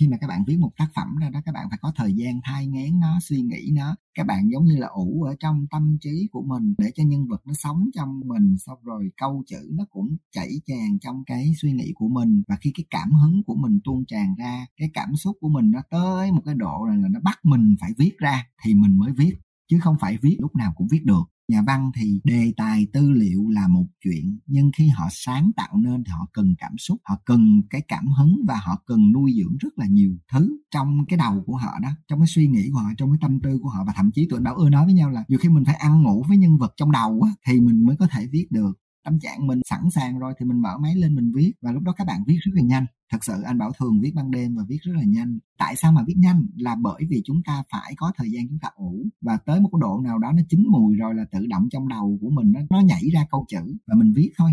khi mà các bạn viết một tác phẩm ra đó, các bạn phải có thời gian thai ngán nó, suy nghĩ nó. Các bạn giống như là ủ ở trong tâm trí của mình để cho nhân vật nó sống trong mình, xong rồi câu chữ nó cũng chảy tràn trong cái suy nghĩ của mình. Và khi cái cảm hứng của mình tuôn tràn ra, cái cảm xúc của mình nó tới một cái độ là nó bắt mình phải viết ra thì mình mới viết, chứ không phải viết lúc nào cũng viết được nhà văn thì đề tài tư liệu là một chuyện nhưng khi họ sáng tạo nên thì họ cần cảm xúc họ cần cái cảm hứng và họ cần nuôi dưỡng rất là nhiều thứ trong cái đầu của họ đó trong cái suy nghĩ của họ trong cái tâm tư của họ. Và thậm chí tụi bảo ưa nói với nhau là nhiều khi mình phải ăn ngủ với nhân vật trong đầu á, thì mình mới có thể viết được tâm trạng mình sẵn sàng rồi thì mình mở máy lên mình viết. Và lúc đó các bạn viết rất là nhanh. Thật sự anh bảo thường viết ban đêm và viết rất là nhanh. Tại sao mà viết nhanh? Là bởi vì chúng ta phải có thời gian chúng ta ủ. Và tới một cái độ nào đó nó chín mùi rồi là tự động trong đầu của mình nó, nó nhảy ra câu chữ và mình viết thôi.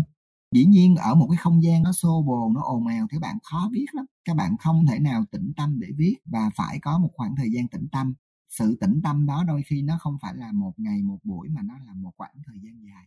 Dĩ nhiên ở một cái không gian nó xô bồ nó ồn ào thì bạn khó viết lắm. Các bạn không thể nào tĩnh tâm để viết và phải có một khoảng thời gian tĩnh tâm. Sự tĩnh tâm đó đôi khi nó không phải là một ngày một buổi mà nó là một khoảng thời gian dài.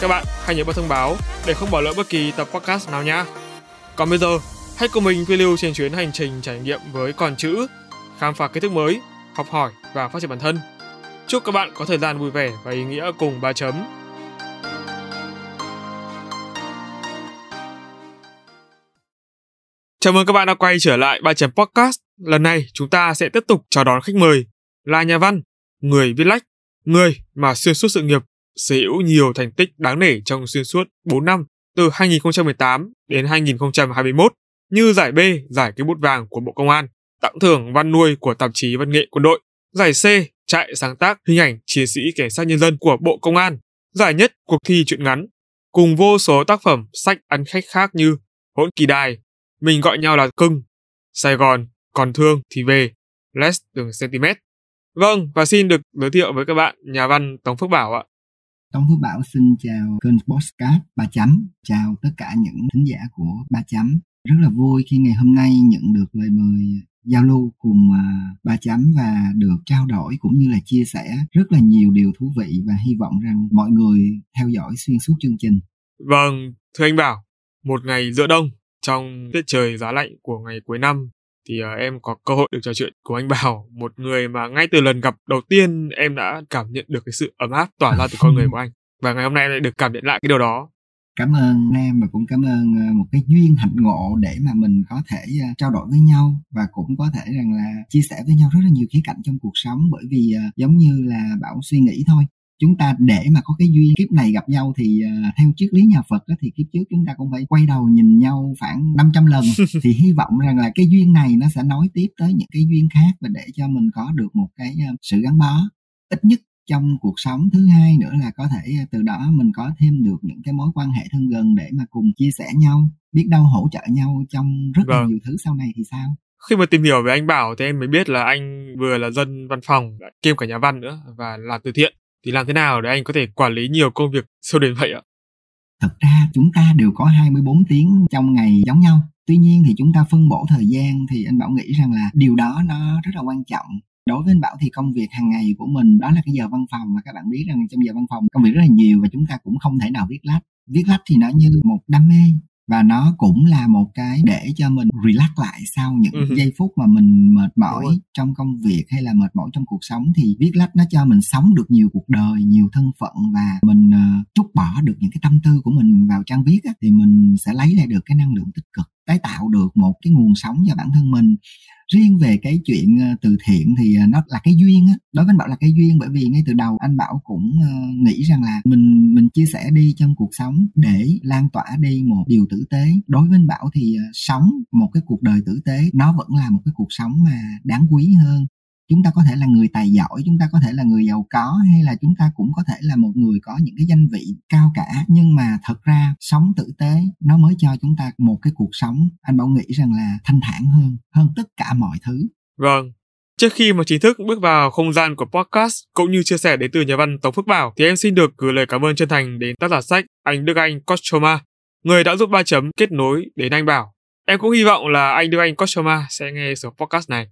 các bạn hãy nhớ bật thông báo để không bỏ lỡ bất kỳ tập podcast nào nhé. Còn bây giờ, hãy cùng mình phiêu lưu trên chuyến hành trình trải nghiệm với con chữ, khám phá kiến thức mới, học hỏi và phát triển bản thân. Chúc các bạn có thời gian vui vẻ và ý nghĩa cùng ba chấm. Chào mừng các bạn đã quay trở lại ba chấm podcast. Lần này chúng ta sẽ tiếp tục chào đón khách mời là nhà văn, người viết lách, người mà xuyên suốt sự nghiệp sở hữu nhiều thành tích đáng nể trong xuyên suốt 4 năm từ 2018 đến 2021 như giải B, giải cây bút vàng của Bộ Công an, tặng thưởng văn nuôi của tạp chí Văn nghệ Quân đội, giải C, trại sáng tác hình ảnh chiến sĩ cảnh sát nhân dân của Bộ Công an, giải nhất cuộc thi truyện ngắn, cùng vô số tác phẩm sách ăn khách khác như Hỗn kỳ đài, Mình gọi nhau là cưng, Sài Gòn, còn thương thì về, Less từng cm. Vâng, và xin được giới thiệu với các bạn nhà văn Tống Phước Bảo ạ. Tống Phước Bảo xin chào kênh Postcard Ba Chấm, chào tất cả những thính giả của Ba Chấm. Rất là vui khi ngày hôm nay nhận được lời mời giao lưu cùng à, Ba Chấm và được trao đổi cũng như là chia sẻ rất là nhiều điều thú vị và hy vọng rằng mọi người theo dõi xuyên suốt chương trình. Vâng, thưa anh Bảo, một ngày giữa đông trong tiết trời giá lạnh của ngày cuối năm thì uh, em có cơ hội được trò chuyện cùng anh Bảo, một người mà ngay từ lần gặp đầu tiên em đã cảm nhận được cái sự ấm áp tỏa ra từ con người của anh. Và ngày hôm nay lại được cảm nhận lại cái điều đó. Cảm ơn em và cũng cảm ơn ờ, một cái duyên hạnh ngộ để mà mình có thể ờ, trao đổi với nhau và cũng có thể rằng là chia sẻ với nhau rất là nhiều khía cạnh trong cuộc sống bởi vì giống như là Bảo suy nghĩ thôi chúng ta để mà có cái duyên kiếp này gặp nhau thì uh, theo triết lý nhà Phật đó, thì kiếp trước chúng ta cũng phải quay đầu nhìn nhau khoảng 500 lần. Thì hy vọng rằng là cái duyên này nó sẽ nối tiếp tới những cái duyên khác và để cho mình có được một cái uh, sự gắn bó ít nhất trong cuộc sống. Thứ hai nữa là có thể uh, từ đó mình có thêm được những cái mối quan hệ thân gần để mà cùng chia sẻ nhau biết đâu hỗ trợ nhau trong rất vâng. là nhiều thứ sau này thì sao? Khi mà tìm hiểu về anh Bảo thì em mới biết là anh vừa là dân văn phòng kiêm cả nhà văn nữa và làm từ thiện thì làm thế nào để anh có thể quản lý nhiều công việc sâu đến vậy ạ? Thật ra chúng ta đều có 24 tiếng trong ngày giống nhau. Tuy nhiên thì chúng ta phân bổ thời gian thì anh Bảo nghĩ rằng là điều đó nó rất là quan trọng. Đối với anh Bảo thì công việc hàng ngày của mình đó là cái giờ văn phòng mà các bạn biết rằng trong giờ văn phòng công việc rất là nhiều và chúng ta cũng không thể nào viết lách. Viết lách thì nó như một đam mê và nó cũng là một cái để cho mình relax lại sau những uh-huh. giây phút mà mình mệt mỏi trong công việc hay là mệt mỏi trong cuộc sống thì viết lách nó cho mình sống được nhiều cuộc đời nhiều thân phận và mình uh, trút bỏ được những cái tâm tư của mình vào trang viết á, thì mình sẽ lấy lại được cái năng lượng tích cực tái tạo được một cái nguồn sống cho bản thân mình riêng về cái chuyện ờ, từ thiện thì ờ, nó là cái duyên á. Đối với anh bảo là cái duyên, bởi vì ngay từ đầu anh bảo cũng ờ, nghĩ rằng là mình mình chia sẻ đi trong cuộc sống để lan tỏa đi một điều tử tế. Đối với anh bảo thì sống một cái cuộc đời tử tế, nó vẫn là một cái cuộc sống mà đáng quý hơn chúng ta có thể là người tài giỏi chúng ta có thể là người giàu có hay là chúng ta cũng có thể là một người có những cái danh vị cao cả nhưng mà thật ra sống tử tế nó mới cho chúng ta một cái cuộc sống anh bảo nghĩ rằng là thanh thản hơn hơn tất cả mọi thứ Vâng. Trước khi mà chính thức bước vào không gian của podcast cũng như chia sẻ đến từ nhà văn Tống Phước Bảo thì em xin được gửi lời cảm ơn chân thành đến tác giả sách anh Đức Anh Kostroma, người đã giúp ba chấm kết nối đến anh Bảo. Em cũng hy vọng là anh Đức Anh Kostroma sẽ nghe số podcast này.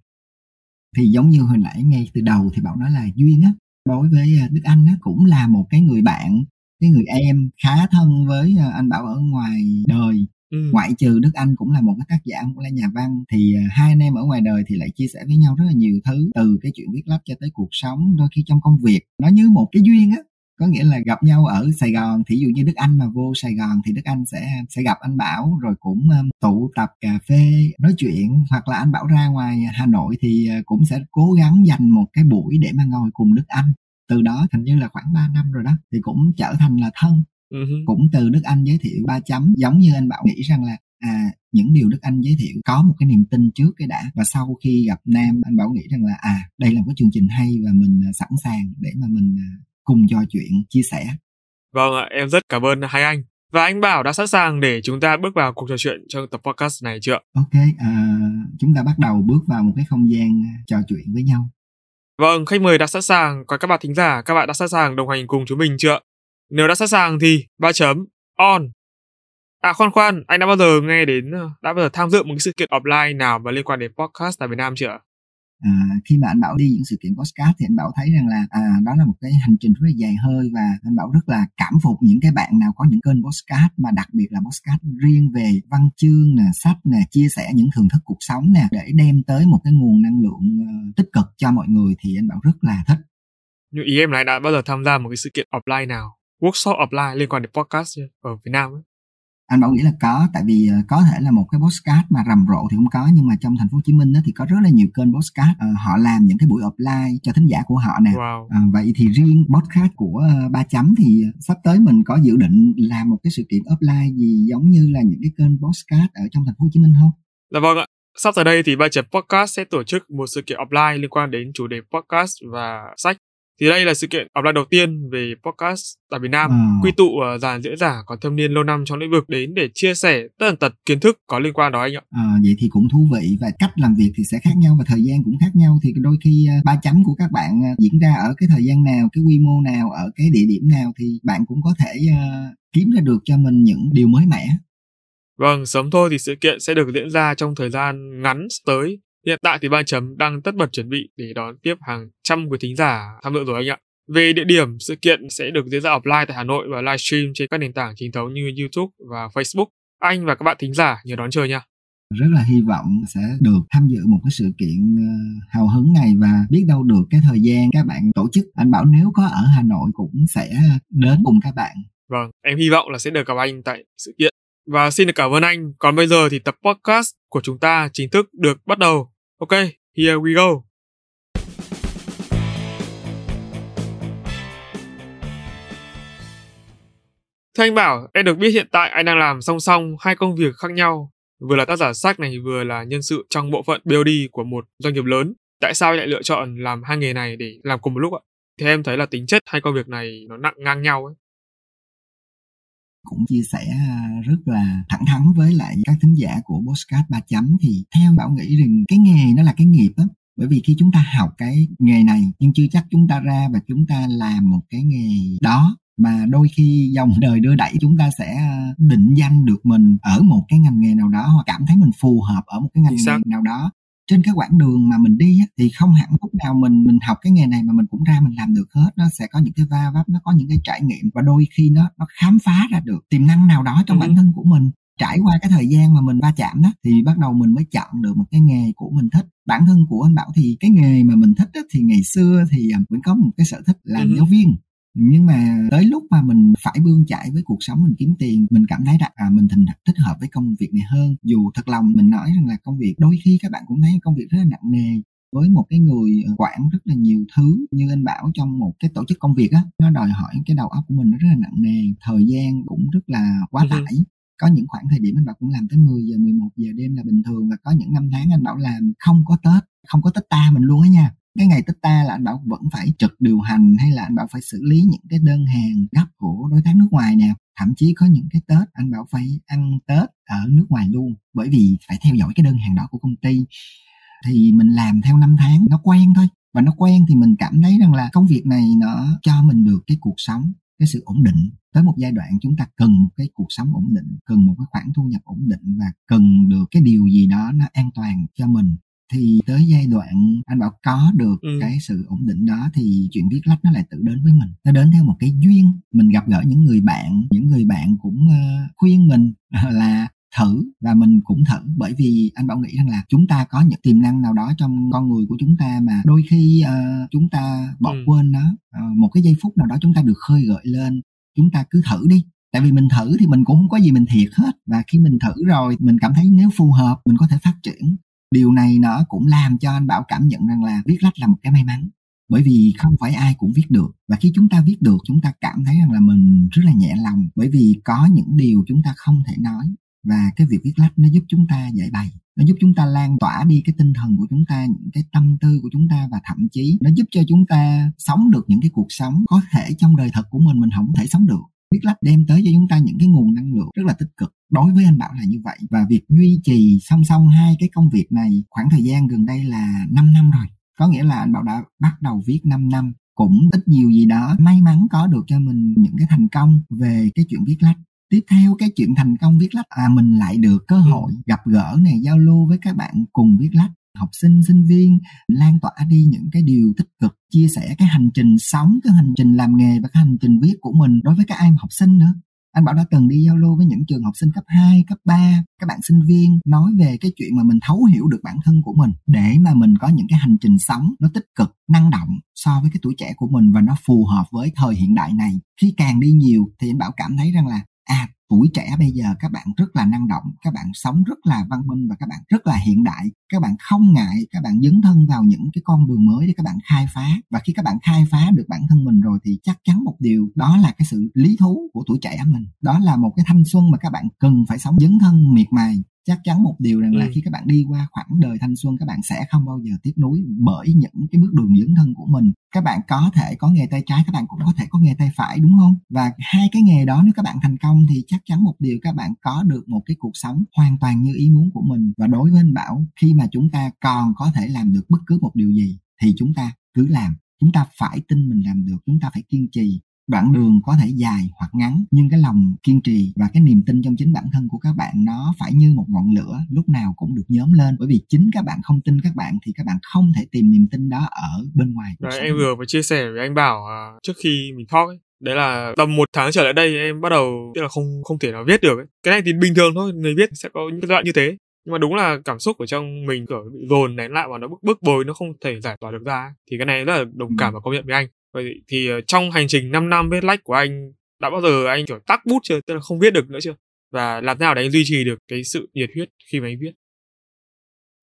Thì giống như hồi nãy ngay từ đầu thì Bảo nói là duyên á, đối với à, Đức Anh á, cũng là một cái người bạn, cái người em khá thân với à, anh Bảo ở ngoài đời. Ừ. ngoại trừ đức anh cũng là một cái tác giả cũng là nhà văn thì uh, hai anh em ở ngoài đời thì lại chia sẻ với nhau rất là nhiều thứ từ cái chuyện viết lách cho tới cuộc sống đôi khi trong công việc. Nó như một cái duyên á có nghĩa là gặp nhau ở Sài Gòn thì dụ như Đức Anh mà vô Sài Gòn thì Đức Anh sẽ sẽ gặp anh Bảo rồi cũng um, tụ tập cà phê nói chuyện. Hoặc là anh Bảo ra ngoài Hà Nội thì uh, cũng sẽ cố gắng dành một cái buổi để mà ngồi cùng Đức Anh. Từ đó hình như là khoảng 3 năm rồi đó thì cũng trở thành là thân. Uh-huh. cũng từ Đức Anh giới thiệu ba chấm giống như anh Bảo nghĩ rằng là à những điều Đức Anh giới thiệu có một cái niềm tin trước cái đã. Và sau khi gặp Nam anh Bảo nghĩ rằng là à đây là một cái chương trình hay và mình à, sẵn sàng để mà mình cùng trò chuyện chia sẻ. Vâng ạ, em rất cảm ơn hai anh. Và anh Bảo đã sẵn sàng để chúng ta bước vào cuộc trò chuyện trong tập podcast này chưa? Ok, à, chúng ta bắt đầu bước vào một cái không gian trò chuyện với nhau. Vâng, khách mời đã sẵn sàng, còn các bạn thính giả, các bạn đã sẵn sàng đồng hành cùng chúng mình chưa? Nếu đã sẵn sàng thì ba chấm on. À khoan khoan, anh đã bao giờ nghe đến ờ, đã bao giờ tham dự một cái sự kiện offline nào mà liên quan đến podcast tại Việt Nam chưa? À, khi mà anh bảo đi những sự kiện podcast thì anh bảo thấy rằng là à, đó là một cái hành trình rất là dài hơi và anh bảo rất là cảm phục những cái bạn nào có những kênh podcast mà đặc biệt là podcast riêng về văn chương nè sách nè chia sẻ những thưởng thức cuộc sống nè để đem tới một cái nguồn năng lượng uh, tích cực cho mọi người thì anh bảo rất là thích như ý em lại đã bao giờ tham gia một cái sự kiện offline nào workshop offline liên quan đến podcast ở Việt Nam ấy? Anh bảo nghĩ là có tại vì uh, có thể là một cái podcast mà rầm rộ thì không có nhưng mà trong thành phố Hồ Chí Minh đó, thì có rất là nhiều kênh podcast uh, họ làm những cái buổi offline cho thính giả của họ nè wow. uh, vậy thì riêng podcast của uh, ba chấm thì sắp tới mình có dự định làm một cái sự kiện offline gì giống như là những cái kênh podcast ở trong thành phố Hồ Chí Minh không? Dạ vâng ạ. Sắp tới đây thì ba chấm podcast sẽ tổ chức một sự kiện offline liên quan đến chủ đề podcast và sách thì đây là sự kiện offline đầu tiên về podcast tại Việt Nam, à. quy tụ uh, dàn diễn giả có thâm niên lâu năm trong lĩnh vực đến để chia sẻ tất tần tật kiến thức có liên quan đó anh ạ. À, vậy thì cũng thú vị và cách làm việc thì sẽ khác nhau và thời gian cũng khác nhau thì đôi khi uh, ba chấm của các bạn uh, diễn ra ở cái thời gian nào, cái quy mô nào, ở cái địa điểm nào thì bạn cũng có thể uh, kiếm ra được cho mình những điều mới mẻ. Vâng, sớm thôi thì sự kiện sẽ được diễn ra trong thời gian ngắn tới Hiện tại thì ba chấm đang tất bật chuẩn bị để đón tiếp hàng trăm quý thính giả tham dự rồi anh ạ. Về địa điểm, sự kiện sẽ được diễn ra offline tại Hà Nội và livestream trên các nền tảng chính thống như YouTube và Facebook. Anh và các bạn thính giả nhớ đón chờ nha. Rất là hy vọng sẽ được tham dự một cái sự kiện ờ, hào hứng này và biết đâu được cái thời gian các bạn tổ chức. Anh bảo nếu có ở Hà Nội cũng sẽ đến cùng các bạn. Vâng, em hy vọng là sẽ được gặp anh tại sự kiện. Và xin được cảm ơn anh. Còn bây giờ thì tập podcast của chúng ta chính thức được bắt đầu. Ok, here we go. Thưa anh Bảo, em được biết hiện tại anh đang làm song song hai công việc khác nhau. Vừa là tác giả sách này, vừa là nhân sự trong bộ phận BOD của một doanh nghiệp lớn. Tại sao anh lại lựa chọn làm hai nghề này để làm cùng một lúc ạ? Thì em thấy là tính chất hai công việc này nó nặng ngang nhau ấy cũng chia sẻ à, rất là thẳng thắn với lại các thính giả của Postcard 3 chấm. Thì theo Bảo nghĩ rằng cái nghề nó là cái nghiệp á bởi vì khi chúng ta học cái nghề này nhưng chưa chắc chúng ta ra và chúng ta làm một cái nghề đó mà đôi khi dòng đời đưa đẩy chúng ta sẽ à, định danh được mình ở một cái ngành nghề nào đó hoặc cảm thấy mình phù hợp ở một cái ngành nghề nào đó trên cái quãng đường mà mình đi thì không hẳn lúc nào mình mình học cái nghề này mà mình cũng ra mình làm được hết nó sẽ có những cái va vấp nó có những cái trải nghiệm và đôi khi nó nó khám phá ra được tiềm năng nào đó trong ừ. bản thân của mình trải qua cái thời gian mà mình va chạm đó thì bắt đầu mình mới chọn được một cái nghề của mình thích bản thân của anh bảo thì cái nghề mà mình thích đó, thì ngày xưa thì à, mình có một cái sở thích làm ừ. giáo viên nhưng mà tới lúc mà mình phải bươn chải với cuộc sống mình kiếm tiền mình cảm thấy rằng à, mình thích thích hợp với công việc này hơn. Dù thật lòng mình nói rằng là công việc đôi khi các bạn cũng thấy công việc rất là nặng nề. Với một cái người ờ, quản rất là nhiều thứ như anh bảo trong một cái tổ chức công việc á nó đòi hỏi cái đầu óc của mình nó rất là nặng nề thời gian cũng rất là quá tải. Có những khoảng thời điểm anh bảo cũng làm tới 10 giờ 11 giờ đêm là bình thường và có những năm tháng anh bảo làm không có tết không có tết ta mình luôn á nha cái ngày tết ta là anh bảo vẫn phải trực điều hành hay là anh bảo phải xử lý những cái đơn hàng gấp của đối tác nước ngoài nè. Thậm chí có những cái tết anh bảo phải ăn tết ở nước ngoài luôn, bởi vì phải theo dõi cái đơn hàng đó của công ty. Thì mình làm theo năm tháng, nó quen thôi. Và nó quen thì mình cảm thấy rằng là công việc này nó cho mình được cái cuộc sống, cái sự ổn định. Tới một giai đoạn chúng ta cần cái cuộc sống ổn định, cần một cái khoản thu nhập ổn định và cần được cái điều gì đó nó an toàn cho mình thì tới giai đoạn anh bảo có được ừ. cái sự ổn định đó thì chuyện viết lách nó lại tự đến với mình. Nó đến theo một cái duyên mình gặp gỡ những người bạn những người bạn cũng uh, khuyên mình là thử và mình cũng thử. Bởi vì anh bảo nghĩ rằng là chúng ta có những tiềm năng nào đó trong con người của chúng ta mà đôi khi uh, chúng ta bỏ ừ. quên nó. Uh, một cái giây phút nào đó chúng ta được khơi gợi lên chúng ta cứ thử đi. Tại vì mình thử thì mình cũng không có gì mình thiệt hết. Và khi mình thử rồi mình cảm thấy nếu phù hợp mình có thể phát triển điều này nó cũng làm cho anh bảo cảm nhận rằng là viết lách là một cái may mắn. Bởi vì không phải ai cũng viết được. Và khi chúng ta viết được, chúng ta cảm thấy rằng là mình rất là nhẹ lòng. Bởi vì có những điều chúng ta không thể nói. Và cái việc viết lách nó giúp chúng ta giải bày. Nó giúp chúng ta lan tỏa đi cái tinh thần của chúng ta, những cái tâm tư của chúng ta và thậm chí nó giúp cho chúng ta sống được những cái cuộc sống có thể trong đời thật của mình mình không thể sống được viết lách đem tới cho chúng ta những cái nguồn năng lượng rất là tích cực. Đối với anh bảo là như vậy và việc duy trì song song hai cái công việc này khoảng thời gian gần đây là 5 năm rồi. Có nghĩa là anh bảo đã bắt đầu viết 5 năm cũng ít nhiều gì đó. May mắn có được cho mình những cái thành công về cái chuyện viết lách. Tiếp theo cái chuyện thành công viết lách à mình lại được cơ hội gặp gỡ này giao lưu với các bạn cùng viết lách học sinh sinh viên lan tỏa đi những cái điều tích cực chia sẻ cái hành trình sống cái hành trình làm nghề và cái hành trình viết của mình đối với các em học sinh nữa anh Bảo đã từng đi giao lưu với những trường học sinh cấp 2, cấp 3, các bạn sinh viên nói về cái chuyện mà mình thấu hiểu được bản thân của mình để mà mình có những cái hành trình sống nó tích cực, năng động so với cái tuổi trẻ của mình và nó phù hợp với thời hiện đại này. Khi càng đi nhiều thì anh Bảo cảm thấy rằng là à tuổi trẻ bây giờ các bạn rất là năng động, các bạn sống rất là văn minh và các bạn rất là hiện đại. Các bạn không ngại, các bạn dấn thân vào những cái con đường mới để các bạn khai phá. Và khi các bạn khai phá được bản thân mình rồi thì chắc chắn một điều, đó là cái sự lý thú của tuổi trẻ mình. Đó là một cái thanh xuân mà các bạn cần phải sống dấn thân, miệt mài chắc chắn một điều rằng là ừ. khi các bạn đi qua khoảng đời thanh xuân các bạn sẽ không bao giờ tiếc nuối bởi những cái bước đường dấn thân của mình. Các bạn có thể có nghề tay trái các bạn cũng có thể có nghề tay phải đúng không? Và hai cái nghề đó nếu các bạn thành công thì chắc chắn một điều các bạn có được một cái cuộc sống hoàn toàn như ý muốn của mình. Và đối với anh bảo khi mà chúng ta còn có thể làm được bất cứ một điều gì thì chúng ta cứ làm. Chúng ta phải tin mình làm được chúng ta phải kiên trì đoạn đường có thể dài hoặc ngắn nhưng cái lòng kiên trì và cái niềm tin trong chính bản thân của các bạn nó phải như một ngọn lửa lúc nào cũng được nhóm lên. Bởi vì chính các bạn không tin các bạn thì các bạn không thể tìm niềm tin đó ở bên ngoài Đấy, em vừa mới chia sẻ với anh bảo uh, trước khi mình talk ấy đấy là tầm một tháng trở lại đây em bắt đầu tức là không không thể nào viết được ấy. cái này thì bình thường thôi người viết sẽ có những đoạn như thế. Nhưng mà đúng là cảm xúc ở trong mình kiểu bị dồn nén lại và nó bức bức bối nó không thể giải tỏa được ra thì cái này rất là đồng cảm và công nhận với anh vậy thì ờ, trong hành trình 5 năm viết lách của anh, đã bao giờ anh, kiểu tắt bút chưa? Tức là không viết được nữa chưa? Và làm thế nào để anh duy trì được cái sự nhiệt huyết khi mà anh viết?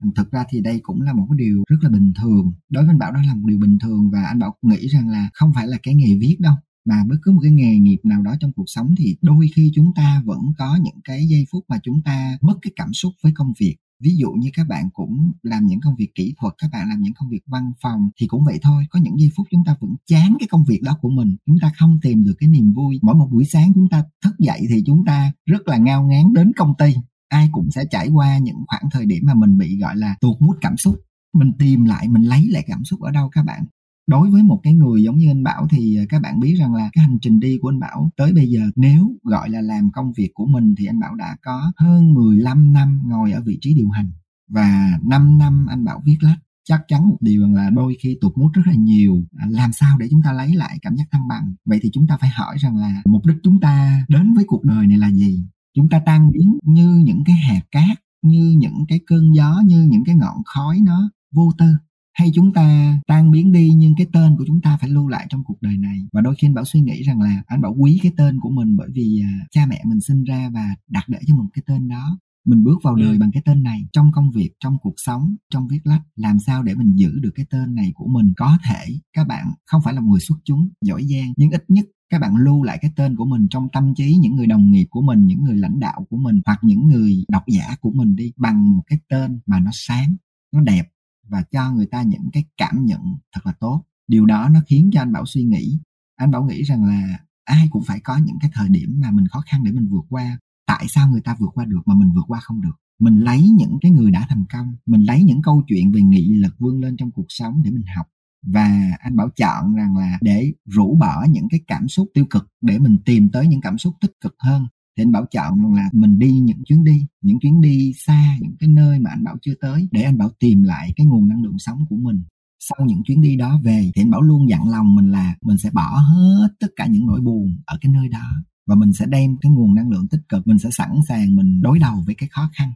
Ừ, Thực ra thì đây cũng là một cái điều rất là bình thường. Đối với anh bảo, đó là một điều bình thường và anh bảo nghĩ rằng là không phải là cái nghề viết đâu, mà bất cứ một cái nghề nghiệp nào đó trong cuộc sống thì đôi khi chúng ta vẫn có những cái giây phút mà chúng ta mất cái cảm xúc với công việc ví dụ như các bạn cũng làm những công việc kỹ thuật, các bạn làm những công việc văn phòng thì cũng vậy thôi. Có những giây phút chúng ta vẫn chán cái công việc đó của mình. Chúng ta không tìm được cái niềm vui. Mỗi một buổi sáng chúng ta thức dậy thì chúng ta rất là ngao ngán đến công ty. Ai cũng sẽ trải qua những khoảng thời điểm mà mình bị, gọi là, tuột mút cảm xúc. Mình tìm lại, mình lấy lại cảm xúc ở đâu các bạn? Đối với một cái người giống như anh Bảo thì ờ, các bạn biết rằng là cái hành trình đi của anh Bảo tới bây giờ, nếu gọi là làm công việc của mình thì anh Bảo đã có hơn 15 năm ngồi ở vị trí điều hành. Và 5 năm anh Bảo viết lách. Chắc chắn một điều là đôi khi tụt mút rất là nhiều. À, làm sao để chúng ta lấy lại cảm giác thăng bằng? Vậy thì chúng ta phải hỏi rằng là mục đích chúng ta đến với cuộc đời này là gì? Chúng ta tan biến như những cái hạt cát, như những cái cơn gió, như những cái ngọn khói nó vô tư hay chúng ta tan biến đi nhưng cái tên của chúng ta phải lưu lại trong cuộc đời này? Và đôi khi anh bảo suy nghĩ rằng là anh bảo quý cái tên của mình bởi vì à, cha mẹ mình sinh ra và đặt để cho một cái tên đó. Mình bước vào đời ừ. bằng cái tên này trong công việc trong cuộc sống trong viết lách làm sao để mình giữ được cái tên này của mình? Có thể các bạn không phải là người xuất chúng giỏi giang nhưng ít nhất các bạn lưu lại cái tên của mình trong tâm trí những người đồng nghiệp của mình những người lãnh đạo của mình hoặc những người độc giả của mình đi bằng một cái tên mà nó sáng nó đẹp và cho người ta những cái cảm nhận thật là tốt. Điều đó nó khiến cho anh bảo suy nghĩ. Anh bảo nghĩ rằng là ai cũng phải có những cái thời điểm mà mình khó khăn để mình vượt qua. Tại sao người ta vượt qua được mà mình vượt qua không được? Mình lấy những cái người đã thành công, mình lấy những câu chuyện về nghị lực vươn lên trong cuộc sống để mình học. Và anh bảo chọn rằng là để rũ bỏ những cái cảm xúc tiêu cực để mình tìm tới những cảm xúc tích cực hơn thì anh bảo chọn là mình đi những chuyến đi, những chuyến đi xa, những cái nơi mà anh bảo chưa tới, để anh bảo tìm lại cái nguồn năng lượng sống của mình. Sau những chuyến đi đó về, thì anh bảo luôn dặn lòng mình là mình sẽ bỏ hết tất cả những nỗi buồn ở cái nơi đó, và mình sẽ đem cái nguồn năng lượng tích cực, mình sẽ sẵn sàng mình đối đầu với cái khó khăn.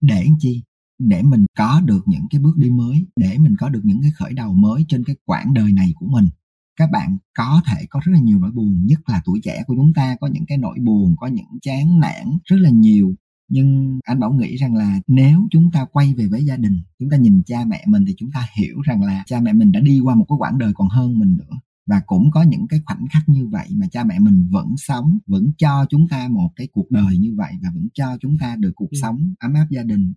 Để chi? Để mình có được những cái bước đi mới, để mình có được những cái khởi đầu mới trên cái quãng đời này của mình các bạn có thể có rất là nhiều nỗi buồn nhất là tuổi trẻ của chúng ta có những cái nỗi buồn có những chán nản rất là nhiều. Nhưng anh bảo nghĩ rằng là nếu chúng ta quay về với gia đình chúng ta nhìn cha mẹ mình thì chúng ta hiểu rằng là cha mẹ mình đã đi qua một cái quãng đời còn hơn mình nữa. Và cũng có những cái khoảnh khắc như vậy mà cha mẹ mình vẫn sống vẫn cho chúng ta một cái cuộc đời như vậy và vẫn cho chúng ta được cuộc ừ. sống ấm áp gia đình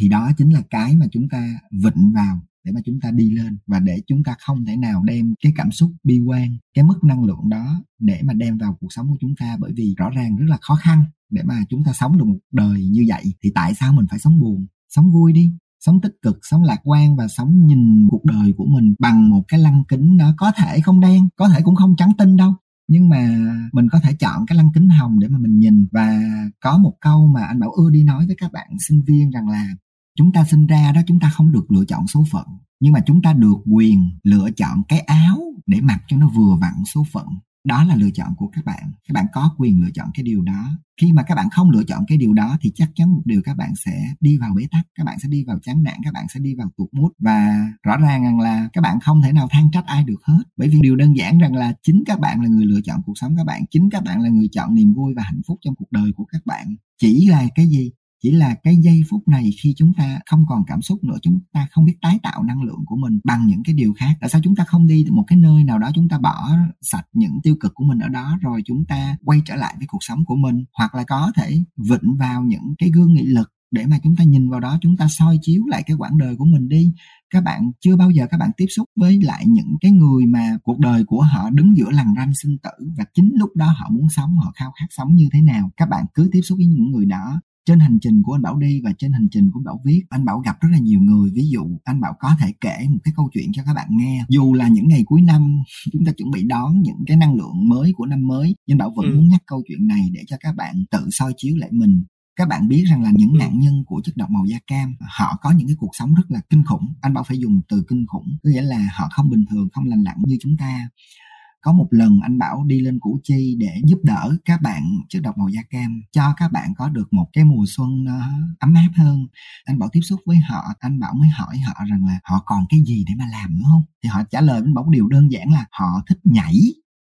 thì đó chính là cái mà chúng ta vịnh vào để mà chúng ta đi lên và để chúng ta không thể nào đem cái cảm xúc bi quan, cái mức năng lượng đó để mà đem vào cuộc sống của chúng ta. Bởi vì rõ ràng rất là khó khăn để mà chúng ta sống được một đời như vậy thì tại sao mình phải sống buồn, sống vui đi, sống tích cực, sống lạc quan và sống nhìn cuộc đời của mình bằng một cái lăng kính nó có thể không đen, có thể cũng không trắng tinh đâu. Nhưng mà mình có thể chọn cái lăng kính hồng để mà mình nhìn. Và có một câu mà anh bảo ưa đi nói với các bạn sinh viên rằng là chúng ta sinh ra đó, chúng ta không được lựa chọn số phận, nhưng mà chúng ta được quyền lựa chọn cái áo để mặc cho nó vừa vặn số phận. Đó là lựa chọn của các bạn. Các bạn có quyền lựa chọn cái điều đó. Khi mà các bạn không lựa chọn cái điều đó thì chắc chắn một điều các bạn sẽ đi vào bế tắc, các bạn sẽ đi vào chán nản, các bạn sẽ đi vào tụt mút và rõ ràng rằng là các bạn không thể nào than trách ai được hết. Bởi vì điều đơn giản rằng là chính các bạn là người lựa chọn cuộc sống các bạn, chính các bạn là người chọn niềm vui và hạnh phúc trong cuộc đời của các bạn. Chỉ là cái gì? Chỉ là cái giây phút này khi chúng ta không còn cảm xúc nữa, chúng ta không biết tái tạo năng lượng của mình bằng những cái điều khác. Tại sao chúng ta không đi một cái nơi nào đó, chúng ta bỏ sạch những tiêu cực của mình ở đó, rồi chúng ta quay trở lại với cuộc sống của mình? Hoặc là có thể vịnh vào những cái gương nghị lực để mà chúng ta nhìn vào đó, chúng ta soi chiếu lại cái quãng đời của mình đi. Các bạn chưa bao giờ các bạn tiếp xúc với lại những cái người mà cuộc đời của họ đứng giữa lằn ranh sinh tử và chính lúc đó họ muốn sống, họ khao khát sống như thế nào? Các bạn cứ tiếp xúc với những người đó trên hành trình của anh Bảo đi và trên hành trình của anh Bảo viết anh Bảo gặp rất là nhiều người. Ví dụ anh Bảo có thể kể một cái câu chuyện cho các bạn nghe. Dù là những ngày cuối năm chúng ta chuẩn bị đón những cái năng lượng mới của năm mới nhưng Bảo vẫn ừ. muốn nhắc câu chuyện này để cho các bạn tự soi chiếu lại mình. Các bạn biết rằng là những ừ. nạn nhân của chất độc màu da cam họ có những cái cuộc sống rất là kinh khủng. Anh bảo phải dùng từ kinh khủng có nghĩa là họ không bình thường không lành lặn như chúng ta có một lần anh bảo đi lên củ chi để giúp đỡ các bạn chất độc màu da cam, cho các bạn có được một cái mùa xuân nó ấm áp hơn. Anh bảo tiếp xúc với họ, anh bảo mới hỏi họ rằng là họ còn cái gì để mà làm nữa không? Thì họ trả lời anh bảo điều đơn giản là họ thích nhảy.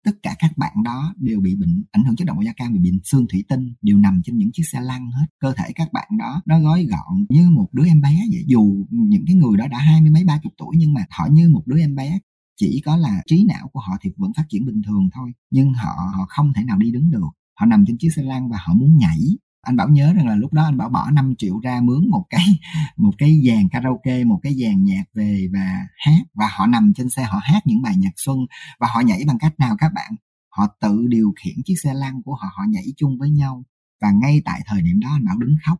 Tất cả các bạn đó đều bị bệnh, ảnh hưởng chất độc màu da cam, bị bệnh xương thủy tinh, đều nằm trên những chiếc xe lăn hết. Cơ thể các bạn đó, nó gói gọn như một đứa em bé vậy. Dù những cái người đó đã hai mươi mấy, ba chục tuổi nhưng mà họ như một đứa em bé chỉ có là trí não của họ thì vẫn phát triển bình thường thôi, nhưng họ họ không thể nào đi đứng được. Họ nằm trên chiếc xe lăn và họ muốn nhảy. Anh bảo nhớ rằng là lúc đó anh bảo bỏ 5 triệu ra mướn một cái một cái dàn karaoke, một cái dàn nhạc về và hát. Và họ nằm trên xe, họ hát những bài nhạc xuân và họ nhảy bằng cách nào các bạn? Họ tự điều khiển chiếc xe lăn của họ họ nhảy chung với nhau. Và ngay tại thời điểm đó anh bảo đứng khóc.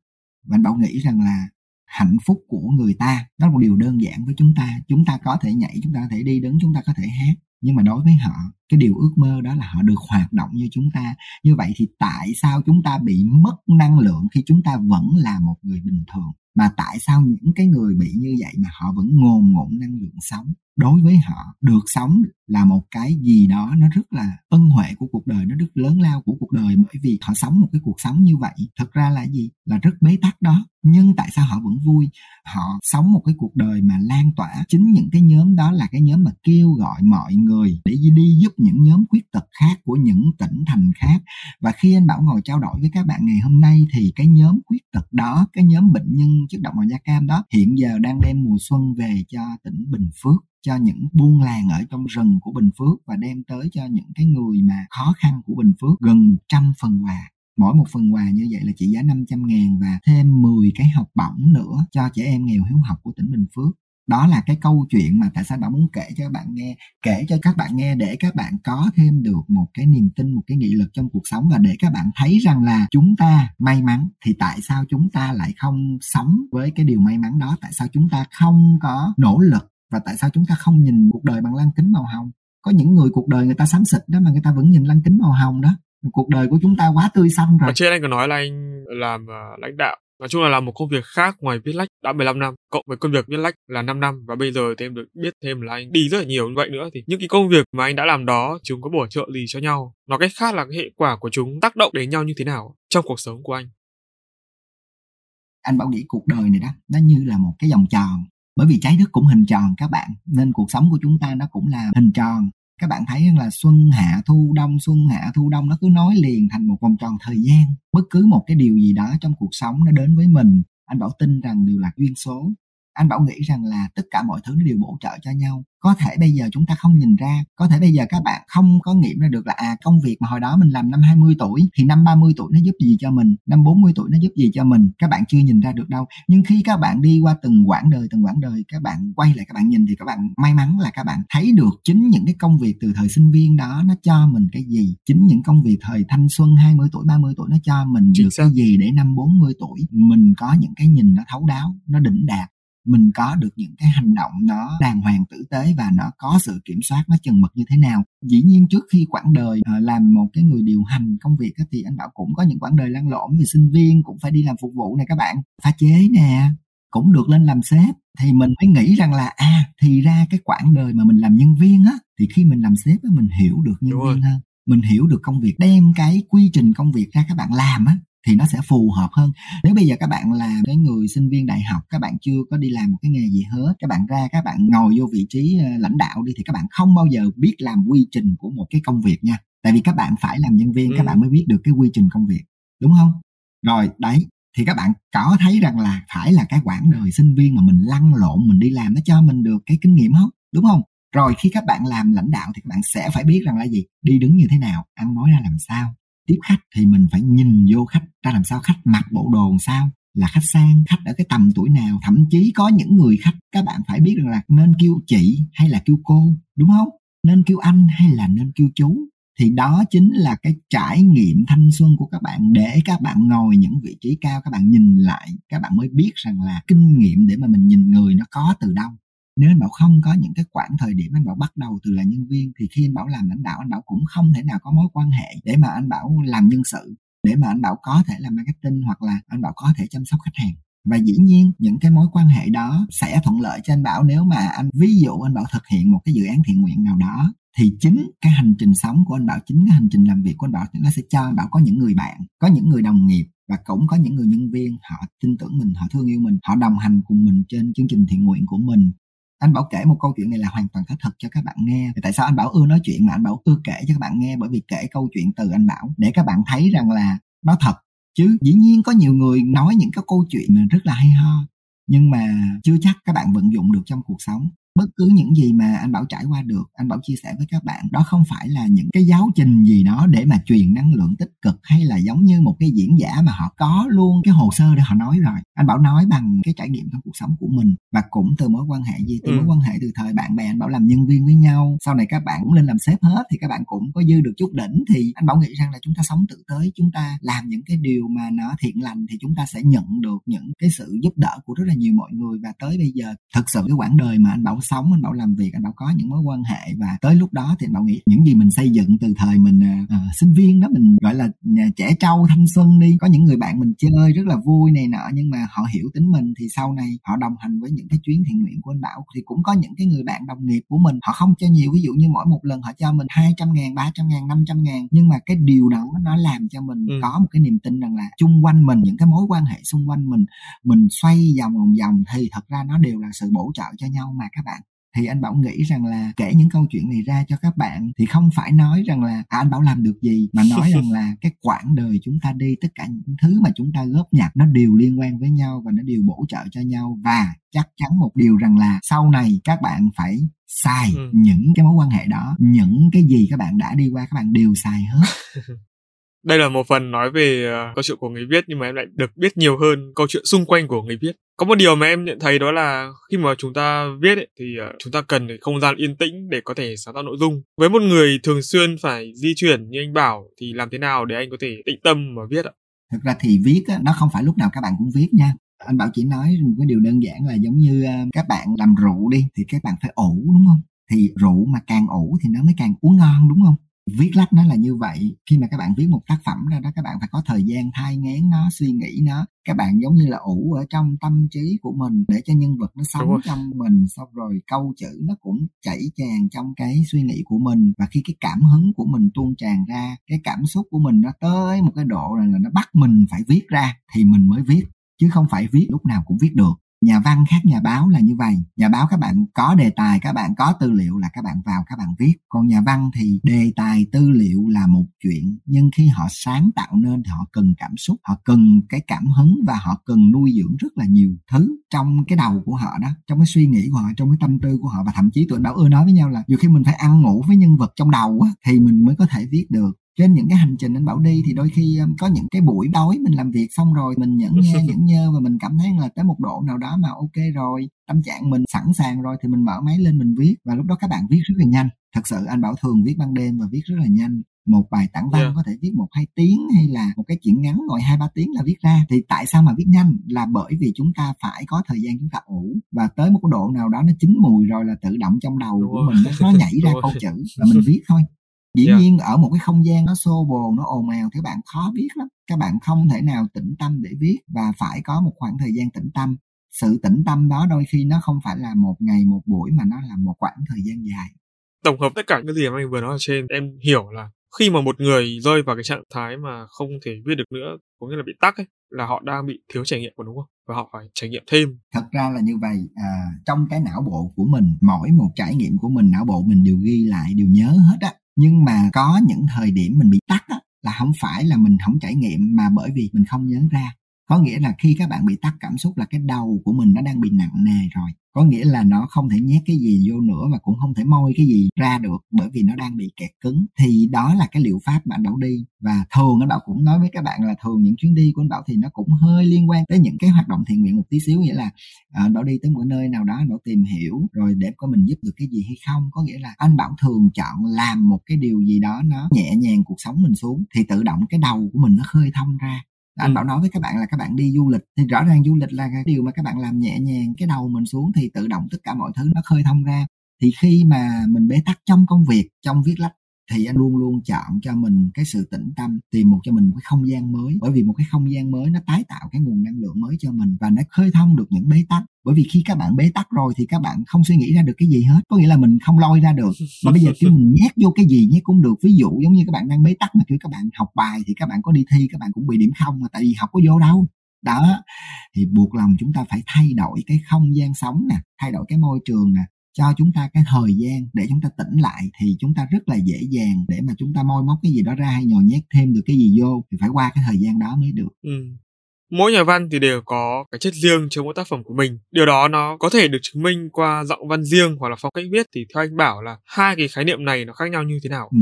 Và anh bảo nghĩ rằng là hạnh phúc của người ta. Đó là một điều đơn giản với chúng ta. Chúng ta có thể nhảy, chúng ta có thể đi đứng, chúng ta có thể hát. Nhưng mà đối với họ cái điều ước mơ đó là họ được hoạt động như chúng ta. Như vậy thì tại sao chúng ta bị mất năng lượng khi chúng ta vẫn là một người bình thường? Mà tại sao những cái người bị như vậy mà họ vẫn ngồn ngộn năng lượng sống? Đối với họ, được sống là một cái gì đó nó rất là ân huệ của cuộc đời, nó rất lớn lao của cuộc đời bởi vì họ sống một cái cuộc sống như vậy. Thực ra là gì? Là rất bế tắc đó. Nhưng tại sao họ vẫn vui? Họ sống một cái cuộc đời mà lan tỏa. Chính những cái nhóm đó là cái nhóm mà kêu gọi mọi người để đi giúp những nhóm khuyết tật khác của những tỉnh thành khác. Và khi anh bảo ngồi trao đổi với các bạn ngày hôm nay thì cái nhóm khuyết tật đó, cái nhóm bệnh nhân chất độc màu da cam đó hiện giờ đang đem mùa xuân về cho tỉnh bình phước, cho những buôn làng ở trong rừng của Bình Phước và đem tới cho những cái người mà khó khăn của Bình Phước gần trăm phần quà. Mỗi một phần quà như vậy là trị giá 500 ngàn và thêm 10 cái học bổng nữa cho trẻ em nghèo hiếu học của tỉnh Bình Phước đó là cái câu chuyện mà tại sao đã muốn kể cho các bạn nghe kể cho các bạn nghe để các bạn có thêm được một cái niềm tin một cái nghị lực trong cuộc sống và để các bạn thấy rằng là chúng ta may mắn thì tại sao chúng ta lại không sống với cái điều may mắn đó? Tại sao chúng ta không có nỗ lực và tại sao chúng ta không nhìn cuộc đời bằng lăng kính màu hồng? Có những người cuộc đời người ta xám xịt đó mà người ta vẫn nhìn lăng kính màu hồng đó. Cuộc đời của chúng ta quá tươi xanh rồi. Ở trên anh có nói là anh làm uh, lãnh đạo Nói chung là làm một công việc khác ngoài viết lách đã 15 năm, cộng với công việc viết lách là 5 năm và bây giờ thì em được biết thêm là anh đi rất là nhiều như vậy nữa thì những cái công việc mà anh đã làm đó chúng có bổ trợ gì cho nhau? Nói cách khác là cái hệ quả của chúng tác động đến nhau như thế nào trong cuộc sống của anh? Anh bảo nghĩ cuộc đời này đó nó như là một cái vòng tròn bởi vì trái đất cũng hình tròn các bạn nên cuộc sống của chúng ta nó cũng là hình tròn các bạn thấy là xuân hạ thu đông, xuân hạ thu đông nó cứ nói liền thành một vòng tròn thời gian. Bất cứ một cái điều gì đó trong cuộc sống nó đến với mình, anh bảo tin rằng đều là duyên số anh bảo nghĩ rằng là tất cả mọi thứ nó đều bổ trợ cho nhau. Có thể bây giờ chúng ta không nhìn ra có thể bây giờ các bạn không có nghiệm ra được là à công việc mà hồi đó mình làm năm 20 tuổi thì năm 30 tuổi nó giúp gì cho mình năm 40 tuổi nó giúp gì cho mình các bạn chưa nhìn ra được đâu. Nhưng khi các bạn đi qua từng quãng đời từng quãng đời các bạn quay lại các bạn nhìn thì các bạn may mắn là các bạn thấy được chính những cái công việc từ thời sinh viên đó nó cho mình cái gì chính những công việc thời thanh xuân 20 tuổi 30 tuổi nó cho mình được cái gì để năm 40 tuổi mình có những cái nhìn nó thấu đáo nó đỉnh đạt mình có được những cái hành động nó đàng hoàng tử tế và nó có sự kiểm soát nó chừng mực như thế nào. Dĩ nhiên trước khi quãng đời uh, làm một cái người điều hành công việc thì anh bảo cũng có những quãng đời lăn lộn vì sinh viên cũng phải đi làm phục vụ này các bạn. Pha chế nè cũng được lên làm sếp. Thì mình mới nghĩ rằng là à thì ra cái quãng đời mà mình làm nhân viên á thì khi mình làm sếp á mình hiểu được nhân Đúng viên rồi. hơn mình hiểu được công việc đem cái quy trình công việc ra các bạn làm á thì nó sẽ phù hợp hơn. Nếu bây giờ các bạn là cái người sinh viên đại học các bạn chưa có đi làm một cái nghề gì hết các bạn ra các bạn ngồi vô vị trí ờ, lãnh đạo đi thì các bạn không bao giờ biết làm quy trình của một cái công việc nha. Tại vì các bạn phải làm nhân viên ừ. các bạn mới biết được cái quy trình công việc đúng không? Rồi đấy thì các bạn có thấy rằng là phải là cái quãng đời sinh viên mà mình lăn lộn mình đi làm nó cho mình được cái kinh nghiệm không? Đúng không? Rồi khi các bạn làm lãnh đạo thì các bạn sẽ phải biết rằng là gì? Đi đứng như thế nào? Ăn nói ra làm sao tiếp khách thì mình phải nhìn vô khách, ra làm sao khách mặc bộ đồ làm sao, là khách sang, khách ở cái tầm tuổi nào, thậm chí có những người khách, các bạn phải biết rằng là nên kêu chị hay là kêu cô, đúng không? Nên kêu anh hay là nên kêu chú? Thì đó chính là cái trải nghiệm thanh xuân của các bạn. Để các bạn ngồi những vị trí cao, các bạn nhìn lại, các bạn mới biết rằng là kinh nghiệm để mà mình nhìn người nó có từ đâu nếu anh bảo không có những cái khoảng thời điểm anh bảo bắt đầu từ là nhân viên thì khi anh bảo làm lãnh đạo anh bảo cũng không thể nào có mối quan hệ để mà anh bảo làm nhân sự để mà anh bảo có thể làm marketing hoặc là anh bảo có thể chăm sóc khách hàng và dĩ nhiên những cái mối quan hệ đó sẽ thuận lợi cho anh bảo nếu mà anh ví dụ anh bảo thực hiện một cái dự án thiện nguyện nào đó thì chính cái hành trình sống của anh bảo chính cái hành trình làm việc của anh bảo nó sẽ cho anh bảo có những người bạn có những người đồng nghiệp và cũng có những người nhân viên họ tin tưởng mình họ thương yêu mình họ đồng hành cùng mình trên chương trình thiện nguyện của mình anh bảo kể một câu chuyện này là hoàn toàn có thật cho các bạn nghe. Tại sao anh bảo ưa nói chuyện mà anh bảo ưa kể cho các bạn nghe? Bởi vì kể câu chuyện từ anh bảo để các bạn thấy rằng là nó thật. Chứ dĩ nhiên có nhiều người nói những cái câu chuyện rất là hay ho, nhưng mà chưa chắc các bạn vận dụng được trong cuộc sống bất cứ những gì mà anh bảo trải qua được anh bảo chia sẻ với các bạn đó không phải là những cái giáo trình gì đó để mà truyền năng lượng tích cực hay là giống như một cái diễn giả mà họ có luôn cái hồ sơ để họ nói rồi. Anh bảo nói bằng cái trải nghiệm trong cuộc sống của mình và cũng từ mối quan hệ gì từ ừ. mối quan hệ từ thời bạn bè anh bảo làm nhân viên với nhau. Sau này các bạn cũng lên làm sếp hết thì các bạn cũng có dư được chút đỉnh thì anh bảo nghĩ rằng là chúng ta sống tự tới chúng ta làm những cái điều mà nó thiện lành thì chúng ta sẽ nhận được những cái sự giúp đỡ của rất là nhiều mọi người. Và tới bây giờ thật sự cái quãng đời mà anh bảo sống anh bảo làm việc anh bảo có những mối quan hệ và tới lúc đó thì anh bảo nghĩ những gì mình xây dựng từ thời mình uh, sinh viên đó mình gọi là nhà trẻ trâu thanh xuân đi. Có những người bạn mình chơi rất là vui này nọ nhưng mà họ hiểu tính mình thì sau này họ đồng hành với những cái chuyến thiện nguyện của anh bảo. Thì cũng có những cái người bạn đồng nghiệp của mình họ không cho nhiều ví dụ như mỗi một lần họ cho mình 200 ngàn 300 ngàn 500 ngàn nhưng mà cái điều đó nó làm cho mình ừ. có một cái niềm tin rằng là chung quanh mình những cái mối quan hệ xung quanh mình mình xoay vòng vòng vòng thì thật ra nó đều là sự bổ trợ cho nhau mà các bạn thì anh bảo nghĩ rằng là kể những câu chuyện này ra cho các bạn thì không phải nói rằng là à, anh bảo làm được gì? Mà nói rằng là cái quãng đời chúng ta đi tất cả những thứ mà chúng ta góp nhặt nó đều liên quan với nhau và nó đều bổ trợ cho nhau. Và chắc chắn một điều rằng là sau này các bạn phải xài ừ. những cái mối quan hệ đó những cái gì các bạn đã đi qua các bạn đều xài hết đây là một phần nói về uh, câu chuyện của người viết nhưng mà em lại được biết nhiều hơn câu chuyện xung quanh của người viết. Có một điều mà em nhận thấy đó là khi mà chúng ta viết ấy, thì uh, chúng ta cần cái không gian yên tĩnh để có thể sáng tạo nội dung. Với một người thường xuyên phải di chuyển như anh bảo thì làm thế nào để anh có thể tĩnh tâm mà viết ạ? Thực ra thì viết á, nó không phải lúc nào các bạn cũng viết nha. Anh bảo chỉ nói một cái điều đơn giản là giống như ờ, các bạn làm rượu đi thì các bạn phải ủ đúng không? Thì rượu mà càng ủ thì nó mới càng uống ngon đúng không? Viết lách nó là như vậy khi mà các bạn viết một tác phẩm ra đó các bạn phải có thời gian thai ngén nó suy nghĩ nó. Các bạn giống như là ủ ở trong tâm trí của mình để cho nhân vật nó sống trong mình xong rồi câu chữ nó cũng chảy tràn trong cái suy nghĩ của mình. Và khi cái cảm hứng của mình tuôn tràn ra cái cảm xúc của mình nó tới một cái độ là nó bắt mình phải viết ra thì mình mới viết chứ không phải viết lúc nào cũng viết được nhà văn khác nhà báo là như vậy. Nhà báo các bạn có đề tài các bạn có tư liệu là các bạn vào các bạn viết. Còn nhà văn thì đề tài tư liệu là một chuyện. Nhưng khi họ sáng tạo nên thì họ cần cảm xúc họ cần cái cảm hứng và họ cần nuôi dưỡng rất là nhiều thứ trong cái đầu của họ đó trong cái suy nghĩ của họ trong cái tâm tư của họ. Và thậm chí tụi anh bảo ưa nói với nhau là nhiều khi mình phải ăn ngủ với nhân vật trong đầu á, thì mình mới có thể viết được trên những cái hành trình anh bảo đi thì đôi khi có những cái buổi đói mình làm việc xong rồi mình nhẫn nghe nhẫn nhơ và mình cảm thấy là tới một độ nào đó mà ok rồi tâm trạng mình sẵn sàng rồi thì mình mở máy lên mình viết và lúc đó các bạn viết rất là nhanh. Thật sự anh bảo thường viết ban đêm và viết rất là nhanh. Một bài tản văn yeah. có thể viết một hai tiếng hay là một cái chuyện ngắn ngồi hai ba tiếng là viết ra. Thì tại sao mà viết nhanh? Là bởi vì chúng ta phải có thời gian chúng ta ủ và tới một cái độ nào đó nó chín mùi rồi là tự động trong đầu Đúng của rồi. mình nó, nó nhảy ra câu chữ và mình viết thôi dĩ yeah. nhiên ở một cái không gian nó xô bồ nó ồn ào thì bạn khó viết lắm. Các bạn không thể nào tĩnh tâm để viết và phải có một khoảng thời gian tĩnh tâm. Sự tĩnh tâm đó đôi khi nó không phải là một ngày một buổi mà nó là một khoảng thời gian dài. Tổng hợp tất cả những gì mà anh vừa nói ở trên em hiểu là khi mà một người rơi vào cái trạng thái mà không thể viết được nữa có nghĩa là bị tắc ấy là họ đang bị thiếu trải nghiệm của đúng không? Và họ phải trải nghiệm thêm. Thật ra là như vậy à, trong cái não bộ của mình mỗi một trải nghiệm của mình não bộ mình đều ghi lại đều nhớ hết á nhưng mà có những thời điểm mình bị tắt á, là không phải là mình không trải nghiệm mà bởi vì mình không nhớ ra có nghĩa là khi các bạn bị tắt cảm xúc là cái đầu của mình nó đang bị nặng nề rồi. Có nghĩa là nó không thể nhét cái gì vô nữa mà cũng không thể môi cái gì ra được bởi vì nó đang bị kẹt cứng. Thì đó là cái liệu pháp mà anh bảo đi. Và thường anh bảo cũng nói với các bạn là thường những chuyến đi của anh bảo thì nó cũng hơi liên quan tới những cái hoạt động thiện nguyện một tí xíu. Nghĩa là à, anh bảo đi tới một nơi nào đó anh bảo tìm hiểu rồi để có mình giúp được cái gì hay không. Có nghĩa là anh bảo thường chọn làm một cái điều gì đó nó nhẹ nhàng cuộc sống mình xuống thì tự động cái đầu của mình nó khơi thông ra anh bảo nói với các bạn là các bạn đi du lịch. Thì rõ ràng du lịch là cái điều mà các bạn làm nhẹ nhàng cái đầu mình xuống thì tự động tất cả mọi thứ nó khơi thông ra. Thì khi mà mình bế tắc trong công việc, trong viết lách thì anh luôn luôn chọn cho mình cái sự tĩnh tâm tìm một cho mình một cái không gian mới. Bởi vì một cái không gian mới nó tái tạo cái nguồn năng lượng mới cho mình và nó khơi thông được những bế tắc. Bởi vì khi các bạn bế tắc rồi thì các bạn không suy nghĩ ra được cái gì hết. Có nghĩa là mình không lôi ra được. Mà bây giờ kêu mình nhét vô cái gì nhét cũng được. Ví dụ giống như các bạn đang bế tắc mà kiểu các bạn học bài thì các bạn có đi thi các bạn cũng bị điểm không mà tại vì học có vô đâu. Đó. Thì buộc lòng chúng ta phải thay đổi cái không gian sống nè thay đổi cái môi trường nè cho chúng ta cái thời gian để chúng ta tỉnh lại thì chúng ta rất là dễ dàng để mà chúng ta moi móc cái gì đó ra hay nhồi nhét thêm được cái gì vô thì phải qua cái thời gian đó mới được ừ. mỗi nhà văn thì đều có cái chất riêng cho mỗi tác phẩm của mình điều đó nó có thể được chứng minh qua giọng văn riêng hoặc là phong cách viết thì theo anh bảo là hai cái khái niệm này nó khác nhau như thế nào ừ.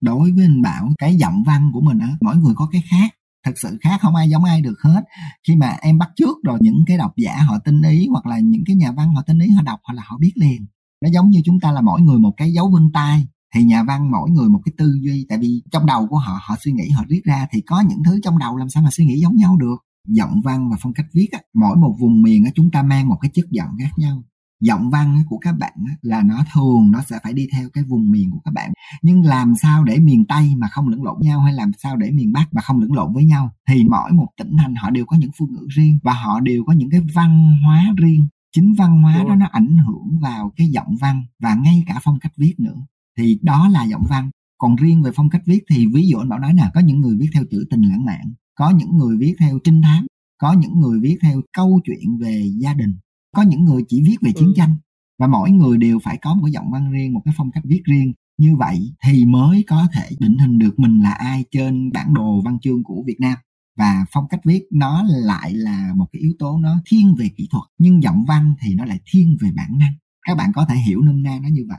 đối với anh bảo cái giọng văn của mình á mỗi người có cái khác thật sự khác không ai giống ai được hết. Khi mà em bắt trước rồi những cái độc giả họ tinh ý hoặc là những cái nhà văn họ tinh ý họ đọc hoặc là họ biết liền. Nó giống như chúng ta là mỗi người một cái dấu vân tay. Thì nhà văn mỗi người một cái tư duy tại vì trong đầu của họ họ suy nghĩ họ viết ra thì có những thứ trong đầu làm sao mà suy nghĩ giống nhau được. Giọng văn và phong cách viết á, mỗi một vùng miền á, chúng ta mang một cái chất giọng khác nhau giọng văn của các bạn là nó thường nó sẽ phải đi theo cái vùng miền của các bạn. Nhưng làm sao để miền tây mà không lẫn lộn nhau hay làm sao để miền bắc mà không lẫn lộn với nhau? Thì mỗi một tỉnh thành họ đều có những phương ngữ riêng và họ đều có những cái văn hóa riêng. Chính văn hóa đó nó ảnh hưởng vào cái giọng văn và ngay cả phong cách viết nữa. Thì đó là giọng văn. Còn riêng về phong cách viết thì ví dụ anh bảo nói nè có những người viết theo trữ tình lãng mạn có những người viết theo trinh thám có những người viết theo câu chuyện về gia đình có những người chỉ viết về chiến ừ. tranh và mỗi người đều phải có một cái giọng văn riêng một cái phong cách viết riêng. Như vậy thì mới có thể định hình được mình là ai trên bản đồ văn chương của Việt Nam. Và phong cách viết nó lại là một cái yếu tố nó thiên về kỹ thuật nhưng giọng văn thì nó lại thiên về bản năng. Các bạn có thể hiểu nôm na nó như vậy.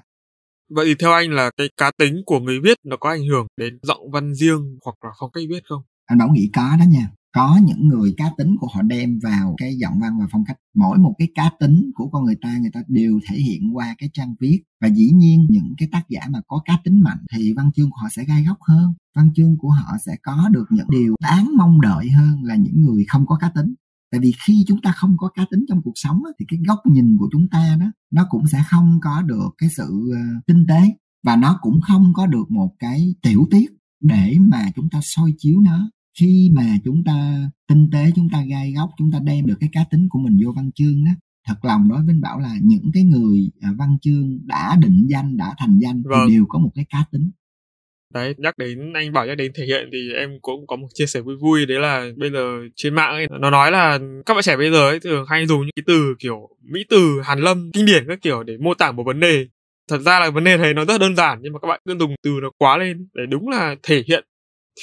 Vậy thì theo anh là cái cá tính của người viết nó có ảnh hưởng đến giọng văn riêng hoặc là phong cách viết không? Anh bảo nghĩ có đó nha có những người cá tính của họ đem vào cái giọng văn và phong cách. Mỗi một cái cá tính của con người ta người ta đều thể hiện qua cái trang viết. Và dĩ nhiên, những cái tác giả mà có cá tính mạnh thì văn chương của họ sẽ gai góc hơn. Văn chương của họ sẽ có được những điều đáng mong đợi hơn là những người không có cá tính. Tại vì khi chúng ta không có cá tính trong cuộc sống thì cái góc nhìn của chúng ta đó, nó cũng sẽ không có được cái sự ờ, tinh tế. Và nó cũng không có được một cái tiểu tiết để mà chúng ta soi chiếu nó khi mà chúng ta tinh tế chúng ta gai góc chúng ta đem được cái cá tính của mình vô văn chương á thật lòng nói với bảo là những cái người à, văn chương đã định danh đã thành danh vâng. thì đều có một cái cá tính đấy nhắc đến anh bảo nhắc đến thể hiện thì em cũng có một chia sẻ vui vui đấy là bây giờ trên mạng ấy nó nói là các bạn trẻ bây giờ ấy thường hay dùng những cái từ kiểu mỹ từ hàn lâm kinh điển các kiểu để mô tả một vấn đề thật ra là vấn đề này nó rất đơn giản nhưng mà các bạn cứ dùng từ nó quá lên để đúng là thể hiện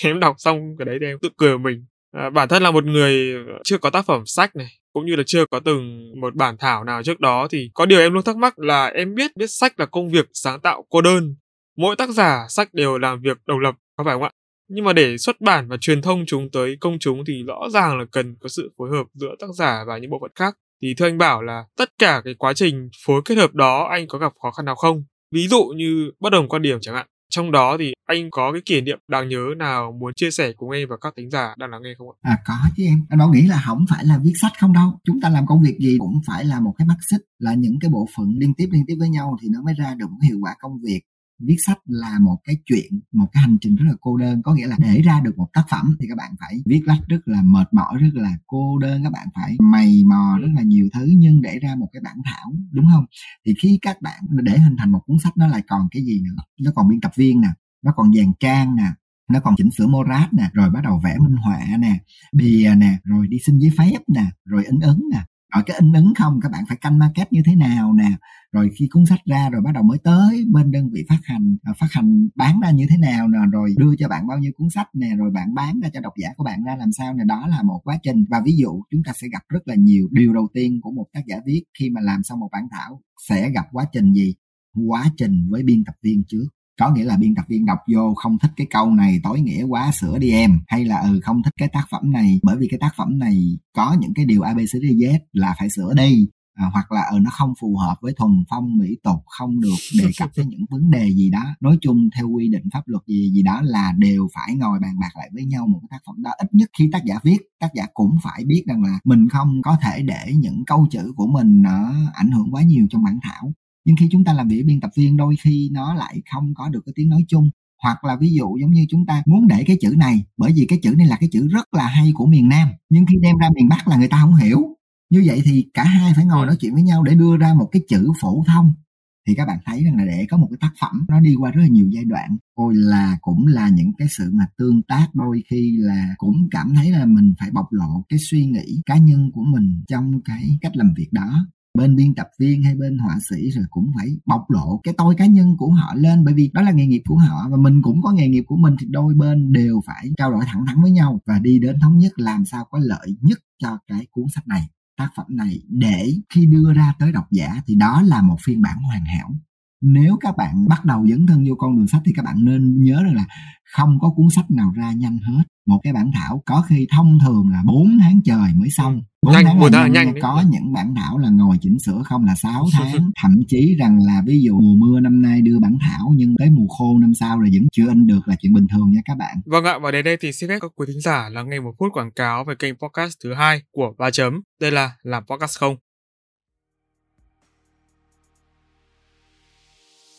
thì em đọc xong cái đấy thì em tự cười mình. À, bản thân là một người chưa có tác phẩm sách này cũng như là chưa có từng một bản thảo nào trước đó thì có điều em luôn thắc mắc là em biết viết sách là công việc sáng tạo cô đơn. Mỗi tác giả sách đều làm việc độc lập có phải không ạ? Nhưng mà để xuất bản và truyền thông chúng tới công chúng thì rõ ràng là cần có sự phối hợp giữa tác giả và những bộ phận khác. Thì thưa anh bảo là tất cả cái quá trình phối kết hợp đó anh có gặp khó khăn nào không? Ví dụ như bất đồng quan điểm chẳng hạn trong đó thì anh có cái kỷ niệm đáng nhớ nào muốn chia sẻ cùng em và các thính giả đang lắng nghe không ạ? À có chứ em. Anh bảo nghĩ là không phải là viết sách không đâu. Chúng ta làm công việc gì cũng phải là một cái mắt xích, là những cái bộ phận liên tiếp liên tiếp với nhau thì nó mới ra được một hiệu quả công việc viết sách là một cái chuyện, một cái hành trình rất là cô đơn. Có nghĩa là để ra được một tác phẩm thì các bạn phải viết lách rất là mệt mỏi, rất là cô đơn. Các bạn phải mày mò rất là nhiều thứ nhưng để ra một cái bản thảo, đúng không? Thì khi các bạn để hình thành một cuốn sách nó lại còn cái gì nữa? Nó còn biên tập viên nè, nó còn dàn trang nè, nó còn chỉnh sửa morat nè, rồi bắt đầu vẽ minh họa nè, bìa nè, rồi đi xin giấy phép nè, rồi in ấn nè rồi cái in ấn không, các bạn phải canh market như thế nào nè. Rồi khi cuốn sách ra rồi bắt đầu mới tới bên đơn vị phát hành à, phát hành bán ra như thế nào nè, rồi đưa cho bạn bao nhiêu cuốn sách nè, rồi bạn bán ra cho độc giả của bạn ra làm sao nè, đó là một quá trình. Và ví dụ chúng ta sẽ gặp rất là nhiều điều đầu tiên của một tác giả viết khi mà làm xong một bản thảo sẽ gặp quá trình gì? Quá trình với biên tập viên trước có nghĩa là biên tập viên đọc vô không thích cái câu này tối nghĩa quá sửa đi em. Hay là ừ không thích cái tác phẩm này bởi vì cái tác phẩm này có những cái điều abcdz là phải sửa đi. À, hoặc là ừ, nó không phù hợp với thuần phong mỹ tục không được đề cập tới những vấn đề gì đó. Nói chung theo quy định pháp luật gì gì đó là đều phải ngồi bàn bạc lại với nhau một cái tác phẩm đó. Ít nhất khi tác giả viết tác giả cũng phải biết rằng là mình không có thể để những câu chữ của mình nó ảnh hưởng quá nhiều trong bản thảo nhưng khi chúng ta làm việc biên tập viên, đôi khi nó lại không có được cái tiếng nói chung. Hoặc là ví dụ giống như chúng ta muốn để cái chữ này, bởi vì cái chữ này là cái chữ rất là hay của miền Nam. Nhưng khi đem ra miền Bắc là người ta không hiểu. Như vậy thì cả hai phải ngồi nói chuyện với nhau để đưa ra một cái chữ phổ thông. Thì các bạn thấy rằng là để có một cái tác phẩm, nó đi qua rất là nhiều giai đoạn. Ôi là cũng là những cái sự mà tương tác đôi khi là cũng cảm thấy là mình phải bộc lộ cái suy nghĩ cá nhân của mình trong cái cách làm việc đó bên biên tập viên hay bên họa sĩ rồi cũng phải bộc lộ cái tôi cá nhân của họ lên, bởi vì đó là nghề nghiệp của họ và mình cũng có nghề nghiệp của mình thì đôi bên đều phải trao đổi thẳng thắn với nhau và đi đến thống nhất làm sao có lợi nhất cho cái cuốn sách này, tác phẩm này để khi đưa ra tới độc giả thì đó là một phiên bản hoàn hảo nếu các bạn bắt đầu dấn thân vô con đường sách thì các bạn nên nhớ rằng là không có cuốn sách nào ra nhanh hết. Một cái bản thảo có khi thông thường là 4 tháng trời mới xong. 4 nhanh, tháng là nhanh, nhanh có những bản thảo là ngồi chỉnh sửa không là 6 tháng. Thậm chí rằng là ví dụ mùa mưa năm nay đưa bản thảo nhưng tới mùa khô năm sau rồi vẫn chưa in được là chuyện bình thường nha các bạn. Vâng ạ và đến đây thì xin phép các quý thính giả là nghe một phút quảng cáo về kênh podcast thứ hai của ba chấm. Đây là làm podcast không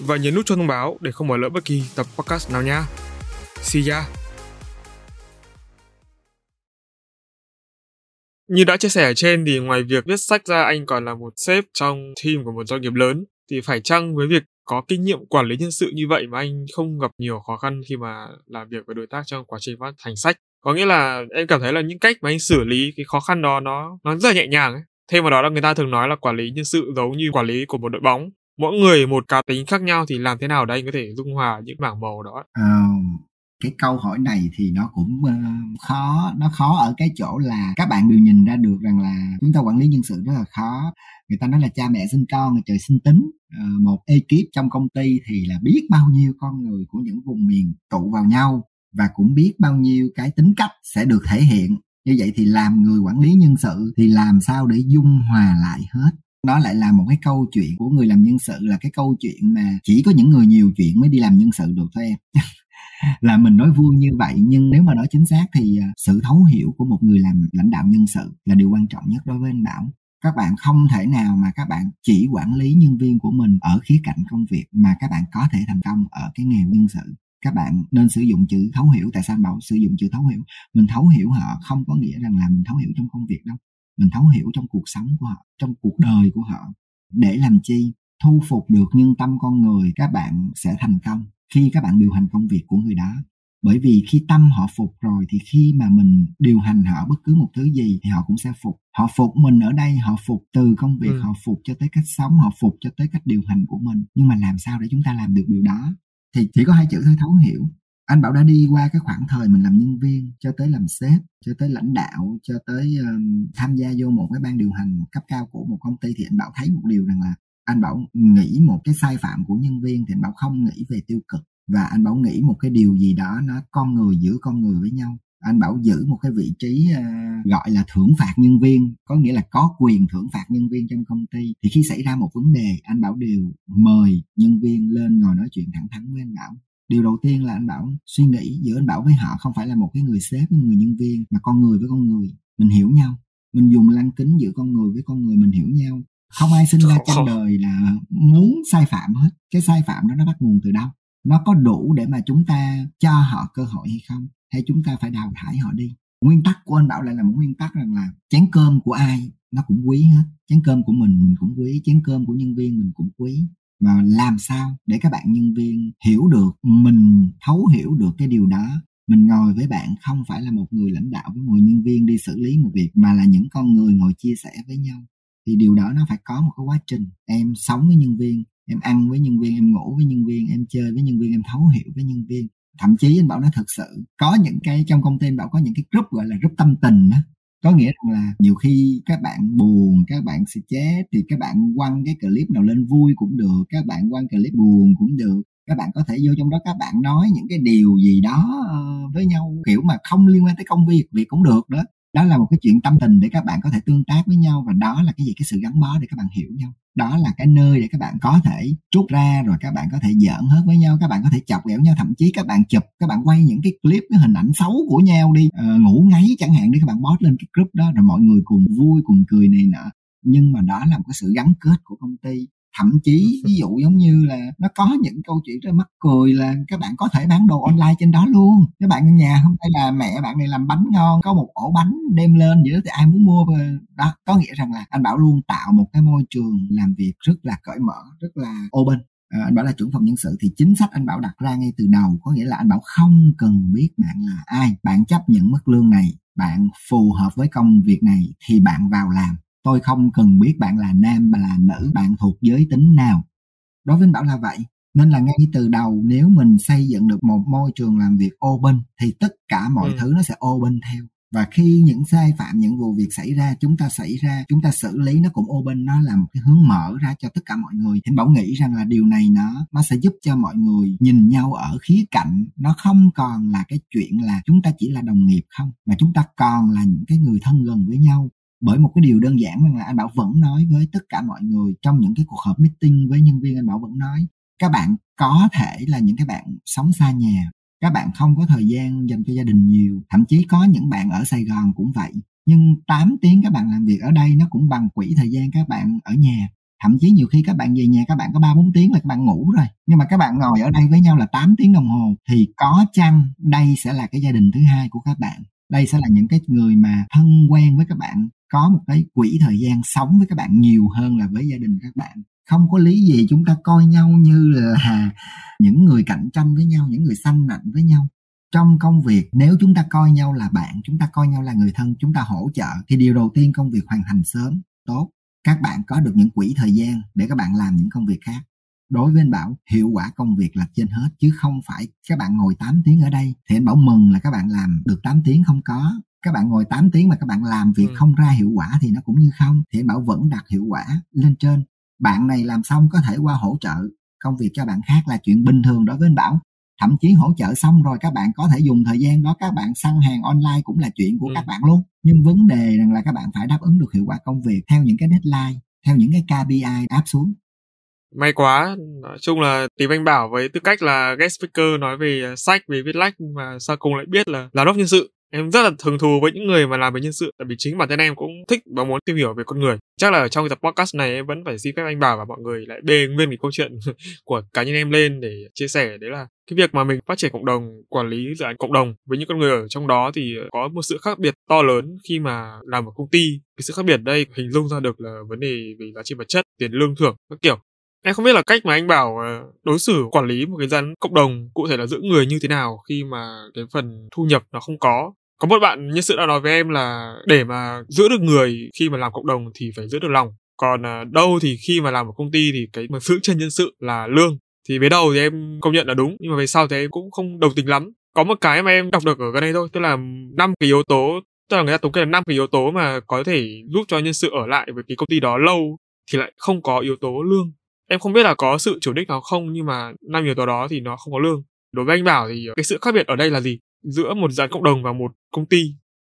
và nhấn nút cho thông báo để không bỏ lỡ bất kỳ tập podcast nào nha. See ya! Như đã chia sẻ ở trên thì ngoài việc viết sách ra, anh còn là một sếp trong team của một doanh nghiệp lớn thì phải chăng với việc có kinh nghiệm quản lý nhân sự như vậy mà anh không gặp nhiều khó khăn khi mà làm việc với đối tác trong quá trình phát hành sách có nghĩa là em cảm thấy là những cách mà anh xử lý cái khó khăn đó nó nó rất là nhẹ nhàng ấy thêm vào đó là người ta thường nói là quản lý nhân sự giống như quản lý của một đội bóng mỗi người một cá tính khác nhau thì làm thế nào để anh có thể dung hòa những mảng màu đó? À, cái câu hỏi này thì nó cũng uh, khó nó khó ở cái chỗ là các bạn đều nhìn ra được rằng là chúng ta quản lý nhân sự rất là khó. Người ta nói là cha mẹ sinh con là trời sinh tính. Uh, một ekip trong công ty thì là biết bao nhiêu con người của những vùng miền tụ vào nhau và cũng biết bao nhiêu cái tính cách sẽ được thể hiện. Như vậy thì làm người quản lý nhân sự thì làm sao để dung hòa lại hết? Nó lại là một cái câu chuyện của người làm nhân sự, là cái câu chuyện mà chỉ có những người nhiều chuyện mới đi làm nhân sự được thôi em. Là mình nói vui như vậy, nhưng nếu mà nói chính xác thì à, sự thấu hiểu của một người làm lãnh đạo nhân sự là điều quan trọng nhất đối với anh bảo. Các bạn không thể nào mà các bạn chỉ quản lý nhân viên của mình ở khía cạnh công việc mà các bạn có thể thành công ở cái nghề nhân sự. Các bạn nên sử dụng chữ thấu hiểu, tại sao anh bảo sử dụng chữ thấu hiểu? Mình thấu hiểu họ không có nghĩa rằng là mình thấu hiểu trong công việc đâu mình thấu hiểu trong cuộc sống của họ trong cuộc đời của họ. Để làm chi? Thu phục được nhân tâm con người các bạn sẽ thành công khi các bạn điều hành công việc của người đó. Bởi vì khi tâm họ phục rồi thì khi mà mình điều hành họ bất cứ một thứ gì thì họ cũng sẽ phục. Họ phục mình ở đây họ phục từ công việc ừ. họ phục cho tới cách sống họ phục cho tới cách điều hành của mình. Nhưng mà làm sao để chúng ta làm được điều đó? Thì chỉ có hai chữ thôi thấu hiểu anh bảo đã đi qua cái khoảng thời mình làm nhân viên cho tới làm sếp cho tới lãnh đạo cho tới um, tham gia vô một cái ban điều hành cấp cao của một công ty thì anh bảo thấy một điều rằng là anh bảo nghĩ một cái sai phạm của nhân viên thì anh bảo không nghĩ về tiêu cực. Và anh bảo nghĩ một cái điều gì đó nó con người giữ con người với nhau. Anh bảo giữ một cái vị trí uh, gọi là thưởng phạt nhân viên có nghĩa là có quyền thưởng phạt nhân viên trong công ty. Thì khi xảy ra một vấn đề anh bảo đều mời nhân viên lên ngồi nói chuyện thẳng thắn với anh bảo điều đầu tiên là anh bảo suy nghĩ giữa anh bảo với họ không phải là một cái người sếp với người nhân viên mà con người với con người. Mình hiểu nhau. Mình dùng lăng kính giữa con người với con người mình hiểu nhau. Không ai sinh ra trên đời là muốn sai phạm hết. Cái sai phạm đó nó bắt nguồn từ đâu? Nó có đủ để mà chúng ta cho họ cơ hội hay không? Hay chúng ta phải đào thải họ đi? Nguyên tắc của anh bảo lại là một nguyên tắc rằng là chén cơm của ai nó cũng quý hết. Chén cơm của mình mình cũng quý chén cơm của nhân viên mình cũng quý và làm sao để các bạn nhân viên hiểu được, mình thấu hiểu được cái điều đó? Mình ngồi với bạn không phải là một người lãnh đạo với một nhân viên đi xử lý một việc, mà là những con người ngồi chia sẻ với nhau. Thì điều đó nó phải có một cái quá trình. Em sống với nhân viên, em ăn với nhân viên, em ngủ với nhân viên, em chơi với nhân viên, em thấu hiểu với nhân viên. Thậm chí anh bảo nó thật sự, có những cái trong công ty anh bảo có những cái group gọi là group tâm tình đó có nghĩa rằng là nhiều khi các bạn buồn, các bạn sẽ chết, thì các bạn quăng cái clip nào lên vui cũng được, các bạn quăng clip buồn cũng được. Các bạn có thể vô trong đó các bạn nói những cái điều gì đó ờ, với nhau, kiểu mà không liên quan tới công việc việc cũng được đó đó là một cái chuyện tâm tình để các bạn có thể tương tác với nhau và đó là cái gì? Cái sự gắn bó để các bạn hiểu nhau. Đó là cái nơi để các bạn có thể rút ra rồi các bạn có thể giỡn hết với nhau các bạn có thể chọc ghẹo nhau thậm chí các bạn chụp các bạn quay những cái clip cái hình ảnh xấu của nhau đi. Uh, ngủ ngáy chẳng hạn đi các bạn post lên cái group đó rồi mọi người cùng vui cùng cười này nọ. Nhưng mà đó là một cái sự gắn kết của công ty thậm chí ví dụ giống như là nó có những câu chuyện rất mắc cười là các bạn có thể bán đồ online trên đó luôn. Các bạn ở nhà không phải là mẹ bạn này làm bánh ngon có một ổ bánh đem lên vậy đó thì ai muốn mua đó có nghĩa rằng là anh bảo luôn tạo một cái môi trường làm việc rất là cởi mở rất là open. À, anh bảo là trưởng phòng nhân sự thì chính sách anh bảo đặt ra ngay từ đầu có nghĩa là anh bảo không cần biết bạn là ai bạn chấp nhận mức lương này bạn phù hợp với công việc này thì bạn vào làm tôi không cần biết bạn là nam là nữ bạn thuộc giới tính nào. Đối với anh bảo là vậy nên là ngay từ đầu nếu mình xây dựng được một môi trường làm việc open thì tất cả mọi ừ. thứ nó sẽ open theo. Và khi những sai phạm những vụ việc xảy ra chúng ta xảy ra chúng ta xử lý nó cũng open nó là một cái hướng mở ra cho tất cả mọi người. Thì bảo nghĩ rằng là điều này nó nó sẽ giúp cho mọi người nhìn nhau ở khía cạnh. Nó không còn là cái chuyện là chúng ta chỉ là đồng nghiệp không mà chúng ta còn là những cái người thân gần với nhau bởi một cái điều đơn giản là anh bảo vẫn nói với tất cả mọi người trong những cái cuộc họp meeting với nhân viên, anh bảo vẫn nói, các bạn có thể là những cái bạn sống xa nhà, các bạn không có thời gian dành cho gia đình nhiều, thậm chí có những bạn ở sài gòn cũng vậy, nhưng 8 tiếng các bạn làm việc ở đây nó cũng bằng quỹ thời gian các bạn ở nhà. Thậm chí nhiều khi các bạn về nhà các bạn có ba bốn tiếng là các bạn ngủ rồi, nhưng mà các bạn ngồi ở đây với nhau là 8 tiếng đồng hồ, thì có chăng đây sẽ là cái gia đình thứ hai của các bạn? Đây sẽ là những cái người mà thân quen với các bạn có một cái quỹ thời gian sống với các bạn nhiều hơn là với gia đình các bạn. Không có lý gì chúng ta coi nhau như là những người cạnh tranh với nhau, những người sanh nạnh với nhau. Trong công việc, nếu chúng ta coi nhau là bạn, chúng ta coi nhau là người thân, chúng ta hỗ trợ, thì điều đầu tiên công việc hoàn thành sớm, tốt. Các bạn có được những quỹ thời gian để các bạn làm những công việc khác. Đối với anh Bảo, hiệu quả công việc là trên hết, chứ không phải các bạn ngồi 8 tiếng ở đây thì anh Bảo mừng là các bạn làm được 8 tiếng không có các bạn ngồi 8 tiếng mà các bạn làm việc ừ. không ra hiệu quả thì nó cũng như không. Thì anh Bảo vẫn đặt hiệu quả lên trên. Bạn này làm xong có thể qua hỗ trợ công việc cho bạn khác là chuyện bình thường đối với anh Bảo. Thậm chí hỗ trợ xong rồi các bạn có thể dùng thời gian đó các bạn săn hàng online cũng là chuyện của ừ. các bạn luôn. Nhưng vấn đề rằng là các bạn phải đáp ứng được hiệu quả công việc theo những cái deadline theo những cái KPI áp xuống. May quá. Nói chung là tìm anh bảo với tư cách là guest speaker nói về sách về viết lách mà sau cùng lại biết là giám đốc nhân sự em rất là thường thù với những người mà làm về nhân sự, tại vì chính bản thân em cũng thích và muốn tìm hiểu về con người. Chắc là ở trong cái tập podcast này em vẫn phải xin phép anh bảo và mọi người lại bê nguyên cái câu chuyện của cá nhân em lên để chia sẻ. Đấy là cái việc mà mình phát triển cộng đồng, quản lý dự án cộng đồng với những con người ở trong đó thì có một sự khác biệt to lớn khi mà làm ở công ty. Cái sự khác biệt đây hình dung ra được là vấn đề về giá trị vật chất, tiền lương thưởng, các kiểu. Em không biết là cách mà anh bảo ờ, đối xử, quản lý một cái dân cộng đồng cụ thể là giữ người như thế nào khi mà cái phần thu nhập nó không có có một bạn nhân sự đã nói với em là để mà giữ được người khi mà làm cộng đồng thì phải giữ được lòng. Còn à, đâu thì khi mà làm một công ty thì cái mà giữ chân nhân sự là lương. Thì về đầu thì em công nhận là đúng, nhưng mà về sau thì em cũng không đồng tình lắm. Có một cái mà em đọc được ở gần đây thôi, tức là năm cái yếu tố, tức là người ta thống kê là năm cái yếu tố mà có thể giúp cho nhân sự ở lại với cái công ty đó lâu thì lại không có yếu tố lương. Em không biết là có sự chủ đích nào không, nhưng mà năm yếu tố đó thì nó không có lương. Đối với anh bảo thì cái sự khác biệt ở đây là gì? Giữa một án cộng đồng và một công ty.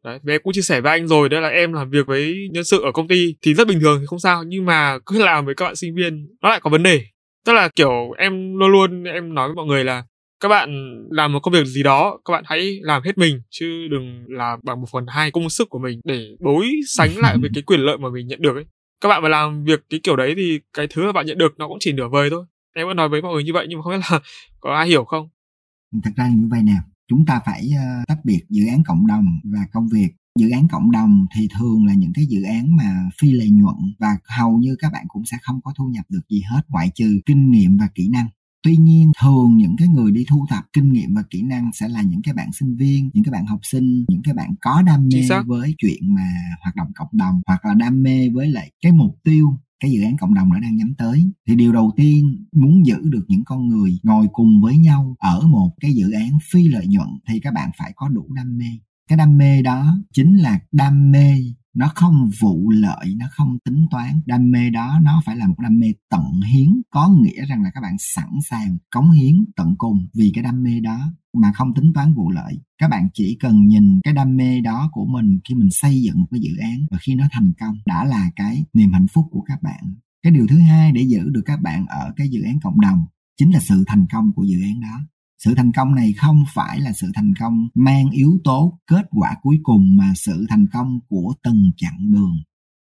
Đấy và em cũng chia sẻ với anh rồi đấy là em làm việc với nhân sự ở công ty thì rất bình thường thì không sao nhưng mà cứ làm với các bạn sinh viên nó lại có vấn đề. Tức là kiểu em luôn luôn em nói với mọi người là các bạn làm một công việc gì đó các bạn hãy làm hết mình chứ đừng làm bằng một phần hai công sức của mình để đối sánh lại với cái quyền lợi mà mình nhận được ấy. Các bạn mà làm việc cái kiểu đấy thì cái thứ mà bạn nhận được nó cũng chỉ nửa vời thôi. Em vẫn nói với mọi người như vậy nhưng mà không biết là có ai hiểu không? Thật ra như vậy nè chúng ta phải uh, tách biệt dự án cộng đồng và công việc. Dự án cộng đồng thì thường là những cái dự án mà phi lợi nhuận và hầu như các bạn cũng sẽ không có thu nhập được gì hết ngoại trừ kinh nghiệm và kỹ năng. Tuy nhiên thường những cái người đi thu thập kinh nghiệm và kỹ năng sẽ là những cái bạn sinh viên những cái bạn học sinh những cái bạn có đam mê với chuyện mà hoạt động cộng đồng hoặc là đam mê với lại cái mục tiêu cái dự án cộng đồng đã đang nhắm tới. Thì điều đầu tiên muốn giữ được những con người ngồi cùng với nhau ở một cái dự án phi lợi nhuận thì các bạn phải có đủ đam mê. Cái đam mê đó chính là đam mê nó không vụ lợi, nó không tính toán. Đam mê đó, nó phải là một đam mê tận hiến. Có nghĩa rằng là các bạn sẵn sàng cống hiến, tận cùng vì cái đam mê đó, mà không tính toán vụ lợi. Các bạn chỉ cần nhìn cái đam mê đó của mình khi mình xây dựng một cái dự án và khi nó thành công, đã là cái niềm hạnh phúc của các bạn. Cái điều thứ hai để giữ được các bạn ở cái dự án cộng đồng chính là sự thành công của dự án đó sự thành công này không phải là sự thành công mang yếu tố kết quả cuối cùng mà sự thành công của từng chặng đường.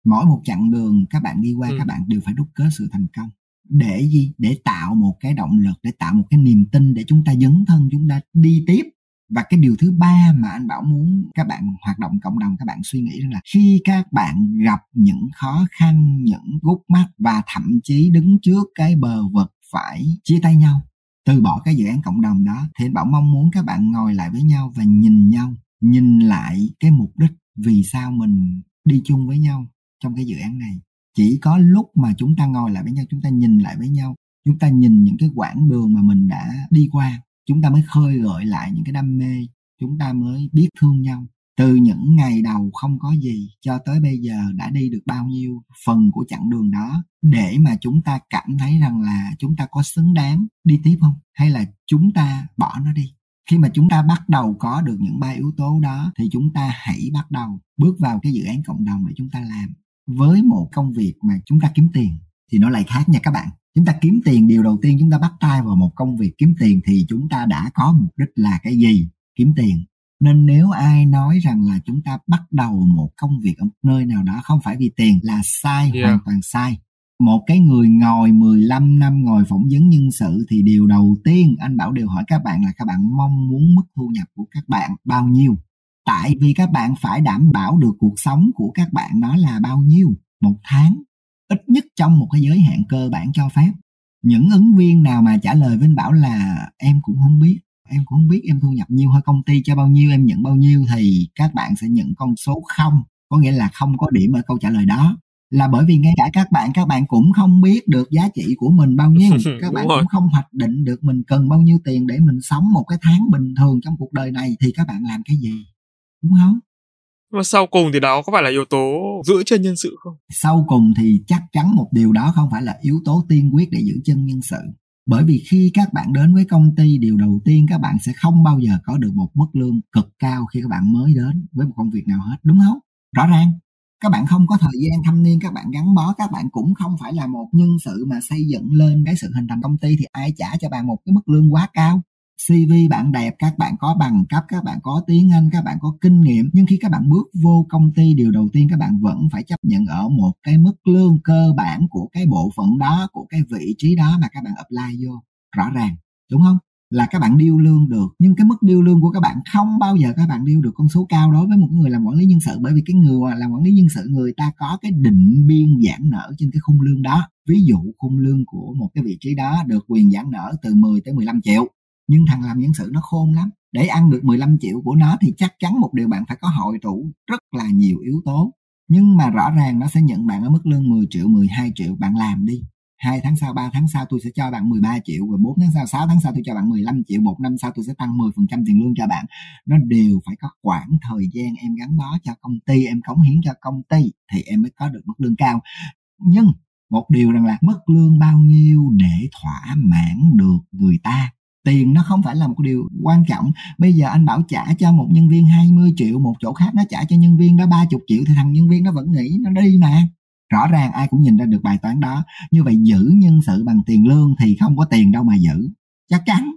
Mỗi một chặng đường các bạn đi qua ừ. các bạn đều phải đúc kết sự thành công. Để gì? Để tạo một cái động lực để tạo một cái niềm tin để chúng ta dấn thân chúng ta đi tiếp. Và cái điều thứ ba mà anh bảo muốn các bạn hoạt động cộng đồng các bạn suy nghĩ là khi các bạn gặp những khó khăn những gút mắt và thậm chí đứng trước cái bờ vực phải chia tay nhau từ bỏ cái dự án cộng đồng đó, thì anh bảo mong muốn các bạn ngồi lại với nhau và nhìn nhau, nhìn lại cái mục đích vì sao mình đi chung với nhau trong cái dự án này. Chỉ có lúc mà chúng ta ngồi lại với nhau, chúng ta nhìn lại với nhau, chúng ta nhìn những cái quãng đường mà mình đã đi qua, chúng ta mới khơi gợi lại những cái đam mê, chúng ta mới biết thương nhau từ những ngày đầu không có gì cho tới bây giờ đã đi được bao nhiêu phần của chặng đường đó, để mà chúng ta cảm thấy rằng là chúng ta có xứng đáng đi tiếp không? Hay là chúng ta bỏ nó đi? Khi mà chúng ta bắt đầu có được những ba yếu tố đó, thì chúng ta hãy bắt đầu bước vào cái dự án cộng đồng để chúng ta làm. Với một công việc mà chúng ta kiếm tiền, thì nó lại khác nha các bạn. Chúng ta kiếm tiền, điều đầu tiên chúng ta bắt tay vào một công việc kiếm tiền, thì chúng ta đã có mục đích là cái gì? Kiếm tiền nên nếu ai nói rằng là chúng ta bắt đầu một công việc ở một nơi nào đó không phải vì tiền là sai yeah. hoàn toàn sai. Một cái người ngồi 15 năm ngồi phỏng vấn nhân sự thì điều đầu tiên anh Bảo đều hỏi các bạn là các bạn mong muốn mức thu nhập của các bạn bao nhiêu? Tại vì các bạn phải đảm bảo được cuộc sống của các bạn đó là bao nhiêu một tháng ít nhất trong một cái giới hạn cơ bản cho phép. Những ứng viên nào mà trả lời với anh Bảo là em cũng không biết em cũng không biết em thu nhập nhiêu hay công ty cho bao nhiêu em nhận bao nhiêu thì các bạn sẽ nhận con số không. Có nghĩa là không có điểm ở câu trả lời đó. Là bởi vì ngay cả các bạn các bạn cũng không biết được giá trị của mình bao nhiêu. Các bạn rồi. cũng không hoạch định được mình cần bao nhiêu tiền để mình sống một cái tháng bình thường trong cuộc đời này thì các bạn làm cái gì? Đúng không? Mà sau cùng thì đó có phải là yếu tố giữ chân nhân sự không? Sau cùng thì chắc chắn một điều đó không phải là yếu tố tiên quyết để giữ chân nhân sự bởi vì khi các bạn đến với công ty, điều đầu tiên các bạn sẽ không bao giờ có được một mức lương cực cao khi các bạn mới đến với một công việc nào hết, đúng không? Rõ ràng. Các bạn không có thời gian thâm niên, các bạn gắn bó, các bạn cũng không phải là một nhân sự mà xây dựng lên cái sự hình thành công ty thì ai trả cho bạn một cái mức lương quá cao? CV bạn đẹp, các bạn có bằng cấp, các bạn có tiếng Anh, các bạn có kinh nghiệm. Nhưng khi các bạn bước vô công ty, điều đầu tiên các bạn vẫn phải chấp nhận ở một cái mức lương cơ bản của cái bộ phận đó, của cái vị trí đó mà các bạn apply vô. Rõ ràng, đúng không? là các bạn điêu lương được nhưng cái mức điêu lương của các bạn không bao giờ các bạn điêu được con số cao đối với một người làm quản lý nhân sự bởi vì cái người làm quản lý nhân sự người ta có cái định biên giãn nở trên cái khung lương đó ví dụ khung lương của một cái vị trí đó được quyền giãn nở từ 10 tới 15 triệu nhưng thằng làm nhân sự nó khôn lắm. Để ăn được 15 triệu của nó thì chắc chắn một điều bạn phải có hội tụ rất là nhiều yếu tố. Nhưng mà rõ ràng nó sẽ nhận bạn ở mức lương 10 triệu 12 triệu, bạn làm đi. Hai tháng sau 3 tháng sau tôi sẽ cho bạn 13 triệu và 4 tháng sau 6 tháng sau tôi cho bạn 15 triệu, một năm sau tôi sẽ tăng 10% tiền lương cho bạn. Nó đều phải có khoảng thời gian em gắn bó cho công ty, em cống hiến cho công ty thì em mới có được mức lương cao. Nhưng một điều rằng là mức lương bao nhiêu để thỏa mãn được người ta? Tiền nó không phải là một điều quan trọng. Bây giờ anh bảo trả cho một nhân viên 20 triệu một chỗ khác, nó trả cho nhân viên đó 30 triệu thì thằng nhân viên nó vẫn nghĩ nó đi mà. Rõ ràng ai cũng nhìn ra được bài toán đó. Như vậy giữ nhân sự bằng tiền lương thì không có tiền đâu mà giữ. Chắc chắn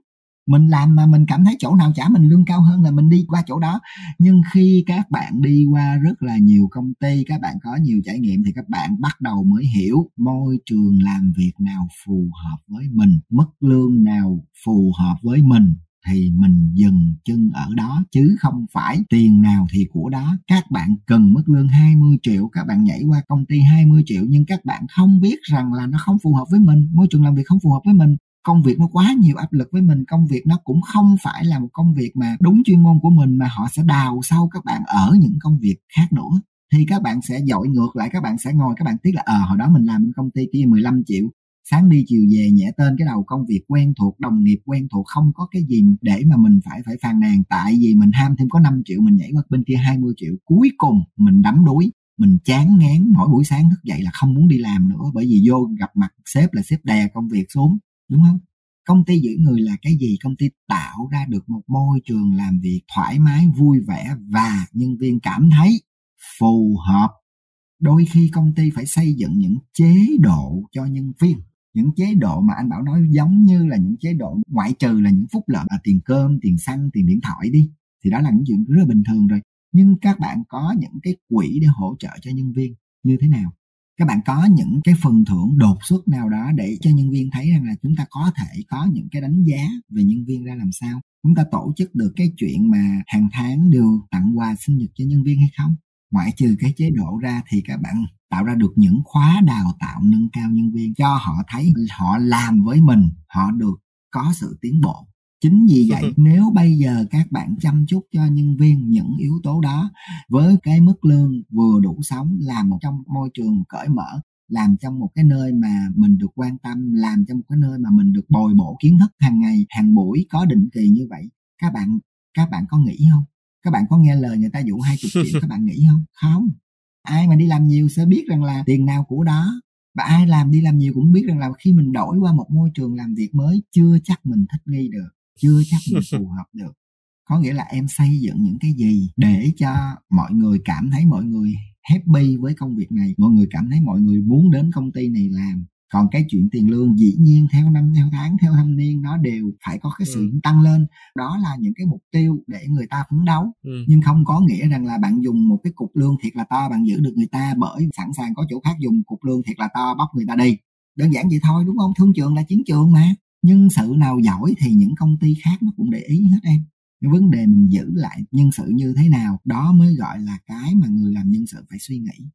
mình làm mà mình cảm thấy chỗ nào trả mình lương cao hơn là mình đi qua chỗ đó. Nhưng khi các bạn đi qua rất là nhiều công ty các bạn có nhiều trải nghiệm thì các bạn bắt đầu mới hiểu môi trường làm việc nào phù hợp với mình mức lương nào phù hợp với mình thì mình dừng chân ở đó. Chứ không phải tiền nào thì của đó. Các bạn cần mức lương 20 triệu, các bạn nhảy qua công ty 20 triệu nhưng các bạn không biết rằng là nó không phù hợp với mình, môi trường làm việc không phù hợp với mình công việc nó quá nhiều áp lực với mình công việc nó cũng không phải là một công việc mà đúng chuyên môn của mình mà họ sẽ đào sâu các bạn ở những công việc khác nữa. Thì các bạn sẽ dội ngược lại các bạn sẽ ngồi các bạn tiếc là ờ à, hồi đó mình làm công ty kia 15 triệu sáng đi chiều về nhẹ tên cái đầu công việc quen thuộc đồng nghiệp quen thuộc không có cái gì để mà mình phải phải phàn nàn. Tại vì mình ham thêm có 5 triệu mình nhảy qua bên kia 20 triệu. Cuối cùng mình đắm đuối mình chán ngán mỗi buổi sáng thức dậy là không muốn đi làm nữa bởi vì vô gặp mặt sếp là sếp đè công việc xuống đúng không? Công ty giữ người là cái gì? Công ty tạo ra được một môi trường làm việc thoải mái vui vẻ và nhân viên cảm thấy phù hợp. Đôi khi công ty phải xây dựng những chế độ cho nhân viên những chế độ mà anh bảo nói giống như là những chế độ ngoại trừ là những phúc lợi à, tiền cơm tiền xăng tiền điện thoại đi thì đó là những chuyện rất là bình thường rồi. Nhưng các bạn có những cái quỹ để hỗ trợ cho nhân viên như thế nào? Các bạn có những cái phần thưởng đột xuất nào đó để cho nhân viên thấy rằng là chúng ta có thể có những cái đánh giá về nhân viên ra làm sao? Chúng ta tổ chức được cái chuyện mà hàng tháng đều tặng quà sinh nhật cho nhân viên hay không? Ngoại trừ cái chế độ ra thì các bạn tạo ra được những khóa đào tạo nâng cao nhân viên cho họ thấy họ làm với mình, họ được có sự tiến bộ chính vì vậy nếu bây giờ các bạn chăm chút cho nhân viên những yếu tố đó với cái mức lương vừa đủ sống làm một trong môi trường cởi mở làm trong một cái nơi mà mình được quan tâm làm trong một cái nơi mà mình được bồi bổ kiến thức hàng ngày hàng buổi có định kỳ như vậy các bạn các bạn có nghĩ không? Các bạn có nghe lời người ta dụ hai chục triệu các bạn nghĩ không? Không. Ai mà đi làm nhiều sẽ biết rằng là tiền nào của đó và ai làm đi làm nhiều cũng biết rằng là khi mình đổi qua một môi trường làm việc mới chưa chắc mình thích nghi được chưa chắc mình phù hợp được. Có nghĩa là em xây dựng những cái gì để cho mọi người cảm thấy mọi người happy với công việc này mọi người cảm thấy mọi người muốn đến công ty này làm. Còn cái chuyện tiền lương dĩ nhiên theo năm theo tháng theo thâm niên nó đều phải có cái sự ừ. tăng lên. Đó là những cái mục tiêu để người ta phấn đấu. Ừ. nhưng không có nghĩa rằng là bạn dùng một cái cục lương thiệt là to bạn giữ được người ta bởi sẵn sàng có chỗ khác dùng cục lương thiệt là to bóc người ta đi. Đơn giản vậy thôi đúng không? Thương trường là chiến trường mà nhân sự nào giỏi thì những công ty khác nó cũng để ý hết em cái vấn đề mình giữ lại nhân sự như thế nào đó mới gọi là cái mà người làm nhân sự phải suy nghĩ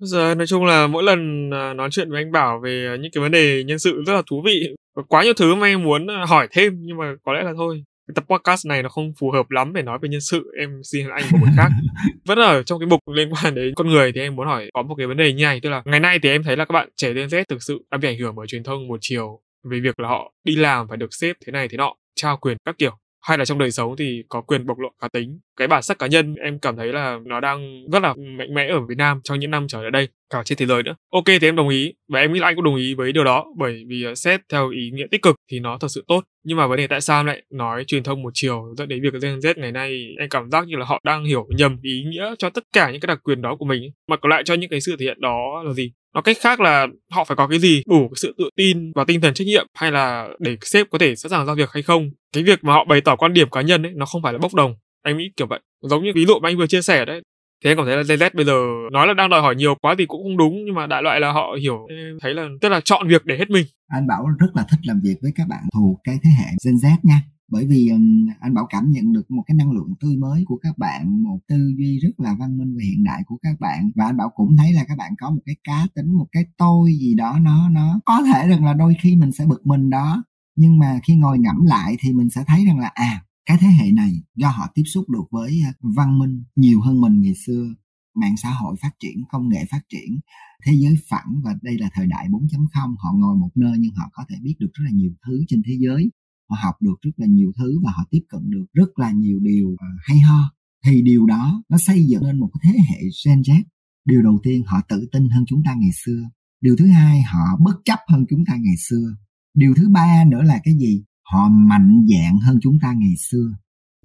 giờ nói chung là mỗi lần à, nói chuyện với anh Bảo về những cái vấn đề nhân sự rất là thú vị. Có quá nhiều thứ mà em muốn à, hỏi thêm nhưng mà có lẽ là thôi. cái tập podcast này nó không phù hợp lắm để nói về nhân sự em xin anh một buổi khác vẫn ở trong cái mục liên quan đến con người thì em muốn hỏi có một cái vấn đề như này tức là ngày nay thì em thấy là các bạn trẻ Gen Z thực sự đang bị ảnh hưởng bởi truyền thông một chiều về việc là họ đi làm phải được xếp thế này thế nọ, trao quyền các kiểu. Hay là trong đời sống thì có quyền bộc lộ cá tính. Cái bản sắc cá nhân em cảm thấy là nó đang rất là mạnh mẽ ở Việt Nam trong những năm trở lại đây, cả trên thế giới nữa. Ok thì em đồng ý. Và em nghĩ là anh cũng đồng ý với điều đó, bởi vì ờ, xét theo ý nghĩa tích cực thì nó thật sự tốt. Nhưng mà vấn đề tại sao lại nói truyền thông một chiều dẫn đến việc Gen Z ngày nay em cảm giác như là họ đang hiểu nhầm ý nghĩa cho tất cả những cái đặc quyền đó của mình mà còn lại cho những cái sự thể hiện đó là gì? Nói cách khác là họ phải có cái gì? Đủ sự tự tin và tinh thần trách nhiệm hay là để sếp có thể sẵn sàng giao việc hay không? Cái việc mà họ bày tỏ quan điểm cá nhân ấy, nó không phải là bốc đồng. Anh nghĩ kiểu vậy. Giống như ví dụ mà anh vừa chia sẻ đấy. Thế anh cảm thấy là Gen Z bây giờ nói là đang đòi hỏi nhiều quá thì cũng không đúng, nhưng mà đại loại là họ hiểu, thấy là tức là chọn việc để hết mình. Anh bảo rất là thích làm việc với các bạn thuộc cái thế hệ Gen Z nha bởi vì um, anh bảo cảm nhận được một cái năng lượng tươi mới của các bạn một tư duy rất là văn minh và hiện đại của các bạn. Và anh bảo cũng thấy là các bạn có một cái cá tính một cái tôi gì đó nó nó có thể rằng là đôi khi mình sẽ bực mình đó. Nhưng mà khi ngồi ngẫm lại thì mình sẽ thấy rằng là à cái thế hệ này do họ tiếp xúc được với ờ, văn minh nhiều hơn mình ngày xưa. Mạng xã hội phát triển công nghệ phát triển thế giới phẳng và đây là thời đại 4.0 họ ngồi một nơi nhưng họ có thể biết được rất là nhiều thứ trên thế giới họ học được rất là nhiều thứ và họ tiếp cận được rất là nhiều điều à, hay ho. Thì điều đó nó xây dựng nên một thế hệ Gen Z. Điều đầu tiên, họ tự tin hơn chúng ta ngày xưa. Điều thứ hai, họ bất chấp hơn chúng ta ngày xưa. Điều thứ ba nữa là cái gì? Họ mạnh dạn hơn chúng ta ngày xưa.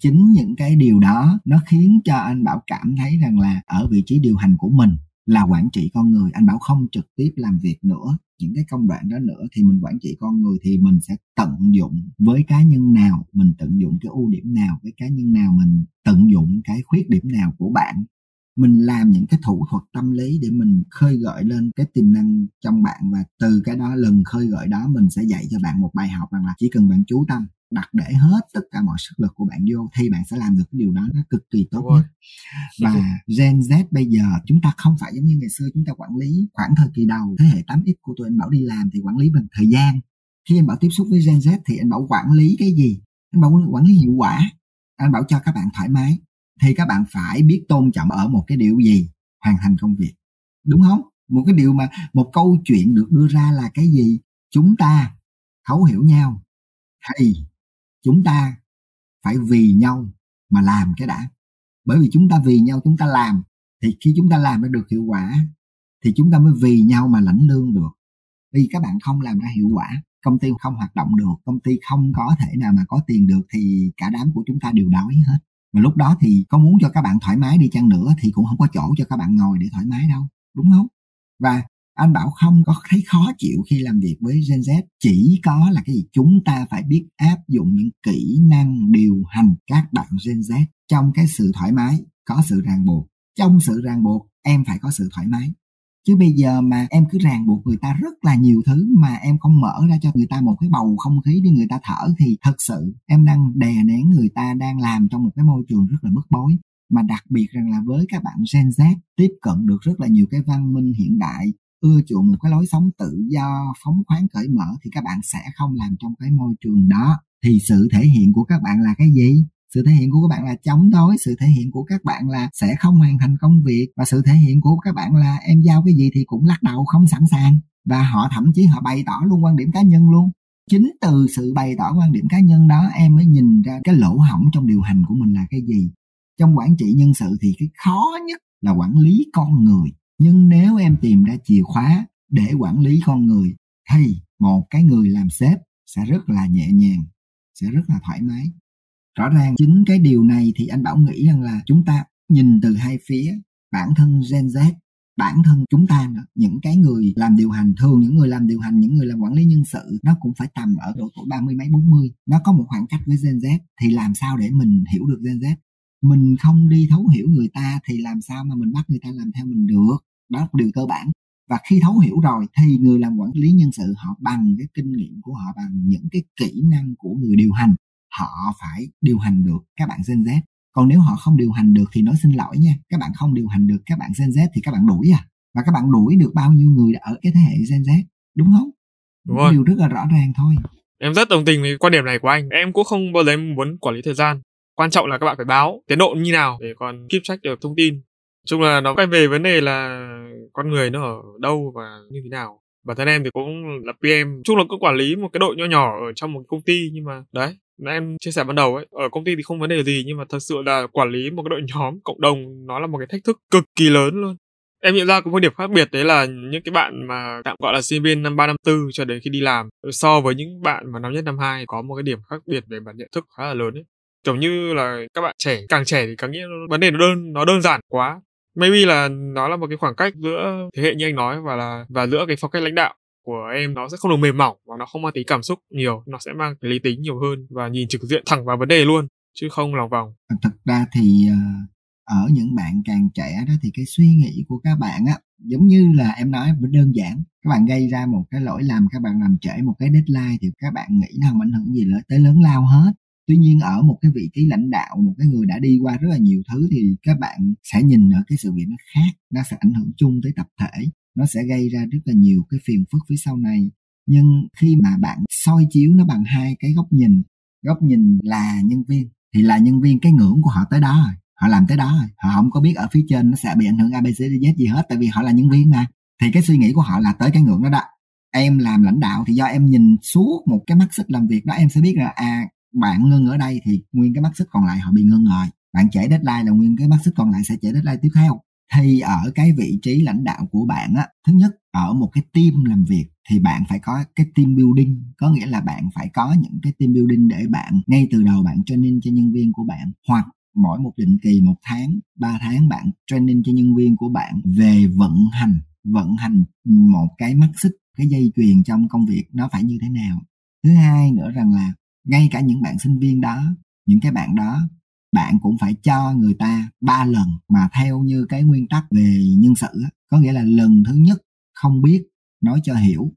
Chính những cái điều đó nó khiến cho anh bảo cảm thấy rằng là ở vị trí điều hành của mình là quản trị con người. Anh bảo không trực tiếp làm việc nữa. Những cái công đoạn đó nữa thì mình quản trị con người thì mình sẽ tận dụng với cá nhân nào, mình tận dụng cái ưu điểm nào, với cá nhân nào mình tận dụng cái khuyết điểm nào của bạn. Mình làm những cái thủ thuật tâm lý để mình khơi gợi lên cái tiềm năng trong bạn và từ cái đó, lần khơi gợi đó mình sẽ dạy cho bạn một bài học rằng là chỉ cần bạn chú tâm đặt để hết tất cả mọi sức lực của bạn vô thì bạn sẽ làm được cái điều đó nó cực kỳ tốt nhất. và Gen Z bây giờ chúng ta không phải giống như ngày xưa chúng ta quản lý khoảng thời kỳ đầu thế hệ 8X của tụi anh Bảo đi làm thì quản lý bằng thời gian. Khi anh Bảo tiếp xúc với Gen Z thì anh Bảo quản lý cái gì? Anh Bảo quản lý hiệu quả. Anh Bảo cho các bạn thoải mái. Thì các bạn phải biết tôn trọng ở một cái điều gì? Hoàn thành công việc. Đúng không? Một cái điều mà một câu chuyện được đưa ra là cái gì? Chúng ta thấu hiểu nhau. Thì chúng ta phải vì nhau mà làm cái đã. Bởi vì chúng ta vì nhau, chúng ta làm, thì khi chúng ta làm nó được hiệu quả, thì chúng ta mới vì nhau mà lãnh lương được. Vì các bạn không làm ra hiệu quả, công ty không hoạt động được, công ty không có thể nào mà có tiền được, thì cả đám của chúng ta đều đói hết. Mà lúc đó thì có muốn cho các bạn thoải mái đi chăng nữa thì cũng không có chỗ cho các bạn ngồi để thoải mái đâu, đúng không? Và anh bảo không, có thấy khó chịu khi làm việc với Gen Z, chỉ có là cái gì? Chúng ta phải biết áp dụng những kỹ năng điều hành các bạn Gen Z trong cái sự thoải mái, có sự ràng buộc. Trong sự ràng buộc, em phải có sự thoải mái. Chứ bây giờ mà em cứ ràng buộc người ta rất là nhiều thứ mà em không mở ra cho người ta một cái bầu không khí để người ta thở thì thật sự em đang đè nén người ta đang làm trong một cái môi trường rất là bức bối. Mà đặc biệt rằng là với các bạn Gen Z, tiếp cận được rất là nhiều cái văn minh hiện đại ưa chuộng một cái lối sống tự do, phóng khoáng cởi mở thì các bạn sẽ không làm trong cái môi trường đó. Thì sự thể hiện của các bạn là cái gì? Sự thể hiện của các bạn là chống đối, sự thể hiện của các bạn là sẽ không hoàn thành công việc, và sự thể hiện của các bạn là em giao cái gì thì cũng lắc đầu, không sẵn sàng. Và họ thậm chí họ bày tỏ luôn quan điểm cá nhân luôn. Chính từ sự bày tỏ quan điểm cá nhân đó, em mới nhìn ra cái lỗ hỏng trong điều hành của mình là cái gì. Trong quản trị nhân sự thì cái khó nhất là quản lý con người nhưng nếu em tìm ra chìa khóa để quản lý con người thì một cái người làm sếp sẽ rất là nhẹ nhàng, sẽ rất là thoải mái. Rõ ràng chính cái điều này thì anh bảo nghĩ rằng là chúng ta nhìn từ hai phía, bản thân gen z, bản thân chúng ta nữa. Những cái người làm điều hành, thường những người làm điều hành, những người làm quản lý nhân sự, nó cũng phải tầm ở độ tuổi ba mươi mấy, bốn mươi. Nó có một khoảng cách với Gen Z, thì làm sao để mình hiểu được Gen Z? Mình không đi thấu hiểu người ta thì làm sao mà mình bắt người ta làm theo mình được? Đó là điều cơ bản và khi thấu hiểu rồi thì người làm quản lý nhân sự họ bằng cái kinh nghiệm của họ bằng những cái kỹ năng của người điều hành họ phải điều hành được các bạn Gen Z còn nếu họ không điều hành được thì nói xin lỗi nha các bạn không điều hành được các bạn Gen Z thì các bạn đuổi à và các bạn đuổi được bao nhiêu người ở cái thế hệ Gen Z đúng không đúng rồi. điều rất là rõ ràng thôi Em rất đồng tình với quan điểm này của anh. Em cũng không bao giờ muốn quản lý thời gian. Quan trọng là các bạn phải báo tiến độ như nào để còn keep track được thông tin. Chung là nó quay về vấn đề là con người nó ở đâu và như thế nào. Bản thân em thì cũng là PM, chung là cũng quản lý một cái đội nho nhỏ ở trong một công ty nhưng mà đấy, em chia sẻ ban đầu ấy, ở công ty thì không vấn đề gì nhưng mà thật sự là quản lý một cái đội nhóm cộng đồng nó là một cái thách thức cực kỳ lớn luôn. Em nhận ra có một điểm khác biệt đấy là những cái bạn mà tạm gọi là sinh viên năm ba năm tư cho đến khi đi làm so với những bạn mà năm nhất năm hai có một cái điểm khác biệt về bản nhận thức khá là lớn ấy. Giống như là các bạn trẻ càng trẻ thì càng nghĩ vấn đề nó đơn nó đơn giản quá maybe là nó là một cái khoảng cách giữa thế hệ như anh nói và là, và giữa cái phong cách lãnh đạo của em, nó sẽ không được mềm mỏng và nó không mang tính cảm xúc nhiều, nó sẽ mang cái lý tính nhiều hơn và nhìn trực diện thẳng vào vấn đề luôn, chứ không lòng vòng. Thực ra thì ờ, ở những bạn càng trẻ đó thì cái suy nghĩ của các bạn á, giống như là em nói đơn giản, các bạn gây ra một cái lỗi làm các bạn làm trễ một cái deadline thì các bạn nghĩ nó không ảnh hưởng gì tới lớn lao hết tuy nhiên ở một cái vị trí lãnh đạo, một cái người đã đi qua rất là nhiều thứ thì các bạn sẽ nhìn ở cái sự việc nó khác, nó sẽ ảnh hưởng chung tới tập thể, nó sẽ gây ra rất là nhiều cái phiền phức phía sau này. Nhưng khi mà bạn soi chiếu nó bằng hai cái góc nhìn góc nhìn là nhân viên, thì là nhân viên cái ngưỡng của họ tới đó rồi, họ làm tới đó rồi, họ không có biết ở phía trên nó sẽ bị ảnh hưởng abc gì hết, tại vì họ là nhân viên mà. Thì cái suy nghĩ của họ là tới cái ngưỡng đó đó, em làm lãnh đạo thì do em nhìn suốt một cái mắt xích làm việc đó, em sẽ biết là à bạn ngưng ở đây thì nguyên cái mắt xích còn lại họ bị ngưng rồi. Bạn trễ deadline là nguyên cái mắt xích còn lại sẽ trễ deadline tiếp theo. Thì ở cái vị trí lãnh đạo của bạn á, thứ nhất, ở một cái team làm việc thì bạn phải có cái team building. Có nghĩa là bạn phải có những cái team building để bạn, ngay từ đầu bạn training cho nhân viên của bạn, hoặc mỗi một định kỳ một tháng, ba tháng bạn training cho nhân viên của bạn về vận hành vận hành một cái mắt xích, cái dây chuyền trong công việc nó phải như thế nào. Thứ hai nữa rằng là ngay cả những bạn sinh viên đó, những cái bạn đó, bạn cũng phải cho người ta ba lần mà theo như cái nguyên tắc về nhân sự có nghĩa là lần thứ nhất không biết, nói cho hiểu.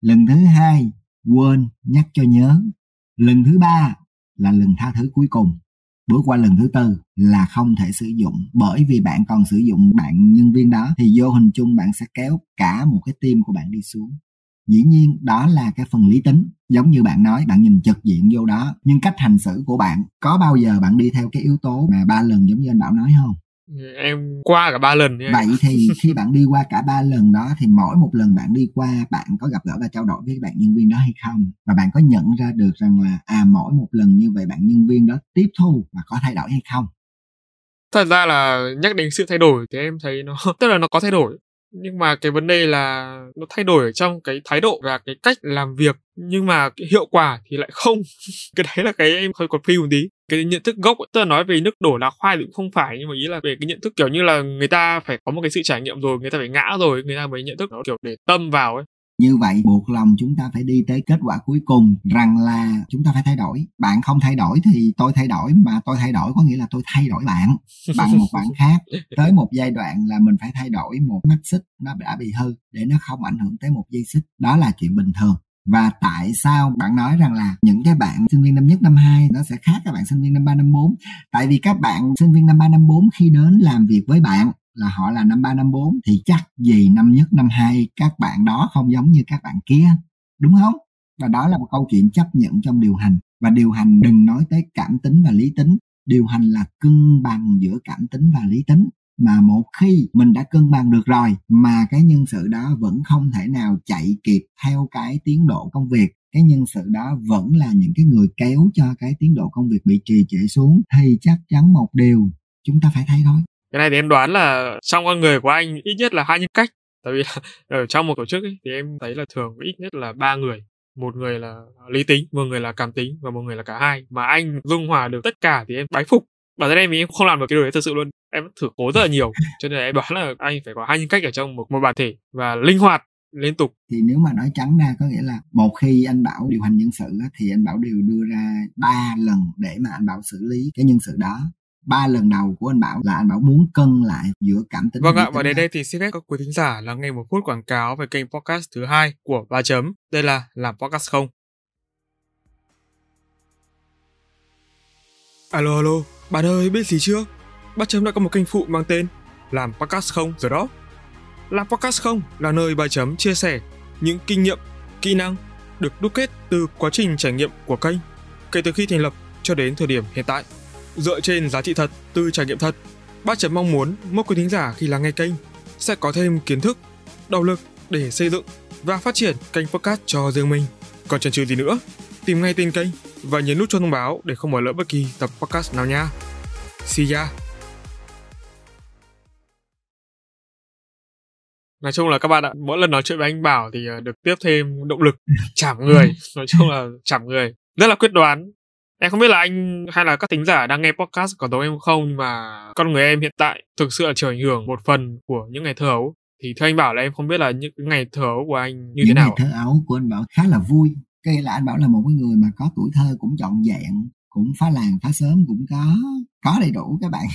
Lần thứ hai, quên, nhắc cho nhớ. Lần thứ ba là lần tha thứ cuối cùng. Bước qua lần thứ tư là không thể sử dụng. Bởi vì bạn còn sử dụng bạn nhân viên đó, thì vô hình chung bạn sẽ kéo cả một cái team của bạn đi xuống dĩ nhiên đó là cái phần lý tính. Giống như bạn nói bạn nhìn trực diện vô đó nhưng cách hành xử của bạn có bao giờ bạn đi theo cái yếu tố mà ba lần giống như anh bảo nói không? Em qua cả ba lần vậy thì khi bạn đi qua cả ba lần đó thì mỗi một lần bạn đi qua bạn có gặp gỡ và trao đổi với bạn nhân viên đó hay không? Và bạn có nhận ra được rằng là à mỗi một lần như vậy bạn nhân viên đó tiếp thu và có thay đổi hay không? Thật ra là nhắc đến sự thay đổi thì em thấy nó tức là nó có thay đổi nhưng mà cái vấn đề là nó thay đổi ở trong cái thái độ và cái cách làm việc, nhưng mà cái hiệu quả thì lại không. Cái đấy là cái em hơi còn phi một tí. Cái nhận thức gốc tức là nói về nước đổ lá khoai thì cũng không phải, nhưng mà ý là về cái nhận thức kiểu như là người ta phải có một cái sự trải nghiệm rồi, người ta phải ngã rồi, người ta mới nhận thức nó kiểu để tâm vào ấy như vậy buộc lòng chúng ta phải đi tới kết quả cuối cùng rằng là chúng ta phải thay đổi. Bạn không thay đổi thì tôi thay đổi, mà tôi thay đổi có nghĩa là tôi thay đổi bạn bằng một bạn khác. Tới một giai đoạn là mình phải thay đổi một mắt xích nó đã bị hư để nó không ảnh hưởng tới một dây xích. Đó là chuyện bình thường. Và tại sao bạn nói rằng là những cái bạn sinh viên năm nhất, năm hai nó sẽ khác các bạn sinh viên năm ba, năm bốn? Tại vì các bạn sinh viên năm ba, năm bốn khi đến làm việc với bạn là họ là năm ba, năm bốn, thì chắc gì năm nhất, năm hai các bạn đó không giống như các bạn kia, đúng không? Và đó là một câu chuyện chấp nhận trong điều hành. Và điều hành đừng nói tới cảm tính và lý tính. Điều hành là cân bằng giữa cảm tính và lý tính. Mà một khi mình đã cân bằng được rồi, mà cái nhân sự đó vẫn không thể nào chạy kịp theo cái tiến độ công việc, cái nhân sự đó vẫn là những cái người kéo cho cái tiến độ công việc bị trì trệ xuống, thì chắc chắn một điều, chúng ta phải thay thôi cái này thì em đoán là trong con người của anh ít nhất là hai nhân cách. Tại vì ở trong một tổ chức ấy, thì em thấy là thường ít nhất là ba người. Một người là lý tính một người là cảm tính và một người là cả hai. Mà anh dung hòa được tất cả thì em bái phục. Bản thân em thì em không làm được cái điều đấy thật sự luôn. Em thử cố rất là nhiều. Cho nên là em đoán là anh phải có hai nhân cách ở trong một một bản thể và linh hoạt liên tục. Thì nếu mà nói trắng ra có nghĩa là một khi anh bảo điều hành nhân sự thì anh bảo đều đưa ra ba lần để mà anh bảo xử lý cái nhân sự đó ba lần đầu của anh Bảo là anh Bảo muốn cân lại giữa cảm tính Vâng ạ, và đến đây thì xin phép các quý thính giả là nghe một phút quảng cáo về kênh podcast thứ hai của Ba Chấm. Đây là Làm Podcast Không. Alo alo, bạn ơi biết gì chưa? Ba Chấm đã có một kênh phụ mang tên Làm Podcast Không rồi đó. Làm Podcast Không là nơi Ba Chấm chia sẻ những kinh nghiệm, kỹ năng được đúc kết từ quá trình trải nghiệm của kênh kể từ khi thành lập cho đến thời điểm hiện tại. Dựa trên giá trị thật từ trải nghiệm thật, Bác Chấm mong muốn mỗi quý thính giả khi lắng nghe kênh sẽ có thêm kiến thức, động lực để xây dựng và phát triển kênh podcast cho riêng mình. Còn chần chừ gì nữa, tìm ngay tên kênh và nhấn nút cho thông báo để không bỏ lỡ bất kỳ tập podcast nào nha. See ya! Nói chung là các bạn ạ, mỗi lần nói chuyện với anh Bảo thì ờ, được tiếp thêm động lực, chảm người. Nói chung là chảm người. Rất là quyết đoán. Em không biết là anh hay là các thính giả đang nghe podcast có giống em không mà con người em hiện tại thực sự là chịu ảnh hưởng một phần của những ngày thơ ấu. Thì thưa anh Bảo là em không biết là những ngày thơ ấu của anh như những thế nào. ngày thơ ấu của anh Bảo khá là vui. Cái là anh Bảo là một cái người mà có tuổi thơ cũng trọn vẹn cũng phá làng phá sớm cũng có có đầy đủ các bạn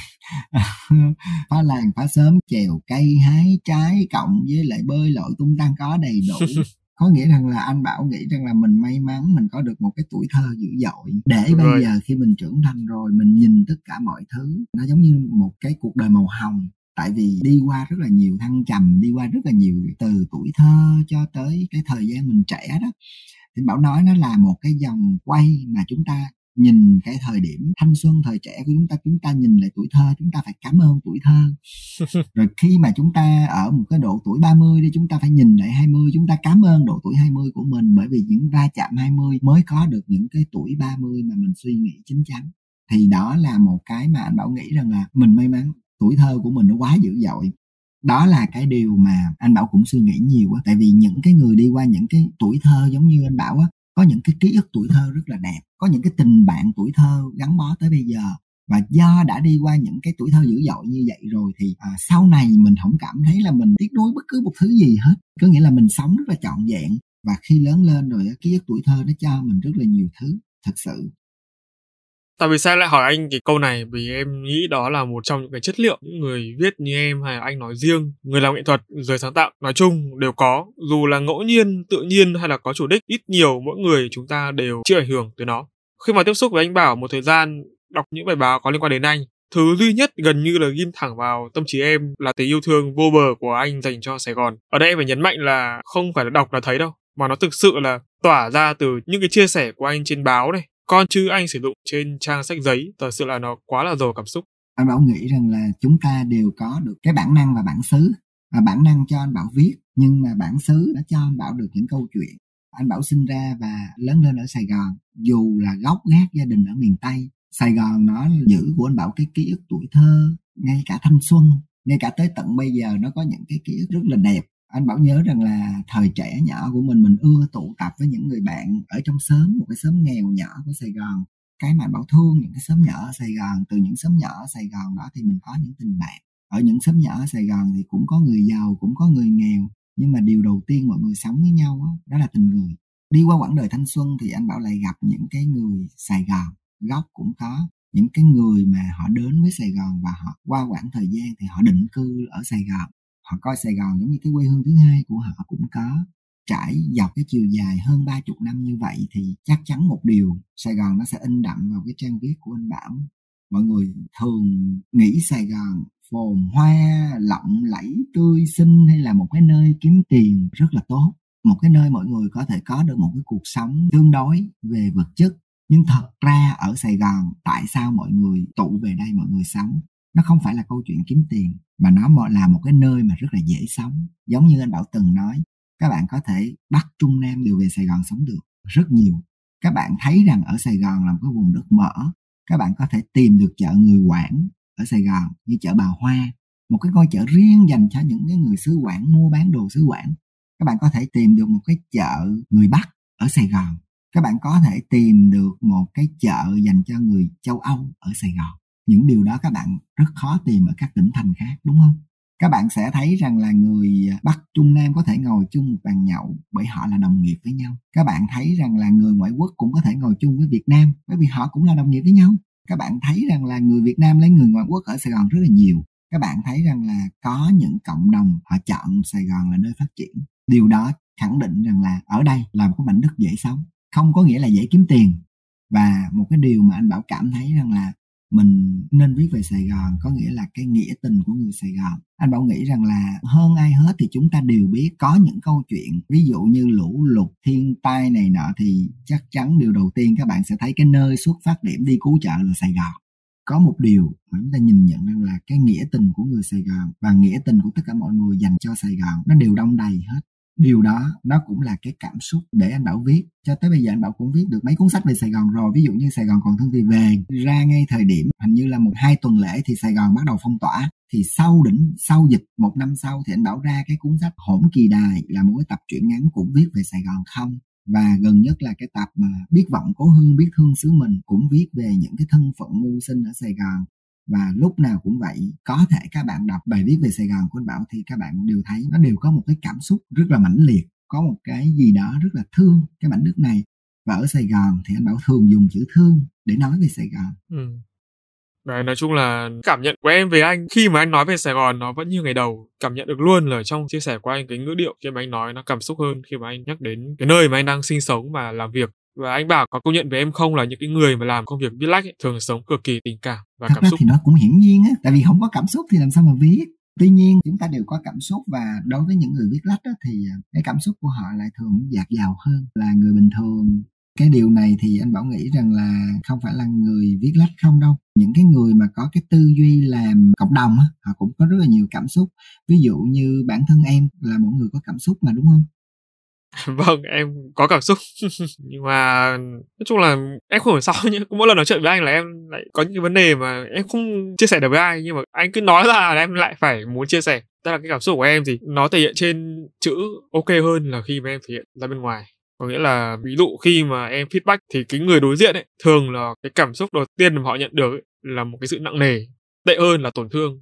phá làng phá sớm chèo cây hái trái cộng với lại bơi lội tung tăng có đầy đủ có nghĩa rằng là anh bảo nghĩ rằng là mình may mắn mình có được một cái tuổi thơ dữ dội. Để Đúng bây rồi. giờ khi mình trưởng thành rồi mình nhìn tất cả mọi thứ nó giống như một cái cuộc đời màu hồng. Tại vì đi qua rất là nhiều thăng trầm đi qua rất là nhiều từ tuổi thơ cho tới cái thời gian mình trẻ đó. Thì bảo nói nó là một cái dòng quay mà chúng ta nhìn cái thời điểm thanh xuân thời trẻ của chúng ta chúng ta nhìn lại tuổi thơ chúng ta phải cảm ơn tuổi thơ. Rồi khi mà chúng ta ở một cái độ tuổi 30 đi chúng ta phải nhìn lại 20 chúng ta cảm ơn độ tuổi 20 của mình bởi vì những va chạm 20 mới có được những cái tuổi 30 mà mình suy nghĩ chín chắn. Thì đó là một cái mà anh Bảo nghĩ rằng là mình may mắn tuổi thơ của mình nó quá dữ dội. Đó là cái điều mà anh Bảo cũng suy nghĩ nhiều á. Tại vì những cái người đi qua những cái tuổi thơ giống như anh Bảo á có những cái ký ức tuổi thơ rất là đẹp có những cái tình bạn tuổi thơ gắn bó tới bây giờ. Và do đã đi qua những cái tuổi thơ dữ dội như vậy rồi thì à, sau này mình không cảm thấy là mình tiếc nuối bất cứ một thứ gì hết. Có nghĩa là mình sống rất là trọn vẹn. Và khi lớn lên rồi ký ức tuổi thơ nó cho mình rất là nhiều thứ thật sự. Tại vì sao lại hỏi anh cái câu này? Vì em nghĩ đó là một trong những cái chất liệu những người viết như em hay là anh nói riêng, người làm nghệ thuật, giới sáng tạo nói chung đều có. Dù là ngẫu nhiên, tự nhiên hay là có chủ đích, ít nhiều mỗi người chúng ta đều chịu ảnh hưởng từ nó. Khi mà tiếp xúc với anh Bảo một thời gian đọc những bài báo có liên quan đến anh, thứ duy nhất gần như là ghim thẳng vào tâm trí em là tình yêu thương vô bờ của anh dành cho Sài Gòn. Ở đây em phải nhấn mạnh là không phải là đọc là thấy đâu, mà nó thực sự là tỏa ra từ những cái chia sẻ của anh trên báo này, con chữ anh sử dụng trên trang sách giấy, thật sự là nó quá là giàu cảm xúc. Anh bảo nghĩ rằng là chúng ta đều có được cái bản năng và bản xứ. Và bản năng cho anh bảo viết, nhưng mà bản xứ đã cho anh bảo được những câu chuyện. Anh bảo sinh ra và lớn lên ở sài gòn, dù là gốc gác gia đình ở miền tây, sài gòn nó giữ của anh bảo cái ký ức tuổi thơ, ngay cả thanh xuân, ngay cả tới tận bây giờ nó có những cái ký ức rất là đẹp anh bảo nhớ rằng là thời trẻ nhỏ của mình mình ưa tụ tập với những người bạn ở trong xóm một cái xóm nghèo nhỏ của sài gòn. Cái mà bảo thương những cái xóm nhỏ ở sài gòn từ những xóm nhỏ ở sài gòn đó thì mình có những tình bạn. Ở những xóm nhỏ ở sài gòn thì cũng có người giàu cũng có người nghèo nhưng mà điều đầu tiên mọi người sống với nhau đó, đó là tình người. Đi qua quãng đời thanh xuân thì anh bảo lại gặp những cái người sài gòn gốc cũng có những cái người mà họ đến với sài gòn và họ qua quãng thời gian thì họ định cư ở sài gòn họ coi sài gòn giống như cái quê hương thứ hai của họ, cũng có trải dọc cái chiều dài hơn ba chục năm như vậy thì chắc chắn một điều, Sài Gòn nó sẽ in đậm vào cái trang viết của anh Bảo. Mọi người thường nghĩ Sài Gòn phồn hoa, lộng lẫy, tươi xinh hay là một cái nơi kiếm tiền rất là tốt, một cái nơi mọi người có thể có được một cái cuộc sống tương đối về vật chất. Nhưng thật ra ở Sài Gòn, tại sao mọi người tụ về đây mọi người sống? Nó không phải là câu chuyện kiếm tiền, mà nó là một cái nơi mà rất là dễ sống. Giống như anh Bảo từng nói, các bạn có thể Bắc Trung Nam đều về Sài Gòn sống được rất nhiều. Các bạn thấy rằng ở Sài Gòn là một cái vùng đất mở các bạn có thể tìm được chợ người Quảng ở Sài Gòn như chợ Bà Hoa, một cái ngôi chợ riêng dành cho những cái người xứ Quảng mua bán đồ xứ Quảng. Các bạn có thể tìm được một cái chợ người Bắc ở Sài Gòn. Các bạn có thể tìm được một cái chợ dành cho người châu Âu ở Sài Gòn những điều đó các bạn rất khó tìm ở các tỉnh thành khác đúng không các bạn sẽ thấy rằng là người Bắc Trung Nam có thể ngồi chung một bàn nhậu bởi họ là đồng nghiệp với nhau. Các bạn thấy rằng là người ngoại quốc cũng có thể ngồi chung với Việt Nam bởi vì họ cũng là đồng nghiệp với nhau. Các bạn thấy rằng là người Việt Nam lấy người ngoại quốc ở Sài Gòn rất là nhiều. Các bạn thấy rằng là có những cộng đồng họ chọn Sài Gòn là nơi phát triển. Điều đó khẳng định rằng là ở đây là một cái mảnh đất dễ sống, không có nghĩa là dễ kiếm tiền. Và một cái điều mà anh Bảo cảm thấy rằng là mình nên viết về Sài Gòn, có nghĩa là cái nghĩa tình của người Sài Gòn. Anh Bảo nghĩ rằng là hơn ai hết thì chúng ta đều biết có những câu chuyện, ví dụ như lũ lụt, thiên tai này nọ, thì chắc chắn điều đầu tiên các bạn sẽ thấy cái nơi xuất phát điểm đi cứu trợ là Sài Gòn. Có một điều mà chúng ta nhìn nhận rằng là cái nghĩa tình của người Sài Gòn và nghĩa tình của tất cả mọi người dành cho Sài Gòn nó đều đông đầy hết điều đó nó cũng là cái cảm xúc để anh bảo viết. Cho tới bây giờ anh bảo cũng viết được mấy cuốn sách về sài gòn rồi. Ví dụ như sài gòn còn thương thì về. Ra ngay thời điểm, hình như là một, hai tuần lễ thì sài gòn bắt đầu phong tỏa. Thì sau đỉnh, sau dịch, một năm sau thì anh bảo ra cái cuốn sách hỗn kỳ đài, là một cái tập truyện ngắn cũng viết về sài gòn không? Và gần nhất là cái tập mà biết vọng cố hương, biết thương xứ mình cũng viết về những cái thân phận mưu sinh ở Sài Gòn và lúc nào cũng vậy có thể các bạn đọc bài viết về Sài Gòn của anh Bảo thì các bạn đều thấy nó đều có một cái cảm xúc rất là mãnh liệt có một cái gì đó rất là thương cái mảnh đất này. Và ở Sài Gòn thì anh Bảo thường dùng chữ thương để nói về Sài Gòn. Ừ. Đấy, nói chung là cảm nhận của em về anh khi mà anh nói về Sài Gòn nó vẫn như ngày đầu cảm nhận được luôn là trong chia sẻ của anh cái ngữ điệu khi mà anh nói nó cảm xúc hơn khi mà anh nhắc đến cái nơi mà anh đang sinh sống và làm việc và anh bảo có công nhận với em không là những cái người mà làm công việc viết lách ấy, thường sống cực kỳ tình cảm và Thật cảm ra xúc. thì nó cũng hiển nhiên á tại vì không có cảm xúc thì làm sao mà viết? Tuy nhiên chúng ta đều có cảm xúc và đối với những người viết lách á, thì cái cảm xúc của họ lại thường dạt dào hơn là người bình thường. Cái điều này thì anh bảo nghĩ rằng là không phải là người viết lách không đâu. Những cái người mà có cái tư duy làm cộng đồng á, họ cũng có rất là nhiều cảm xúc. Ví dụ như bản thân em là một người có cảm xúc mà đúng không vâng em có cảm xúc. Nhưng mà nói chung là em không hiểu sao nhé mỗi lần nói chuyện với anh là em lại có những cái vấn đề mà em không chia sẻ được với ai nhưng mà anh cứ nói ra là em lại phải muốn chia sẻ. Tức là cái cảm xúc của em thì nó thể hiện trên chữ ok hơn là khi mà em thể hiện ra bên ngoài. Có nghĩa là ví dụ khi mà em feedback thì cái người đối diện ấy thường là cái cảm xúc đầu tiên mà họ nhận được ấy, là một cái sự nặng nề tệ hơn là tổn thương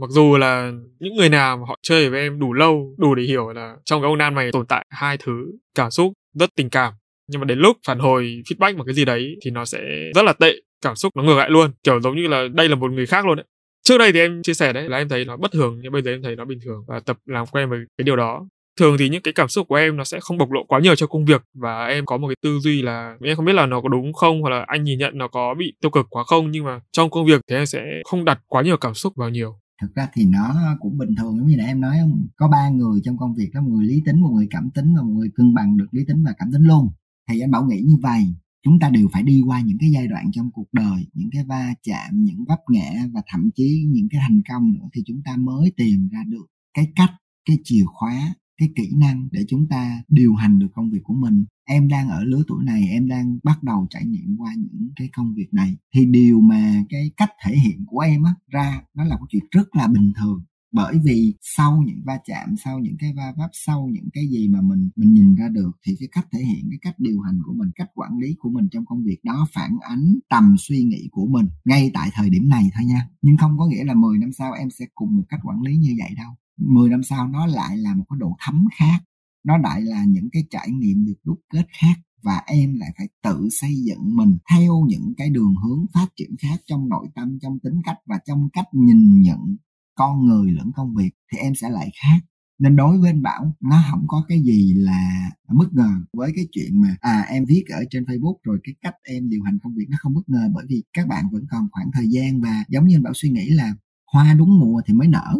mặc dù là những người nào mà họ chơi với em đủ lâu, đủ để hiểu là trong cái ông nan này tồn tại hai thứ, cảm xúc rất tình cảm. Nhưng mà đến lúc phản hồi, feedback một cái gì đấy thì nó sẽ rất là tệ, cảm xúc nó ngược lại luôn, kiểu giống như là đây là một người khác luôn đấy trước đây thì em chia sẻ đấy, là em thấy nó bất thường, nhưng bây giờ em thấy nó bình thường và tập làm quen với cái điều đó. Thường thì những cái cảm xúc của em nó sẽ không bộc lộ quá nhiều cho công việc và em có một cái tư duy là em không biết là nó có đúng không hoặc là anh nhìn nhận nó có bị tiêu cực quá không, nhưng mà trong công việc thì em sẽ không đặt quá nhiều cảm xúc vào nhiều thực ra thì nó cũng bình thường, giống như là em nói không có ba người trong công việc đó, một người lý tính, một người cảm tính, và một người cân bằng được lý tính và cảm tính luôn. Thì anh bảo nghĩ như vậy, chúng ta đều phải đi qua những cái giai đoạn trong cuộc đời, những cái va chạm, những vấp ngã và thậm chí những cái thành công nữa thì chúng ta mới tìm ra được cái cách, cái chìa khóa, cái kỹ năng để chúng ta điều hành được công việc của mình em đang ở lứa tuổi này, em đang bắt đầu trải nghiệm qua những cái công việc này. Thì điều mà cái cách thể hiện của em á, ra nó là một chuyện rất là bình thường. Bởi vì sau những va chạm, sau những cái va vấp, sau những cái gì mà mình mình nhìn ra được, thì cái cách thể hiện, cái cách điều hành của mình, cách quản lý của mình trong công việc đó phản ánh tầm suy nghĩ của mình ngay tại thời điểm này thôi nha. Nhưng không có nghĩa là 10 năm sau em sẽ cùng một cách quản lý như vậy đâu. 10 năm sau nó lại là một cái độ thấm khác nó lại là những cái trải nghiệm được đúc kết khác và em lại phải tự xây dựng mình theo những cái đường hướng phát triển khác trong nội tâm, trong tính cách và trong cách nhìn nhận con người lẫn công việc thì em sẽ lại khác. Nên đối với anh bảo, nó không có cái gì là bất ngờ với cái chuyện mà à em viết ở trên facebook rồi cái cách em điều hành công việc nó không bất ngờ bởi vì các bạn vẫn còn khoảng thời gian và giống như anh bảo suy nghĩ là hoa đúng mùa thì mới nở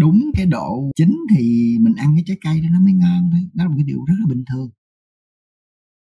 đúng cái độ chín thì mình ăn cái trái cây đó nó mới ngon thôi đó là một cái điều rất là bình thường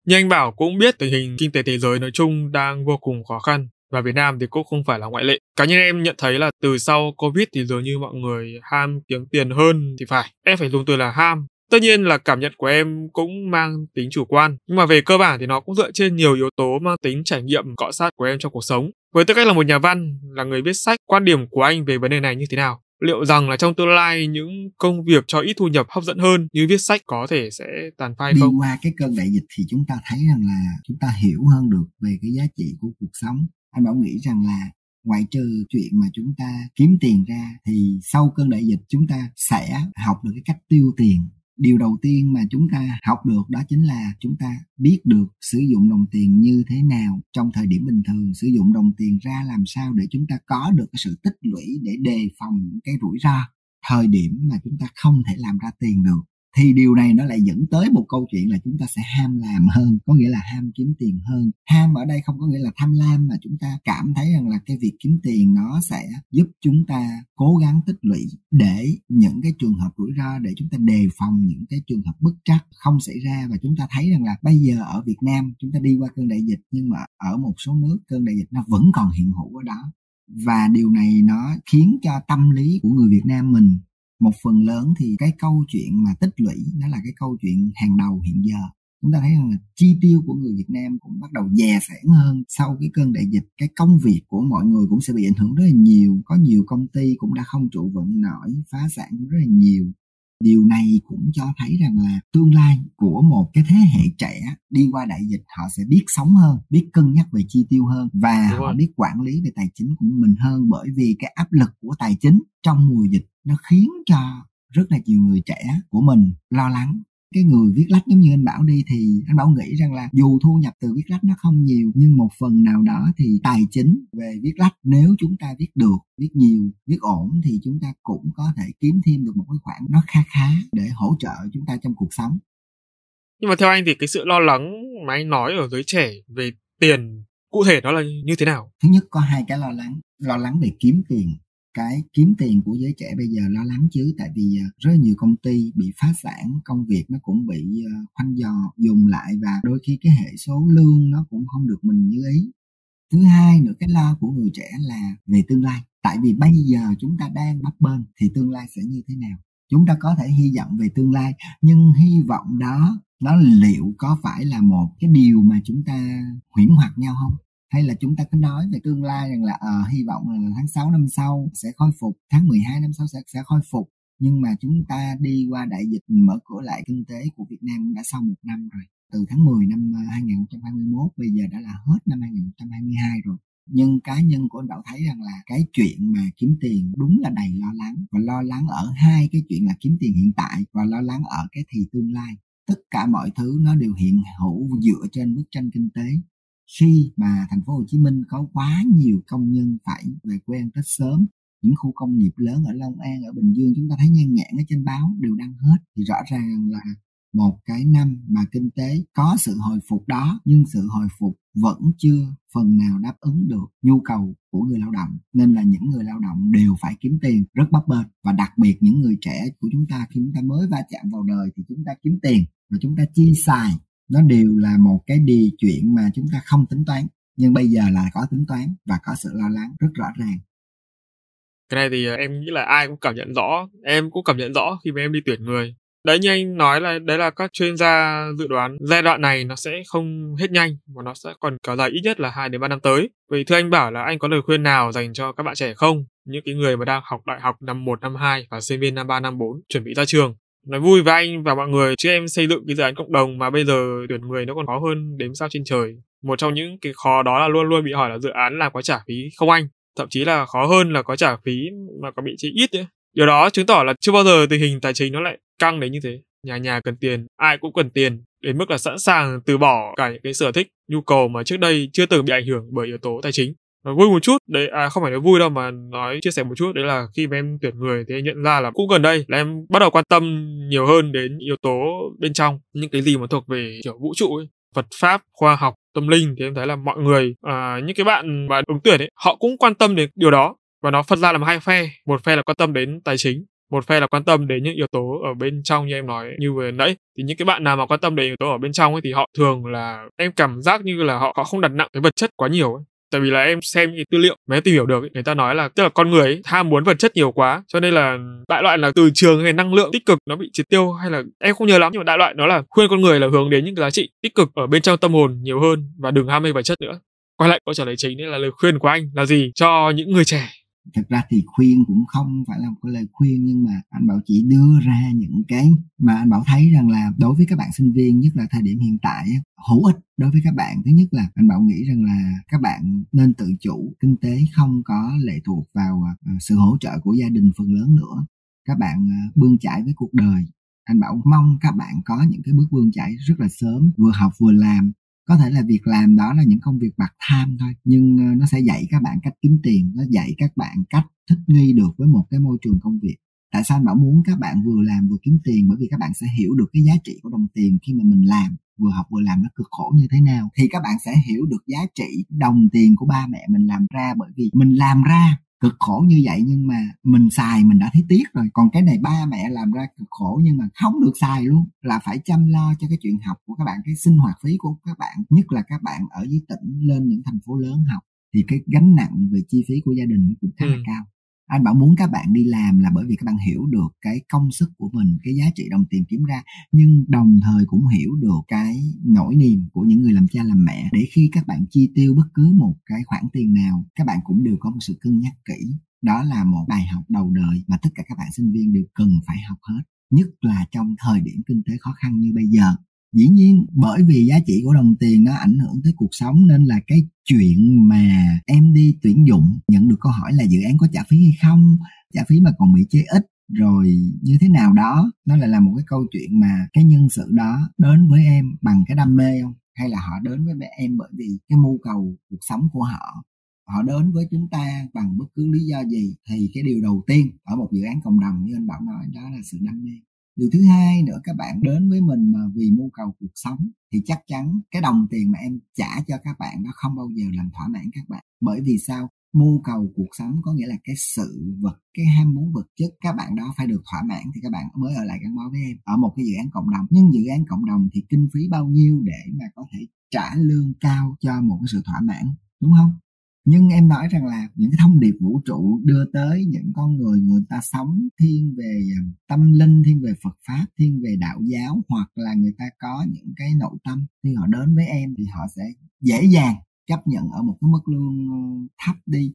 như anh Bảo cũng biết tình hình kinh tế thế giới nói chung đang vô cùng khó khăn và Việt Nam thì cũng không phải là ngoại lệ. Cá nhân em nhận thấy là từ sau Covid thì dường như mọi người ham kiếm tiền hơn thì phải. Em phải dùng từ là ham. Tất nhiên là cảm nhận của em cũng mang tính chủ quan, nhưng mà về cơ bản thì nó cũng dựa trên nhiều yếu tố mang tính trải nghiệm cọ sát của em trong cuộc sống. Với tư cách là một nhà văn, là người viết sách, quan điểm của anh về vấn đề này như thế nào? Liệu rằng là trong tương lai những công việc cho ít thu nhập hấp dẫn hơn như viết sách có thể sẽ tàn phai đi không? Đi qua cái cơn đại dịch thì chúng ta thấy rằng là chúng ta hiểu hơn được về cái giá trị của cuộc sống. Anh Bảo nghĩ rằng là ngoại trừ chuyện mà chúng ta kiếm tiền ra thì sau cơn đại dịch chúng ta sẽ học được cái cách tiêu tiền điều đầu tiên mà chúng ta học được đó chính là chúng ta biết được sử dụng đồng tiền như thế nào trong thời điểm bình thường. Sử dụng đồng tiền ra làm sao để chúng ta có được cái sự tích lũy để đề phòng những cái rủi ro thời điểm mà chúng ta không thể làm ra tiền được thì điều này nó lại dẫn tới một câu chuyện là chúng ta sẽ ham làm hơn, có nghĩa là ham kiếm tiền hơn. Ham ở đây không có nghĩa là tham lam mà chúng ta cảm thấy rằng là cái việc kiếm tiền nó sẽ giúp chúng ta cố gắng tích lũy để những cái trường hợp rủi ro, để chúng ta đề phòng những cái trường hợp bất trắc không xảy ra. Và chúng ta thấy rằng là bây giờ ở Việt Nam, chúng ta đi qua cơn đại dịch nhưng mà ở một số nước cơn đại dịch nó vẫn còn hiện hữu ở đó. Và điều này nó khiến cho tâm lý của người Việt Nam mình một phần lớn thì cái câu chuyện mà tích lũy nó là cái câu chuyện hàng đầu hiện giờ. Chúng ta thấy rằng là chi tiêu của người Việt Nam cũng bắt đầu dè sẻn hơn sau cái cơn đại dịch. Cái công việc của mọi người cũng sẽ bị ảnh hưởng rất là nhiều. Có nhiều công ty cũng đã không trụ vững nổi, phá sản rất là nhiều điều này cũng cho thấy rằng là tương lai của một cái thế hệ trẻ đi qua đại dịch họ sẽ biết sống hơn biết cân nhắc về chi tiêu hơn và Đúng họ rồi. biết quản lý về tài chính của mình hơn bởi vì cái áp lực của tài chính trong mùa dịch nó khiến cho rất là nhiều người trẻ của mình lo lắng cái người viết lách giống như anh Bảo đi thì anh Bảo nghĩ rằng là dù thu nhập từ viết lách nó không nhiều nhưng một phần nào đó thì tài chính về viết lách nếu chúng ta viết được viết nhiều viết ổn thì chúng ta cũng có thể kiếm thêm được một cái khoản nó khá khá để hỗ trợ chúng ta trong cuộc sống. Nhưng mà theo anh thì cái sự lo lắng mà anh nói ở giới trẻ về tiền cụ thể đó là như thế nào? Thứ nhất có hai cái lo lắng. Lo lắng về kiếm tiền cái kiếm tiền của giới trẻ bây giờ lo lắng chứ? Tại vì ờ, rất nhiều công ty bị phá sản, công việc nó cũng bị ờ, khoanh dò dùng lại và đôi khi cái hệ số lương nó cũng không được mình như ý. Thứ hai nữa, cái lo của người trẻ là về tương lai. Tại vì bây giờ chúng ta đang bấp bênh thì tương lai sẽ như thế nào? Chúng ta có thể hy vọng về tương lai, nhưng hy vọng đó nó liệu có phải là một cái điều mà chúng ta huyễn hoặc nhau không? Hay là chúng ta cứ nói về tương lai rằng là à, hy vọng là tháng 6 năm sau sẽ khôi phục tháng 12 năm sau sẽ sẽ khôi phục. Nhưng mà chúng ta đi qua đại dịch mở cửa lại kinh tế của Việt Nam đã sau một năm rồi. Từ tháng 10 năm ờ, 2021 bây giờ đã là hết năm 2022 rồi. Nhưng cá nhân của anh Bảo thấy rằng là cái chuyện mà kiếm tiền đúng là đầy lo lắng và lo lắng ở hai cái chuyện là kiếm tiền hiện tại và lo lắng ở cái thì tương lai. Tất cả mọi thứ nó đều hiện hữu dựa trên bức tranh kinh tế khi mà thành phố Hồ Chí Minh có quá nhiều công nhân phải về quê ăn Tết sớm, những khu công nghiệp lớn ở Long An, ở Bình Dương chúng ta thấy nhan nhãn ở trên báo đều đăng hết. Thì rõ ràng là một cái năm mà kinh tế có sự hồi phục đó, nhưng sự hồi phục vẫn chưa phần nào đáp ứng được nhu cầu của người lao động. Nên là những người lao động đều phải kiếm tiền rất bấp bênh. Và đặc biệt những người trẻ của chúng ta, khi chúng ta mới va chạm vào đời thì chúng ta kiếm tiền và chúng ta chi xài nó đều là một cái điều chuyện mà chúng ta không tính toán nhưng bây giờ là có tính toán và có sự lo lắng rất rõ ràng cái này thì ờ, em nghĩ là ai cũng cảm nhận rõ em cũng cảm nhận rõ khi mà em đi tuyển người đấy như anh nói là đấy là các chuyên gia dự đoán giai đoạn này nó sẽ không hết nhanh mà nó sẽ còn kéo dài ít nhất là 2 đến 3 năm tới. Vậy thưa anh bảo là anh có lời khuyên nào dành cho các bạn trẻ không? Những cái người mà đang học đại học năm 1, năm 2 và sinh viên năm 3, năm 4 chuẩn bị ra trường nói vui với anh và mọi người, chứ em xây dựng cái dự án cộng đồng mà bây giờ tuyển người nó còn khó hơn đếm sao trên trời. Một trong những cái khó đó là luôn luôn bị hỏi là dự án là có trả phí không anh? Thậm chí là khó hơn là có trả phí mà có bị chi ít nữa điều đó chứng tỏ là chưa bao giờ tình hình tài chính nó lại căng đến như thế. Nhà nhà cần tiền, ai cũng cần tiền, đến mức là sẵn sàng từ bỏ cả những cái sở thích, nhu cầu mà trước đây chưa từng bị ảnh hưởng bởi yếu tố tài chính nói vui một chút. Đấy à không phải nói vui đâu mà nói chia sẻ một chút. Đấy là khi mà em tuyển người thì em nhận ra là cũng gần đây là em bắt đầu quan tâm nhiều hơn đến yếu tố bên trong. Những cái gì mà thuộc về kiểu vũ trụ ấy Phật pháp khoa học tâm linh thì em thấy là mọi người à, những cái bạn mà ứng tuyển ấy họ cũng quan tâm đến điều đó. Và nó phân ra làm hai phe. Một phe là quan tâm đến tài chính một phe là quan tâm đến những yếu tố ở bên trong như em nói như vừa nãy. Thì những cái bạn nào mà quan tâm đến yếu tố ở bên trong ấy thì họ thường là em cảm giác như là họ họ không đặt nặng cái vật chất quá nhiều ấy tại vì là em xem những tư liệu mà em tìm hiểu được ấy, người ta nói là tức là con người ấy, tham muốn vật chất nhiều quá cho nên là đại loại là từ trường hay năng lượng tích cực nó bị triệt tiêu hay là em không nhớ lắm nhưng mà đại loại nó là khuyên con người là hướng đến những cái giá trị tích cực ở bên trong tâm hồn nhiều hơn và đừng ham mê vật chất nữa. Quay lại câu trả lời chính đấy là lời khuyên của anh là gì cho những người trẻ? Thực ra thì khuyên cũng không phải là một cái lời khuyên, nhưng mà anh bảo chỉ đưa ra những cái mà anh bảo thấy rằng là đối với các bạn sinh viên, nhất là thời điểm hiện tại hữu ích đối với các bạn. Thứ nhất là anh bảo nghĩ rằng là các bạn nên tự chủ, kinh tế không có lệ thuộc vào à, à, sự hỗ trợ của gia đình phần lớn nữa. Các bạn à, bươn chải với cuộc đời. Anh bảo mong các bạn có những cái bước bươn chải rất là sớm, vừa học vừa làm có thể là việc làm đó là những công việc bạc tham thôi, nhưng ờ, nó sẽ dạy các bạn cách kiếm tiền, nó dạy các bạn cách thích nghi được với một cái môi trường công việc. Tại sao anh bảo muốn các bạn vừa làm vừa kiếm tiền? Bởi vì các bạn sẽ hiểu được cái giá trị của đồng tiền khi mà mình làm, vừa học vừa làm nó cực khổ như thế nào. Thì các bạn sẽ hiểu được giá trị đồng tiền của ba mẹ mình làm ra bởi vì mình làm ra cực khổ như vậy nhưng mà mình xài mình đã thấy tiếc rồi. Còn cái này ba mẹ làm ra cực khổ nhưng mà không được xài luôn. Là phải chăm lo cho cái chuyện học của các bạn cái sinh hoạt phí của các bạn. Nhất là các bạn ở dưới tỉnh lên những thành phố lớn học thì cái gánh nặng về chi phí của gia đình cũng khá ừ. là cao anh bảo muốn các bạn đi làm là bởi vì các bạn hiểu được cái công sức của mình, cái giá trị đồng tiền kiếm ra, nhưng đồng thời cũng hiểu được cái nỗi niềm của những người làm cha làm mẹ. Để khi các bạn chi tiêu bất cứ một cái khoản tiền nào, các bạn cũng đều có một sự cân nhắc kỹ. Đó là một bài học đầu đời mà tất cả các bạn sinh viên đều cần phải học hết, nhất là trong thời điểm kinh tế khó khăn như bây giờ dĩ nhiên, bởi vì giá trị của đồng tiền nó ảnh hưởng tới cuộc sống nên là cái chuyện mà em đi tuyển dụng, nhận được câu hỏi là dự án có trả phí hay không, trả phí mà còn bị chế ít, rồi như thế nào đó, nó lại là một cái câu chuyện mà cái nhân sự đó đến với em bằng cái đam mê không? Hay là họ đến với em bởi vì cái mưu cầu cuộc sống của họ? Họ đến với chúng ta bằng bất cứ lý do gì thì cái điều đầu tiên ở một dự án cộng đồng như anh bảo nói, đó là sự đam mê điều thứ hai nữa, các bạn đến với mình mà vì mưu cầu cuộc sống thì chắc chắn cái đồng tiền mà em trả cho các bạn nó không bao giờ làm thỏa mãn các bạn. Bởi vì sao? Mưu cầu cuộc sống có nghĩa là cái sự vật, cái ham muốn vật chất các bạn đó phải được thỏa mãn thì các bạn mới ở lại gắn bó với em, ở một cái dự án cộng đồng. Nhưng dự án cộng đồng thì kinh phí bao nhiêu để mà có thể trả lương cao cho một cái sự thỏa mãn, đúng không? Nhưng em nói rằng là những cái thông điệp vũ trụ đưa tới những con người người ta sống thiên về à, tâm linh, thiên về phật pháp, thiên về đạo giáo, hoặc là người ta có những cái nội tâm, khi họ đến với em thì họ sẽ dễ dàng chấp nhận ở một cái mức lương ờ, thấp đi.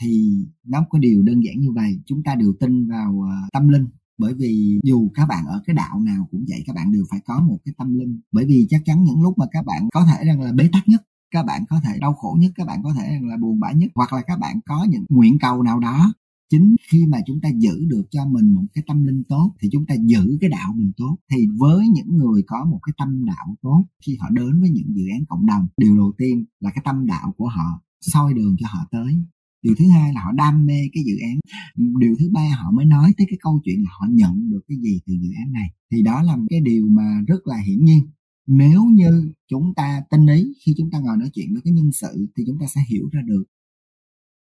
Thì nó có điều đơn giản như vậy, chúng ta đều tin vào ờ, tâm linh. Bởi vì dù các bạn ở cái đạo nào cũng vậy, các bạn đều phải có một cái tâm linh. Bởi vì chắc chắn những lúc mà các bạn có thể rằng là bế tắc nhất các bạn có thể đau khổ nhất, các bạn có thể là buồn bã nhất, hoặc là các bạn có những nguyện cầu nào đó. Chính khi mà chúng ta giữ được cho mình một cái tâm linh tốt, thì chúng ta giữ cái đạo mình tốt. Thì với những người có một cái tâm đạo tốt, khi họ đến với những dự án cộng đồng, điều đầu tiên là cái tâm đạo của họ soi đường cho họ tới. Điều thứ hai là họ đam mê cái dự án. Điều thứ ba, họ mới nói tới cái câu chuyện là họ nhận được cái gì từ dự án này. Thì đó là một cái điều mà rất là hiển nhiên nếu như chúng ta tinh ý khi chúng ta ngồi nói chuyện với cái nhân sự thì chúng ta sẽ hiểu ra được.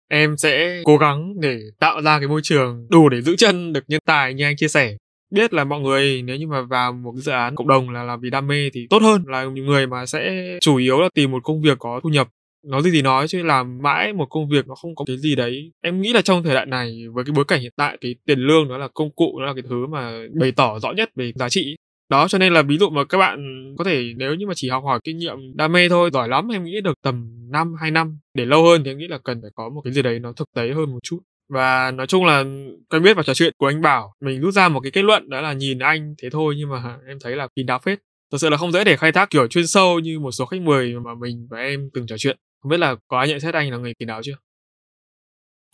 Em sẽ cố gắng để tạo ra cái môi trường đủ để giữ chân được nhân tài như anh chia sẻ. Biết là mọi người nếu như mà vào một cái dự án cộng đồng là làm vì đam mê thì tốt hơn, là những người mà sẽ chủ yếu là tìm một công việc có thu nhập. Nói gì thì nói chứ làm mãi một công việc nó không có cái gì đấy. Em nghĩ là trong thời đại này với cái bối cảnh hiện tại, cái tiền lương nó là công cụ, nó là cái thứ mà bày tỏ rõ nhất về giá trị đó, cho nên là ví dụ mà các bạn có thể nếu như mà chỉ học hỏi kinh nghiệm đam mê thôi, giỏi lắm, em nghĩ được tầm năm, hai năm để lâu hơn thì em nghĩ là cần phải có một cái gì đấy nó thực tế hơn một chút. Và nói chung là quen biết và trò chuyện của anh bảo, mình rút ra một cái kết luận đó là nhìn anh thế thôi nhưng mà em thấy là kín đáo phết. Thật sự là không dễ để khai thác kiểu chuyên sâu như một số khách mời mà mình và em từng trò chuyện. Không biết là có ai nhận xét anh là người kín đáo chưa?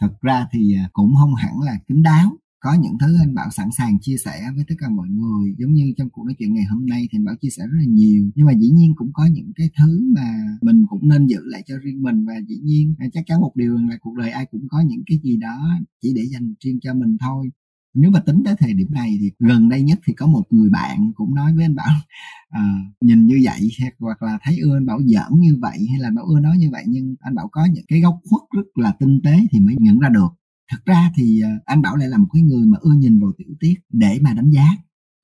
Thật ra thì à, cũng không hẳn là kín đáo có những thứ anh bảo sẵn sàng chia sẻ với tất cả mọi người. Giống như trong cuộc nói chuyện ngày hôm nay thì anh bảo chia sẻ rất là nhiều. Nhưng mà dĩ nhiên cũng có những cái thứ mà mình cũng nên giữ lại cho riêng mình. Và dĩ nhiên à, chắc chắn một điều là cuộc đời ai cũng có những cái gì đó chỉ để dành riêng cho mình thôi. Nếu mà tính tới thời điểm này thì gần đây nhất thì có một người bạn cũng nói với anh bảo à, nhìn như vậy hoặc là thấy ưa anh bảo giỡn như vậy hay là bảo ưa nói như vậy. Nhưng anh bảo có những cái góc khuất rất là tinh tế thì mới nhận ra được thật ra thì ờ, anh bảo lại là một cái người mà ưa nhìn vào tiểu tiết để mà đánh giá.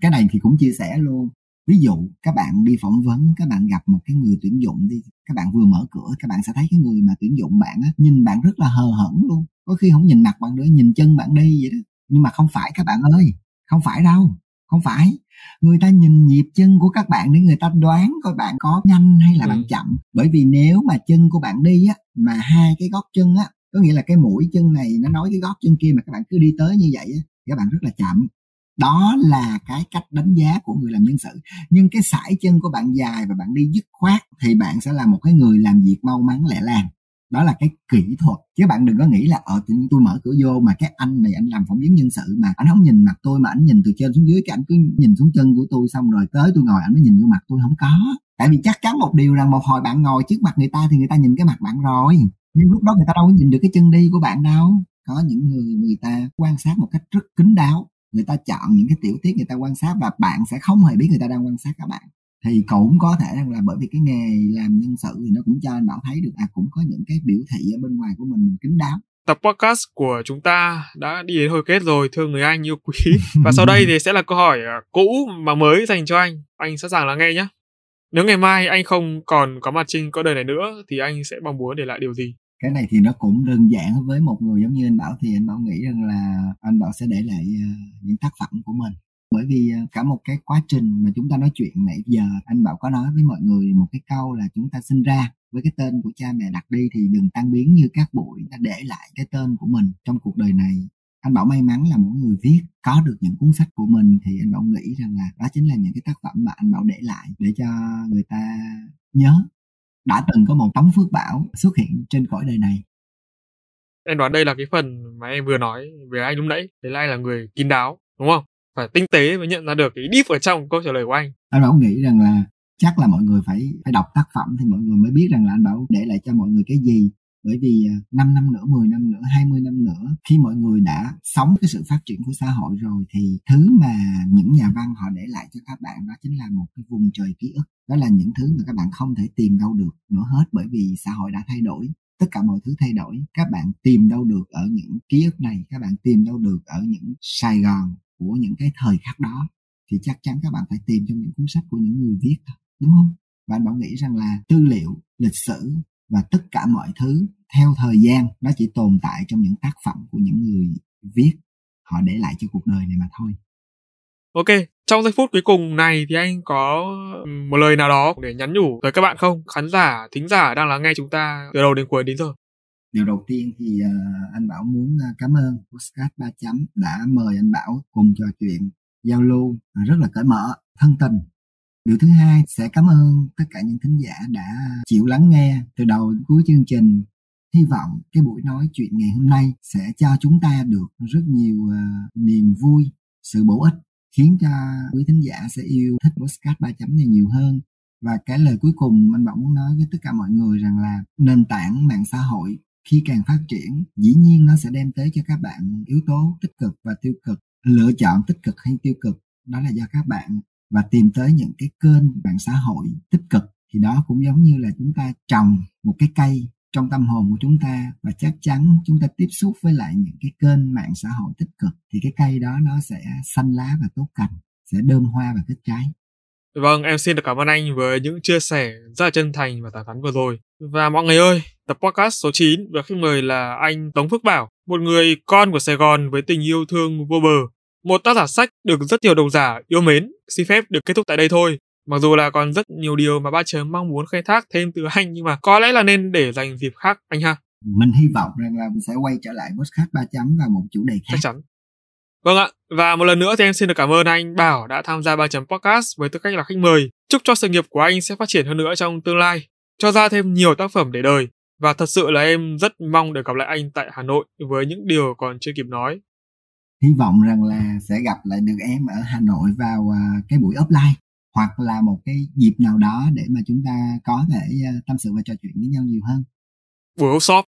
Cái này thì cũng chia sẻ luôn. Ví dụ các bạn đi phỏng vấn các bạn gặp một cái người tuyển dụng đi các bạn vừa mở cửa các bạn sẽ thấy cái người mà tuyển dụng bạn á nhìn bạn rất là hờ hững luôn. Có khi không nhìn mặt bạn nữa nhìn chân bạn đi vậy đó. Nhưng mà không phải các bạn ơi không phải đâu không phải. Người ta nhìn nhịp chân của các bạn để người ta đoán coi bạn có nhanh hay là ừ. bạn chậm. Bởi vì nếu mà chân của bạn đi á mà hai cái gót chân á có nghĩa là cái mũi chân này nó nói cái gót chân kia mà các bạn cứ đi tới như vậy thì các bạn rất là chậm. Đó là cái cách đánh giá của người làm nhân sự. Nhưng cái sải chân của bạn dài và bạn đi dứt khoát thì bạn sẽ là một cái người làm việc mau mắn, lẹ làng. Đó là cái kỹ thuật. Chứ bạn đừng có nghĩ là ở tự nhiên tôi mở cửa vô mà cái anh này anh làm phỏng vấn nhân sự mà anh không nhìn mặt tôi mà anh nhìn từ trên xuống dưới, cái anh cứ nhìn xuống chân của tôi xong rồi tới tôi ngồi anh mới nhìn vô mặt tôi. Không có. Tại vì chắc chắn một điều rằng một hồi bạn ngồi trước mặt người ta thì người ta nhìn cái mặt bạn rồi nhưng lúc đó người ta đâu có nhìn được cái chân đi của bạn đâu. Có những người người ta quan sát một cách rất kín đáo. Người ta chọn những cái tiểu tiết người ta quan sát và bạn sẽ không hề biết người ta đang quan sát các bạn. Thì cũng có thể rằng là bởi vì cái nghề làm nhân sự thì nó cũng cho anh bảo thấy được à cũng có những cái biểu thị ở bên ngoài của mình kín đáo. Tập podcast của chúng ta đã đi đến hồi kết rồi. Thưa người anh, yêu quý. Và sau đây thì sẽ là câu hỏi à, cũ mà mới dành cho anh. Anh sẵn sàng lắng nghe nhé. Nếu ngày mai anh không còn có mặt trên cõi đời này nữa thì anh sẽ mong muốn để lại điều gì? Cái này thì nó cũng đơn giản với một người giống như anh bảo. Thì anh bảo nghĩ rằng là anh bảo sẽ để lại ờ, những tác phẩm của mình. Bởi vì ờ, cả một cái quá trình mà chúng ta nói chuyện nãy giờ, anh bảo có nói với mọi người một cái câu là chúng ta sinh ra với cái tên của cha mẹ đặt đi thì đừng tan biến như các bụi đã để lại cái tên của mình trong cuộc đời này. Anh bảo may mắn là mỗi người viết có được những cuốn sách của mình. Thì anh bảo nghĩ rằng là đó chính là những cái tác phẩm mà anh bảo để lại để cho người ta nhớ đã từng có một tống phước bảo xuất hiện trên cõi đời này. Em đoán đây là cái phần mà em vừa nói về anh lúc nãy. Đấy là anh là người kín đáo đúng không? Phải tinh tế mới nhận ra được cái deep ở trong câu trả lời của anh. Anh bảo nghĩ rằng là chắc là mọi người phải phải đọc tác phẩm thì mọi người mới biết rằng là anh bảo để lại cho mọi người cái gì bởi vì à, 5 năm nữa, 10 năm nữa, 20 năm nữa khi mọi người đã sống cái sự phát triển của xã hội rồi thì thứ mà những nhà văn họ để lại cho các bạn đó chính là một cái vùng trời ký ức. Đó là những thứ mà các bạn không thể tìm đâu được nữa hết bởi vì xã hội đã thay đổi. Tất cả mọi thứ thay đổi, các bạn tìm đâu được ở những ký ức này, các bạn tìm đâu được ở những Sài Gòn của những cái thời khắc đó thì chắc chắn các bạn phải tìm trong những cuốn sách của những người viết đúng không và anh bảo nghĩ rằng là tư liệu lịch sử và tất cả mọi thứ theo thời gian nó chỉ tồn tại trong những tác phẩm của những người viết. Họ để lại cho cuộc đời này mà thôi. Ok trong giây phút cuối cùng này thì anh có một lời nào đó để nhắn nhủ tới các bạn không? Khán giả thính giả đang lắng nghe chúng ta từ đầu đến cuối đến giờ. Điều đầu tiên thì uh, anh bảo muốn uh, cảm ơn postcard ba chấm đã mời anh bảo cùng trò chuyện giao lưu uh, rất là cởi mở thân tình điều thứ hai sẽ cảm ơn tất cả những thính giả đã chịu lắng nghe từ đầu đến cuối chương trình. Hy vọng cái buổi nói chuyện ngày hôm nay sẽ cho chúng ta được rất nhiều uh, niềm vui sự bổ ích khiến cho quý thính giả sẽ yêu thích postcard ba chấm này nhiều hơn. Và cái lời cuối cùng anh bảo muốn nói với tất cả mọi người rằng là nền tảng mạng xã hội khi càng phát triển dĩ nhiên nó sẽ đem tới cho các bạn yếu tố tích cực và tiêu cực lựa chọn tích cực hay tiêu cực. Đó là do các bạn và tìm tới những cái kênh mạng xã hội tích cực thì đó cũng giống như là chúng ta trồng một cái cây trong tâm hồn của chúng ta và chắc chắn chúng ta tiếp xúc với lại những cái kênh mạng xã hội tích cực thì cái cây đó nó sẽ xanh lá và tốt cành sẽ đơm hoa và kết trái Vâng, em xin được cảm ơn anh với những chia sẻ rất là chân thành và thẳng thắn vừa rồi. Và mọi người ơi, tập podcast số 9 và khách mời là anh Tống Phước Bảo, một người con của Sài Gòn với tình yêu thương vô bờ. Một tác giả sách được rất nhiều độc giả yêu mến, xin phép được kết thúc tại đây thôi. Mặc dù là còn rất nhiều điều mà ba chấm mong muốn khai thác thêm từ anh nhưng mà có lẽ là nên để dành dịp khác anh ha. Mình hy vọng rằng là mình sẽ quay trở lại podcast ba chấm vào một chủ đề khác. Chắc chắn. Vâng ạ, và một lần nữa thì em xin được cảm ơn anh Bảo đã tham gia ba chấm podcast với tư cách là khách mời. Chúc cho sự nghiệp của anh sẽ phát triển hơn nữa trong tương lai, cho ra thêm nhiều tác phẩm để đời. Và thật sự là em rất mong được gặp lại anh tại Hà Nội với những điều còn chưa kịp nói. Hy vọng rằng là sẽ gặp lại được em ở Hà Nội vào à, cái buổi offline hoặc là một cái dịp nào đó để mà chúng ta có thể à, tâm sự và trò chuyện với nhau nhiều hơn. Buổi workshop.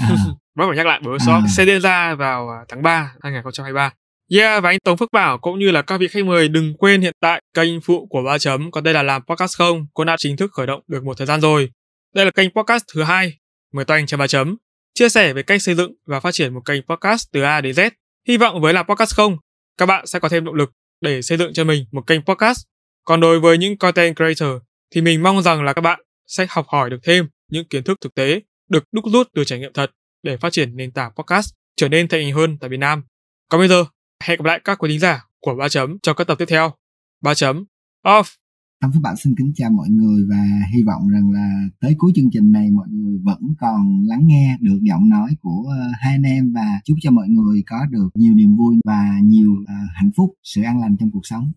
À. Vẫn phải nhắc lại buổi workshop à. sẽ diễn ra vào à, tháng 3 2023. Yeah, và anh Tống Phước Bảo cũng như là các vị khách mời đừng quên hiện tại kênh phụ của Ba Chấm có đây là làm podcast không cũng đã chính thức khởi động được một thời gian rồi. Đây là kênh podcast thứ hai, mời toàn cho Ba Chấm, chia sẻ về cách xây dựng và phát triển một kênh podcast từ A đến Z. Hy vọng với làm podcast không, các bạn sẽ có thêm động lực để xây dựng cho mình một kênh podcast. Còn đối với những content creator thì mình mong rằng là các bạn sẽ học hỏi được thêm những kiến thức thực tế được đúc rút từ trải nghiệm thật để phát triển nền tảng podcast trở nên thành hình hơn tại Việt Nam. Còn bây giờ, Hẹn gặp lại các quý thính giả của Ba Chấm trong các tập tiếp theo. Ba Chấm Off! Tâm Phước Bảo xin kính chào mọi người và hy vọng rằng là tới cuối chương trình này mọi người vẫn còn lắng nghe được giọng nói của ờ, hai anh em và chúc cho mọi người có được nhiều niềm vui và nhiều uh, hạnh phúc, sự an lành trong cuộc sống.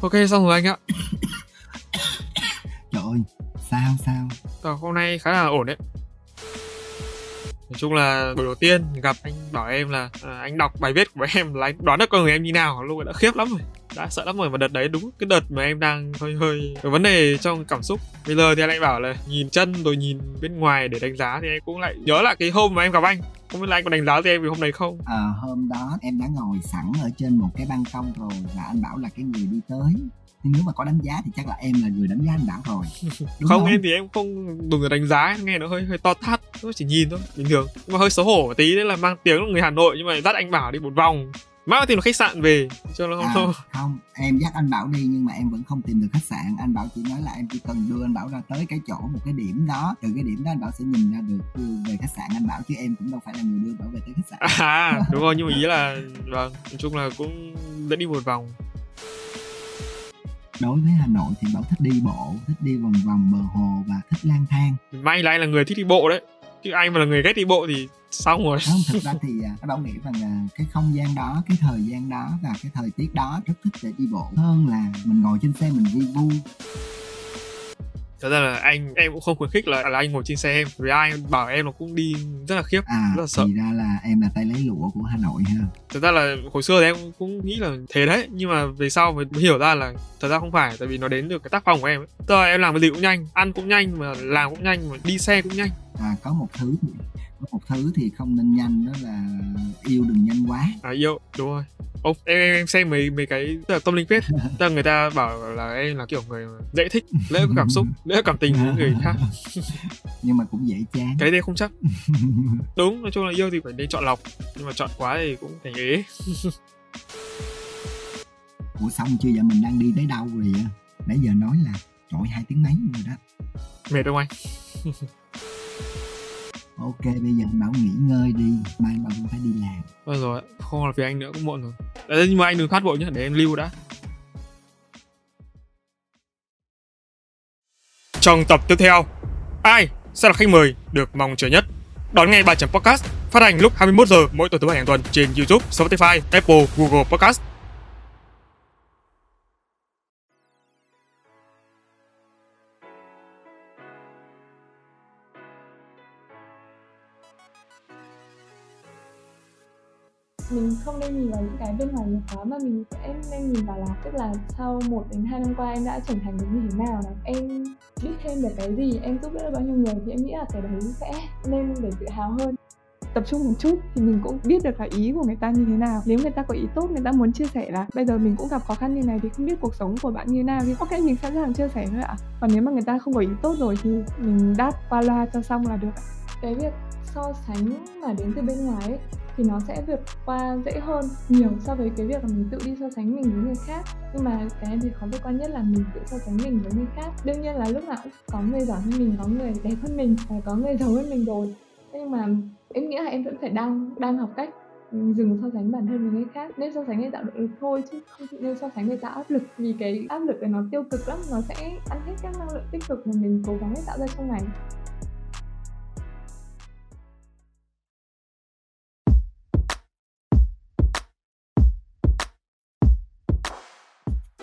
Ok xong rồi anh ạ. Trời ơi, sao sao Ờ, hôm nay khá là ổn đấy nói chung là buổi đầu tiên gặp anh bảo em là à, anh đọc bài viết của em là anh đoán được con người em như nào. Lúc ấy đã khiếp lắm rồi đã sợ lắm rồi. Và đợt đấy đúng cái đợt mà em đang hơi hơi có vấn đề trong cảm xúc. Bây giờ thì anh lại bảo là nhìn chân rồi nhìn bên ngoài để đánh giá thì em cũng lại nhớ lại cái hôm mà em gặp anh. Không biết là anh có đánh giá cho em vì hôm đấy không? À, hôm đó em đã ngồi sẵn ở trên một cái ban công rồi và anh bảo là cái người đi tới thì nếu mà có đánh giá thì chắc là em là người đánh giá anh bảo rồi. Đúng không, không? em thì em không dùng để đánh giá nghe nó hơi hơi to tát nó chỉ nhìn thôi bình thường. Nhưng mà hơi xấu hổ một tí đấy là mang tiếng là người hà nội nhưng mà dắt anh bảo đi một vòng. Mãi tìm được khách sạn về cho nó không à, không em dắt anh bảo đi nhưng mà em vẫn không tìm được khách sạn. Anh bảo chỉ nói là em chỉ cần đưa anh bảo ra tới cái chỗ một cái điểm đó. Từ cái điểm đó anh bảo sẽ nhìn ra được về khách sạn anh bảo chứ em cũng đâu phải là người đưa bảo về tới khách sạn. À đúng rồi nhưng mà ý là vâng nói chung là cũng dẫn đi một vòng đối với Hà Nội thì Bảo thích đi bộ, thích đi vòng vòng bờ hồ và thích lang thang. May là anh là người thích đi bộ đấy. Chứ anh mà là người ghét đi bộ thì xong rồi. Không, thực ra thì à, Bảo nghĩ rằng là cái không gian đó, cái thời gian đó và cái thời tiết đó rất thích để đi bộ hơn là mình ngồi trên xe mình vi vu thật ra là anh em cũng không khuyến khích là, là anh ngồi trên xe em vì ai bảo em nó cũng đi rất là khiếp à, rất là sợ. thì ra là em là tay lấy lụa của hà nội ha. Thật ra là hồi xưa thì em cũng nghĩ là thế đấy nhưng mà về sau mới hiểu ra là thật ra không phải tại vì nó đến từ cái tác phong của em ấy. Tức là em làm cái gì cũng nhanh ăn cũng nhanh mà làm cũng nhanh mà đi xe cũng nhanh. À có một thứ có một thứ thì không nên nhanh đó là yêu đừng nhanh quá. À yêu đúng rồi. Ô, em, em xem mấy mấy cái tức là tâm linh phết tức là người ta bảo là em là kiểu người dễ thích dễ có cảm xúc dễ có cảm tình với người khác. Nhưng mà cũng dễ chán. Cái đấy không chắc. Đúng nói chung là yêu thì phải nên chọn lọc nhưng mà chọn quá thì cũng thành ế ủa xong chưa? Giờ mình đang đi tới đâu rồi vậy nãy giờ nói là trời hai tiếng mấy rồi đó. Mệt không anh ok bây giờ bảo nghỉ ngơi đi. Mai bảo cũng phải đi làm. Rồi rồi không là vì anh nữa cũng muộn rồi. Đấy, nhưng mà anh đừng phát vội nhé để em lưu đã. Trong tập tiếp theo ai sẽ là khách mời được mong chờ nhất? Đón nghe bài chấm podcast phát hành lúc 21 giờ mỗi tuần thứ bảy hàng tuần trên YouTube, Spotify, Apple, Google Podcast mình không nên nhìn vào những cái bên ngoài nhiều quá mà mình sẽ nên nhìn vào là tức là sau một đến hai năm qua em đã trưởng thành đến như thế nào này. Em biết thêm được cái gì em giúp đỡ bao nhiêu người thì em nghĩ là cái đấy sẽ nên để tự hào hơn. Tập trung một chút thì mình cũng biết được là ý của người ta như thế nào. Nếu người ta có ý tốt người ta muốn chia sẻ là bây giờ mình cũng gặp khó khăn như này thì không biết cuộc sống của bạn như nào thì ok mình sẵn sàng chia sẻ thôi ạ. Còn nếu mà người ta không có ý tốt rồi thì mình đáp qua loa cho xong là được cái việc so sánh mà đến từ bên ngoài ấy, thì nó sẽ vượt qua dễ hơn nhiều so với cái việc là mình tự đi so sánh mình với người khác. Nhưng mà cái việc khó vượt qua nhất là mình tự so sánh mình với người khác. Đương nhiên là lúc nào cũng có người giỏi hơn mình, có người đẹp hơn mình và có người giàu hơn mình rồi. Nhưng mà em nghĩ là em vẫn phải đang đang học cách dừng so sánh bản thân với người khác. Nên so sánh người tạo động lực thôi chứ không nên so sánh người tạo áp lực. Vì cái áp lực này nó tiêu cực lắm, nó sẽ ăn hết các năng lượng tích cực mà mình cố gắng để tạo ra trong ngày.